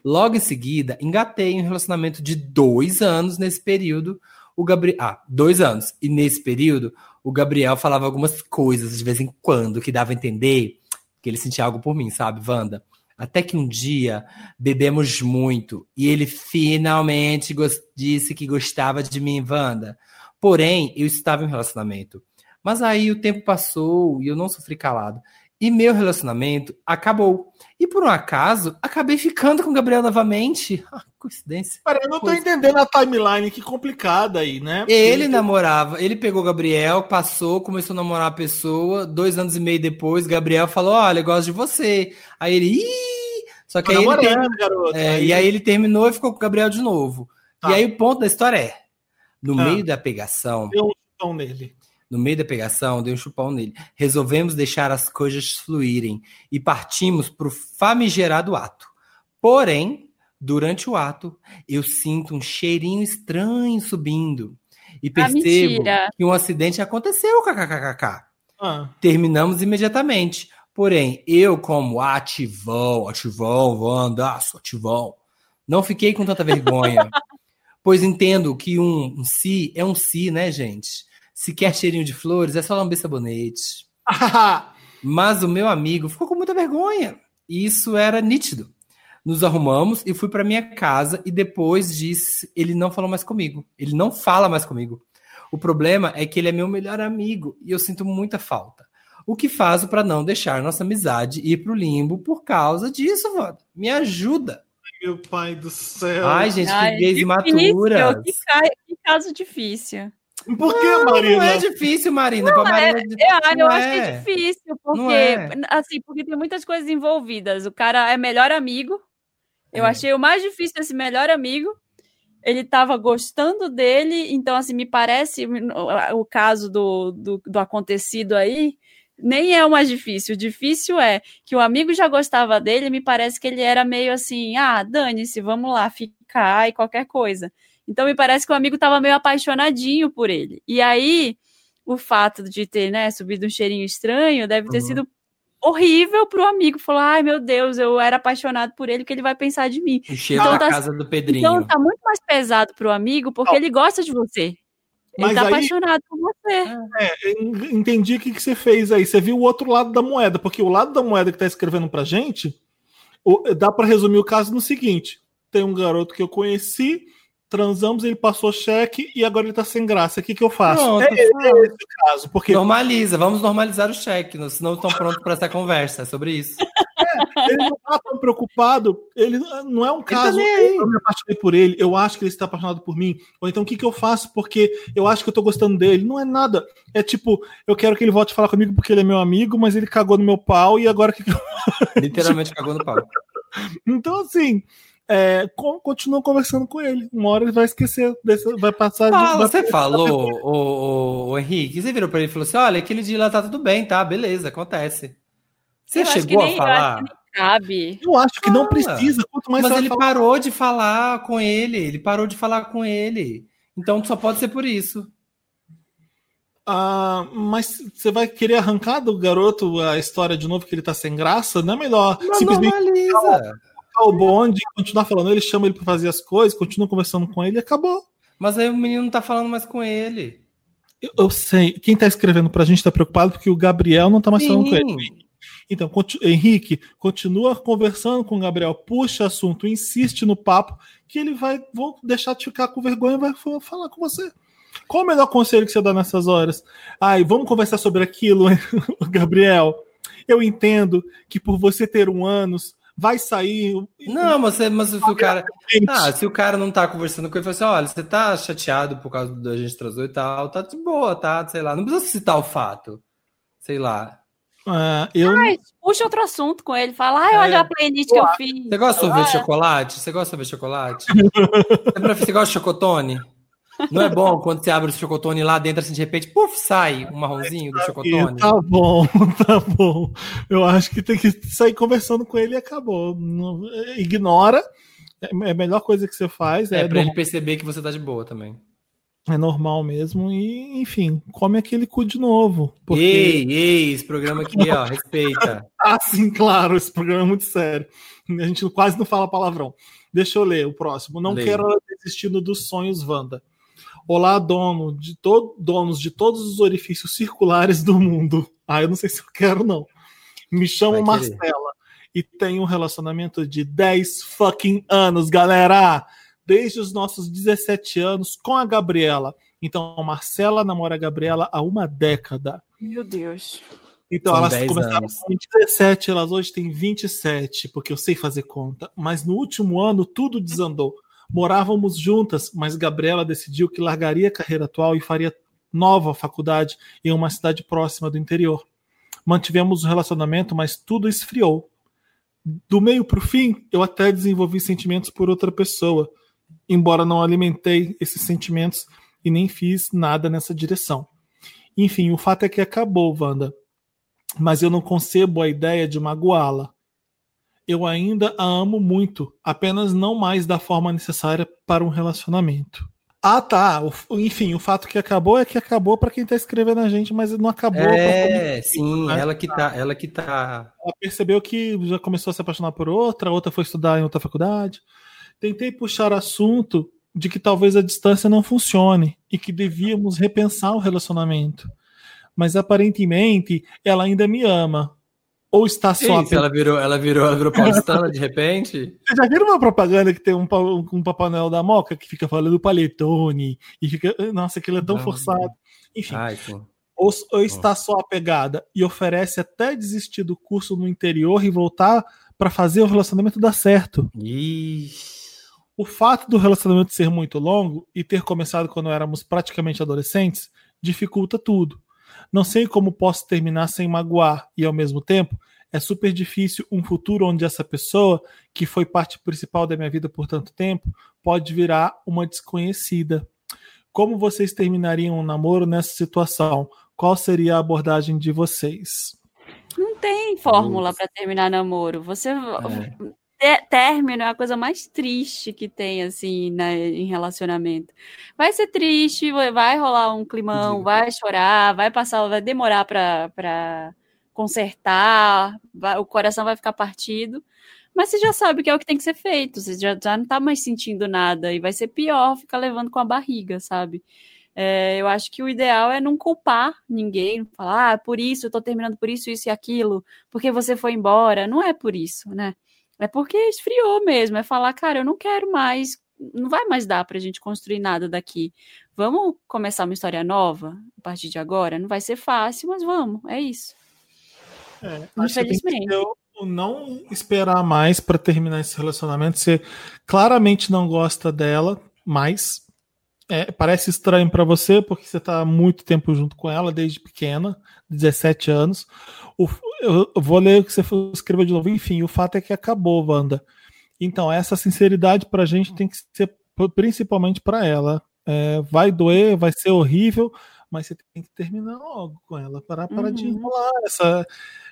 Logo em seguida, engatei um relacionamento de dois anos nesse período. O Gabriel. Ah, dois anos. E nesse período, o Gabriel falava algumas coisas de vez em quando que dava a entender que ele sentia algo por mim, sabe, Wanda? Até que um dia bebemos muito e ele finalmente disse que gostava de mim, Wanda. Porém, eu estava em um relacionamento. Mas aí o tempo passou e eu não sofri calado. E meu relacionamento acabou. E por um acaso, acabei ficando com o Gabriel novamente. Ah, coincidência. Pera, eu não tô entendendo a timeline, que complicada aí, né? Ele namorava, ele pegou o Gabriel, passou, começou a namorar a pessoa, dois anos e meio depois, Gabriel falou: Olha, eu gosto de você. Aí ele, Ih! Só que Tá aí ele, namorando, termi- garoto. é, e aí ele terminou e ficou com o Gabriel de novo. Tá. E aí o ponto da história é: no Ah. meio da pegação, Deu um chutão nele. No meio da pegação, dei um chupão nele. Resolvemos deixar as coisas fluírem e partimos pro famigerado ato. Porém, durante o ato, eu sinto um cheirinho estranho subindo e Ah, percebo mentira. que um acidente aconteceu, kkkk. Ah, Terminamos imediatamente. Porém, eu, como ativão, ativão, Wanda, sou ativão, não fiquei com tanta vergonha. pois entendo que um, um si é um si, né, gente? Se quer cheirinho de flores, é só lamber sabonete. Mas o meu amigo ficou com muita vergonha. E isso era nítido. Nos arrumamos e fui para minha casa e depois disso ele não falou mais comigo. Ele não fala mais comigo. O problema é que ele é meu melhor amigo e eu sinto muita falta. O que faço para não deixar nossa amizade ir pro limbo por causa disso, Wanda? Me ajuda. meu pai do céu. Ai, gente, Ai, que gays imaturas. Que, que caso difícil. Por que, Não, Marina? não é difícil, Marina. Não, Marina É, eu não acho que é. é difícil, porque, é. assim, porque tem muitas coisas envolvidas. O cara é melhor amigo. Eu É. achei o mais difícil esse melhor amigo. Ele tava gostando dele, então, assim, me parece o caso do, do, do acontecido aí. Nem é o mais difícil. O difícil é que o amigo já gostava dele, me parece que ele era meio assim: ah, dane-se, vamos lá ficar e qualquer coisa. Então, me parece que o amigo tava meio apaixonadinho por ele. E aí, o fato de ter né, subido um cheirinho estranho deve ter Uhum. sido horrível pro amigo. Falou, ai meu Deus, eu era apaixonado por ele, o que ele vai pensar de mim? O cheiro Então da tá- casa do Pedrinho. Então tá muito mais pesado pro amigo, porque Não. ele gosta de você. Ele Mas tá aí- apaixonado por você. En- Entendi o que, que você fez aí. Você viu o outro lado da moeda, porque o lado da moeda que tá escrevendo pra gente, o- dá pra resumir o caso no seguinte: tem um garoto que eu conheci, transamos, ele passou cheque e agora ele tá sem graça. O que, que eu faço? Pronto, é, é fala. esse o caso, porque Normaliza, vamos normalizar o cheque, não- senão estão prontos para essa conversa, é sobre isso. ele não tá tão preocupado, ele não é um tá caso, aí. eu me apaixonei por ele, eu acho que ele está apaixonado por mim, ou então o que, que eu faço porque eu acho que eu tô gostando dele. Não é nada. É tipo, eu quero que ele volte a falar comigo porque ele é meu amigo, mas ele cagou no meu pau e agora o que, que eu Literalmente cagou no pau. Então, assim, é, conversando com ele. Uma hora ele vai esquecer, desse- vai passar. Ah, vai- você falou, o, o, o Henrique, você virou para ele e falou assim: olha, aquele dia lá tá tudo bem, tá? Beleza, acontece. Você Eu acho que chegou nem- a eu acho falar? que nem cabe. Eu acho que não Fala. precisa. Quanto mais Mas ele falar- parou de falar com ele, ele parou de falar com ele. Então só pode ser por isso. Ah, mas você vai querer arrancar do garoto a história de novo que ele tá sem graça? Não é melhor Mas simplesmente normaliza. O bonde, continuar falando, ele chama ele pra fazer as coisas, continua conversando com ele e acabou. Mas aí o menino não tá falando mais com ele. Eu, eu sei, quem tá escrevendo pra gente tá preocupado porque o Gabriel não tá mais falando com ele. Sim. Então, conti- Henrique, continua conversando com o Gabriel, puxa assunto, insiste no papo, que ele vai vou deixar de ficar com vergonha e vai fa- falar com você. Qual o melhor conselho que você dá nessas horas? Ai, vamos conversar sobre aquilo, Gabriel. Eu entendo que por você ter um ânus, vai sair. Não, mas, você- mas se o cara. Ah, se o cara não tá conversando com ele, fala assim: olha, você tá chateado por causa da gente transou e tal, tá de boa, tá? Sei lá. Não precisa citar o fato. Sei lá. ah, eu, Ai, puxa outro assunto com ele. Fala, ai, É. olha a playlist que eu fiz. Você gosta de sorvete de Ah, chocolate? Você gosta de sorvete de chocolate? você, prefere- você gosta de chocotone? Não é bom quando você abre o chocotone lá dentro, assim, de repente, puf, sai um marronzinho do chocotone? tá bom, tá bom. Eu acho que tem que sair conversando com ele e acabou. Não- ignora. É é a melhor coisa que você faz. É, É, pra ele perceber que você tá de boa também. é normal mesmo. E, enfim, come aquele cu de novo. Porque... Ei, ei, esse programa aqui, ó, respeita. Ah, sim, claro, esse programa é muito sério. A gente quase não fala palavrão. Deixa eu ler o próximo. Não Leia. quero ela desistindo dos sonhos, Wanda. Olá, dono de to donos de todos os orifícios circulares do mundo. Ah, eu não sei se eu quero, não. Me chamo. Marcela e tenho um relacionamento de 10 fucking anos, galera! Desde os nossos 17 anos com a Gabriela. Então, a Marcela namora a Gabriela há uma década. Meu Deus. Então, São elas 10 começaram anos. com 17, elas hoje têm 27, porque eu sei fazer conta. Mas no último ano tudo desandou. Morávamos juntas, mas Gabriela decidiu que largaria a carreira atual e faria nova faculdade em uma cidade próxima do interior. Mantivemos o relacionamento, mas tudo esfriou. Do meio para o fim, eu até desenvolvi sentimentos por outra pessoa, embora não alimentei esses sentimentos e nem fiz nada nessa direção. Enfim, o fato é que acabou, Wanda mas eu não concebo a ideia de magoá-la. Eu ainda a amo muito, apenas não mais da forma necessária para um relacionamento. Ah, tá. O- enfim, o fato que acabou é que acabou para quem tá escrevendo a gente, mas não acabou. É, sim, né? ela que tá, ela que tá. Ela percebeu que já começou a se apaixonar por outra, a outra foi estudar em outra faculdade. Tentei puxar assunto de que talvez a distância não funcione e que devíamos repensar o relacionamento. Mas aparentemente ela ainda me ama. Ou está só isso? Ela virou, ela virou, ela virou paulistana de repente? Vocês já viram uma propaganda que tem um, um Papai Noel da Moca que fica falando paletone e fica. Nossa, aquilo é tão Não. forçado. Enfim, Ai, ou, ou está só apegada e oferece até desistir do curso no interior e voltar para fazer o relacionamento dar certo. Ih, O fato do relacionamento ser muito longo e ter começado quando éramos praticamente adolescentes dificulta tudo. Não sei como posso terminar sem magoar e, ao mesmo tempo, é super difícil um futuro onde essa pessoa, que foi parte principal da minha vida por tanto tempo, pode virar uma desconhecida. Como vocês terminariam um namoro nessa situação? Qual seria a abordagem de vocês? Não tem fórmula para terminar namoro. Você é. Término é a coisa mais triste que tem assim né, em relacionamento. Vai ser triste, vai rolar um climão, vai chorar, vai passar, vai demorar para consertar, vai, o coração vai ficar partido. Mas você já sabe que é o que tem que ser feito, você já, já não tá mais sentindo nada e vai ser pior ficar levando com a barriga, sabe? É, eu acho que o ideal é não culpar ninguém, falar, ah, por isso, eu tô terminando por isso, isso e aquilo, porque você foi embora. Não é por isso, né? É porque esfriou mesmo. É falar, cara, eu não quero mais, não vai mais dar pra gente construir nada daqui. Vamos começar uma história nova a partir de agora? Não vai ser fácil, mas vamos, é isso. É, Infelizmente. não esperar mais para terminar esse relacionamento. Você claramente não gosta dela mais. É, parece estranho para você, porque você está muito tempo junto com ela, desde pequena, 17 anos. O, eu, vou ler o que você escreveu de novo. Enfim, o fato é que acabou, Wanda. Então, essa sinceridade para a gente tem que ser principalmente para ela. É, vai doer, vai ser horrível, mas você tem que terminar logo com ela. Parar, parar uhum. de enrolar. Essa,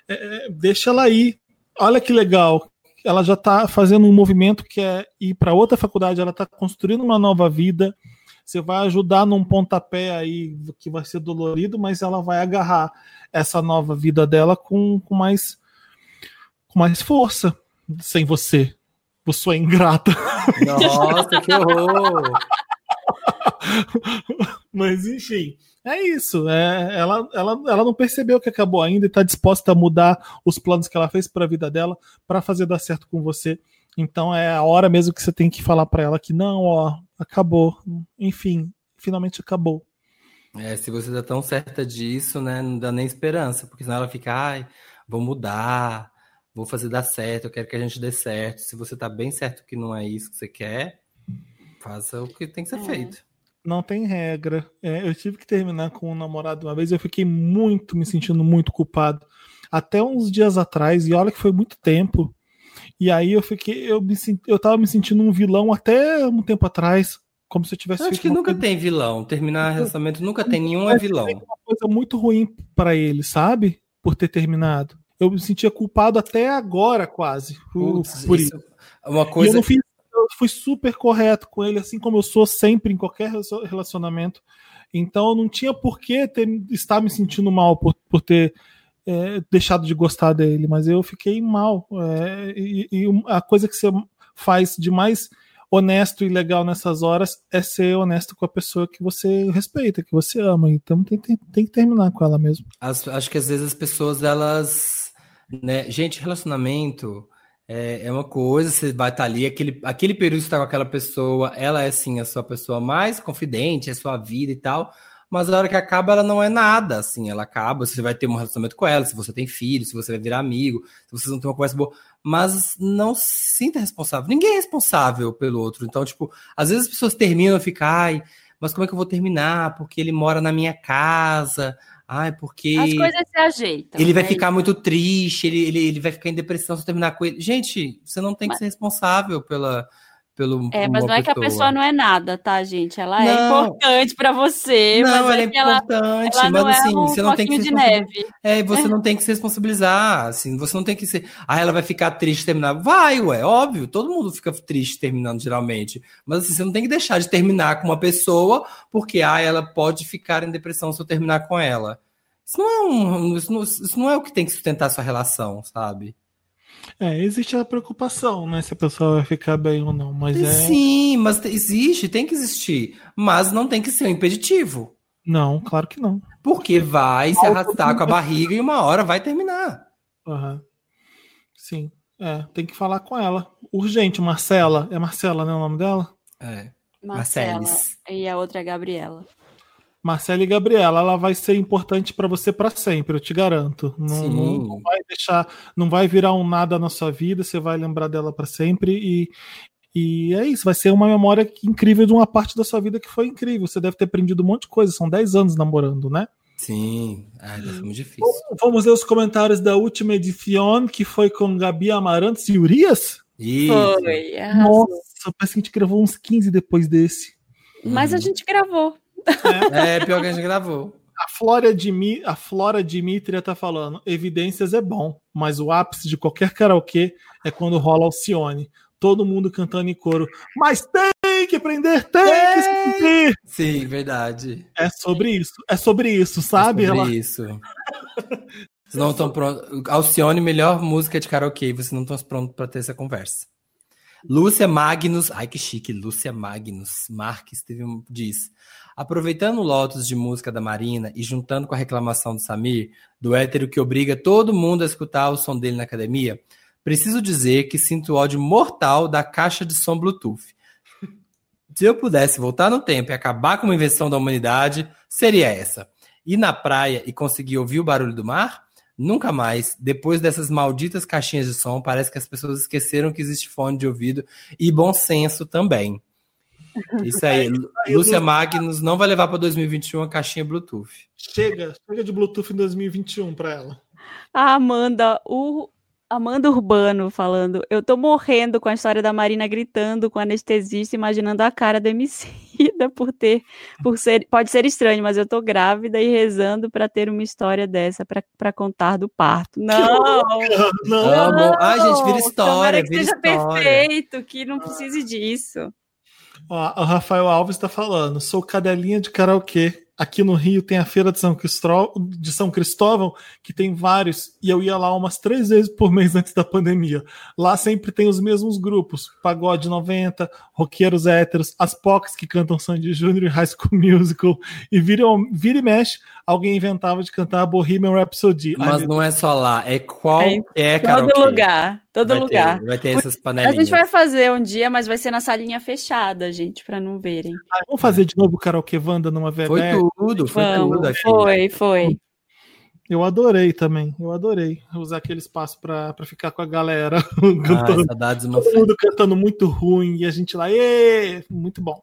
é, é, deixa ela ir. Olha que legal. Ela já está fazendo um movimento que é ir para outra faculdade, ela está construindo uma nova vida. Você vai ajudar num pontapé aí que vai ser dolorido, mas ela vai agarrar essa nova vida dela com, com mais com mais força sem você. Por sua ingrata. Nossa, que horror! mas enfim, é isso. É, ela, ela, ela não percebeu que acabou ainda e está disposta a mudar os planos que ela fez para a vida dela para fazer dar certo com você. Então é a hora mesmo que você tem que falar para ela que não, ó, acabou. Enfim, finalmente acabou. É, se você tá tão certa disso, né, não dá nem esperança, porque senão ela fica, ai, vou mudar, vou fazer dar certo, eu quero que a gente dê certo. Se você tá bem certo que não é isso que você quer, faça o que tem que ser é. feito não tem regra. É, eu tive que terminar com um namorado uma vez, eu fiquei muito, me sentindo muito culpado. Até uns dias atrás, e olha que foi muito tempo. E aí eu fiquei, eu me eu tava me sentindo um vilão até um tempo atrás, como se eu tivesse eu Acho que nunca coisa... tem vilão. Terminar relacionamento nunca tem nenhum é vilão. Uma coisa muito ruim para ele, sabe? Por ter terminado. Eu me sentia culpado até agora, quase, por, Putz, por isso. isso. Uma coisa. E eu não fiz eu fui super correto com ele, assim como eu sou sempre em qualquer relacionamento. Então eu não tinha por que ter, estar me sentindo mal por, por ter é, deixado de gostar dele, mas eu fiquei mal. É, e, e, a coisa que você faz de mais honesto e legal nessas horas é ser honesto com a pessoa que você respeita, que você ama. Então tem, tem, tem que terminar com ela mesmo. As, acho que às vezes as pessoas, elas. Né, gente, relacionamento é, é uma coisa, você vai estar ali, aquele, aquele período que você está com aquela pessoa, ela é sim a sua pessoa mais confidente, é sua vida e tal, mas a hora que acaba, ela não é nada, assim, ela acaba, você vai ter um relacionamento com ela, se você tem filho, se você vai virar amigo, se vocês não têm uma conversa boa, mas não se sinta responsável, ninguém é responsável pelo outro, então, tipo, às vezes as pessoas terminam e ficam, ai, mas como é que eu vou terminar? Porque ele mora na minha casa, Ai, porque. As coisas se ajeitam. Ele vai né? ficar muito triste, ele, ele, ele vai ficar em depressão se terminar com ele. Gente, você não tem que mas... ser responsável pela. Pelo, é, mas não é que a pessoa não é nada, tá, gente? Ela é não. é importante para você. Não, ela é, é importante, ela, ela mas assim, é um você não tem que se neve. É, você é. não tem que se responsabilizar, assim, você não tem que ser. Ah, ela vai ficar triste terminar. Vai, ué, óbvio, todo mundo fica triste terminando geralmente. Mas assim, você não tem que deixar de terminar com uma pessoa, porque ah, ela pode ficar em depressão se eu terminar com ela. Isso não é um. Isso não, isso não é o que tem que sustentar a sua relação, sabe? É, existe a preocupação, né? Se a pessoa vai ficar bem ou não, mas é... Sim, mas existe, tem que existir. Mas não tem que ser um impeditivo. Não, claro que não. Porque vai se arrastar com a barriga e uma hora vai terminar. Uhum. Sim, é, tem que falar com ela. Urgente, Marcela. É Marcela, né, o nome dela? É. Marcela. E a outra é Gabriela. Marcela e Gabriela, ela vai ser importante para você para sempre, eu te garanto. Não, não, não, vai deixar, não vai virar um nada na sua vida, você vai lembrar dela para sempre e, E é isso, vai ser uma memória incrível de uma parte da sua vida que foi incrível. Você deve ter aprendido um monte de coisa, são 10 anos namorando, né? Sim, deve ser muito difícil. Vamos ver os comentários da última edição, que foi com Gabi Amarantos e Urias. Isso. Foi. Nossa, parece que a gente gravou uns 15 depois desse. Mas a gente gravou. É, pior que a gente gravou. A Flora, Dimi, a Flora Dimitria tá falando: evidências é bom, mas o ápice de qualquer karaokê é quando rola Alcione. Todo mundo cantando em coro. Mas tem que aprender, tem que sentir. Sim, verdade. É sobre isso. É sobre isso, sabe? É sobre Ela- isso. Vocês não estão prontos. Alcione, melhor música de karaokê. Vocês não estão prontos para ter essa conversa. Lúcia Magnus. Ai, que chique. Lúcia Magnus Marques teve um, diz. Aproveitando o Lotus de música da Marina e juntando com a reclamação do Samir, do hétero que obriga todo mundo a escutar o som dele na academia, preciso dizer que sinto ódio mortal da caixa de som Bluetooth. Se eu pudesse voltar no tempo e acabar com uma invenção da humanidade, seria essa. Ir na praia e conseguir ouvir o barulho do mar? Nunca mais. Depois dessas malditas caixinhas de som, parece que as pessoas esqueceram que existe fone de ouvido e bom senso também. Isso aí. Lúcia Magnus não vai levar para 2021 a caixinha Bluetooth. Chega, chega de Bluetooth em 2021 pra ela. A Amanda, o Amanda Urbano falando, eu tô morrendo com a história da Marina gritando com anestesista, imaginando a cara da Emicida por ter, por ser, pode ser estranho, mas eu tô grávida e rezando pra ter uma história dessa pra pra contar do parto. Não, Não, Amo. Ai, gente, vira história, que vira seja história. perfeito, que não precise disso. Ó, o Rafael Alves está falando. Sou cadelinha de karaokê. Aqui no Rio tem a feira de São, Cristó- de São Cristóvão, que tem vários, e eu ia lá umas três vezes por mês antes da pandemia. Lá sempre tem os mesmos grupos: Pagode 90, Roqueiros Héteros, as POCs que cantam Sandy Júnior e High School Musical, e vira, vira e mexe, alguém inventava de cantar Bohemian Rhapsody. Mas não é só lá, é qualquer Todo karaokê. lugar, todo vai lugar. Ter, vai ter essas A panelinhas. gente vai fazer um dia, mas vai ser na salinha fechada, gente, pra não verem. Deus. Vamos fazer de novo o karaokê Wanda numa Foi VHS? tudo, foi Vamos, tudo aqui. foi, foi. Eu adorei também, eu adorei usar aquele espaço pra pra ficar com a galera Ai, cantando. uma Todo mundo cantando muito ruim e a gente lá, ê, muito bom.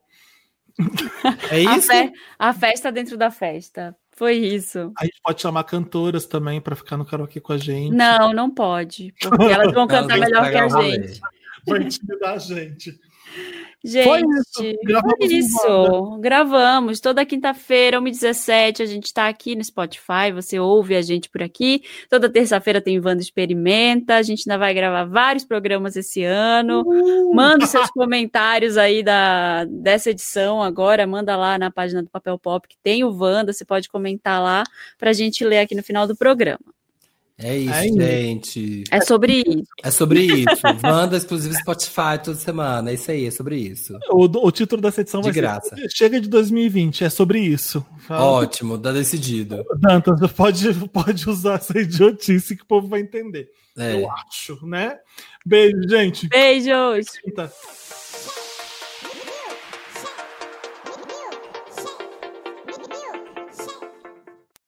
É A, isso? fe- a festa dentro da festa. Foi isso. A gente pode chamar cantoras também pra ficar no karaokê com a gente. Não, não pode. Porque elas vão cantar melhor que a gente. Vai intimidar a gente. Gente, Foi isso. Gravamos foi isso. Gravamos. Toda quinta-feira, 1h17, a gente tá aqui no Spotify. Você ouve a gente por aqui. Toda terça-feira tem Wanda Experimenta. A gente ainda vai gravar vários programas esse ano. Manda os seus comentários aí da, dessa edição agora. Manda lá na página do Papel Pop que tem o Wanda. Você pode comentar lá pra gente ler aqui no final do programa. É isso, É isso. gente. É sobre isso. É sobre isso. Wanda exclusivo Spotify toda semana. É isso aí, é sobre isso. O, o título dessa edição De vai graça. ser Chega de 2020, é sobre isso. Fala- Ótimo, tá decidido. Dantas, pode, pode usar essa idiotice que o povo vai entender. É. Eu acho, né? Beijo, gente. Beijos! Quinta.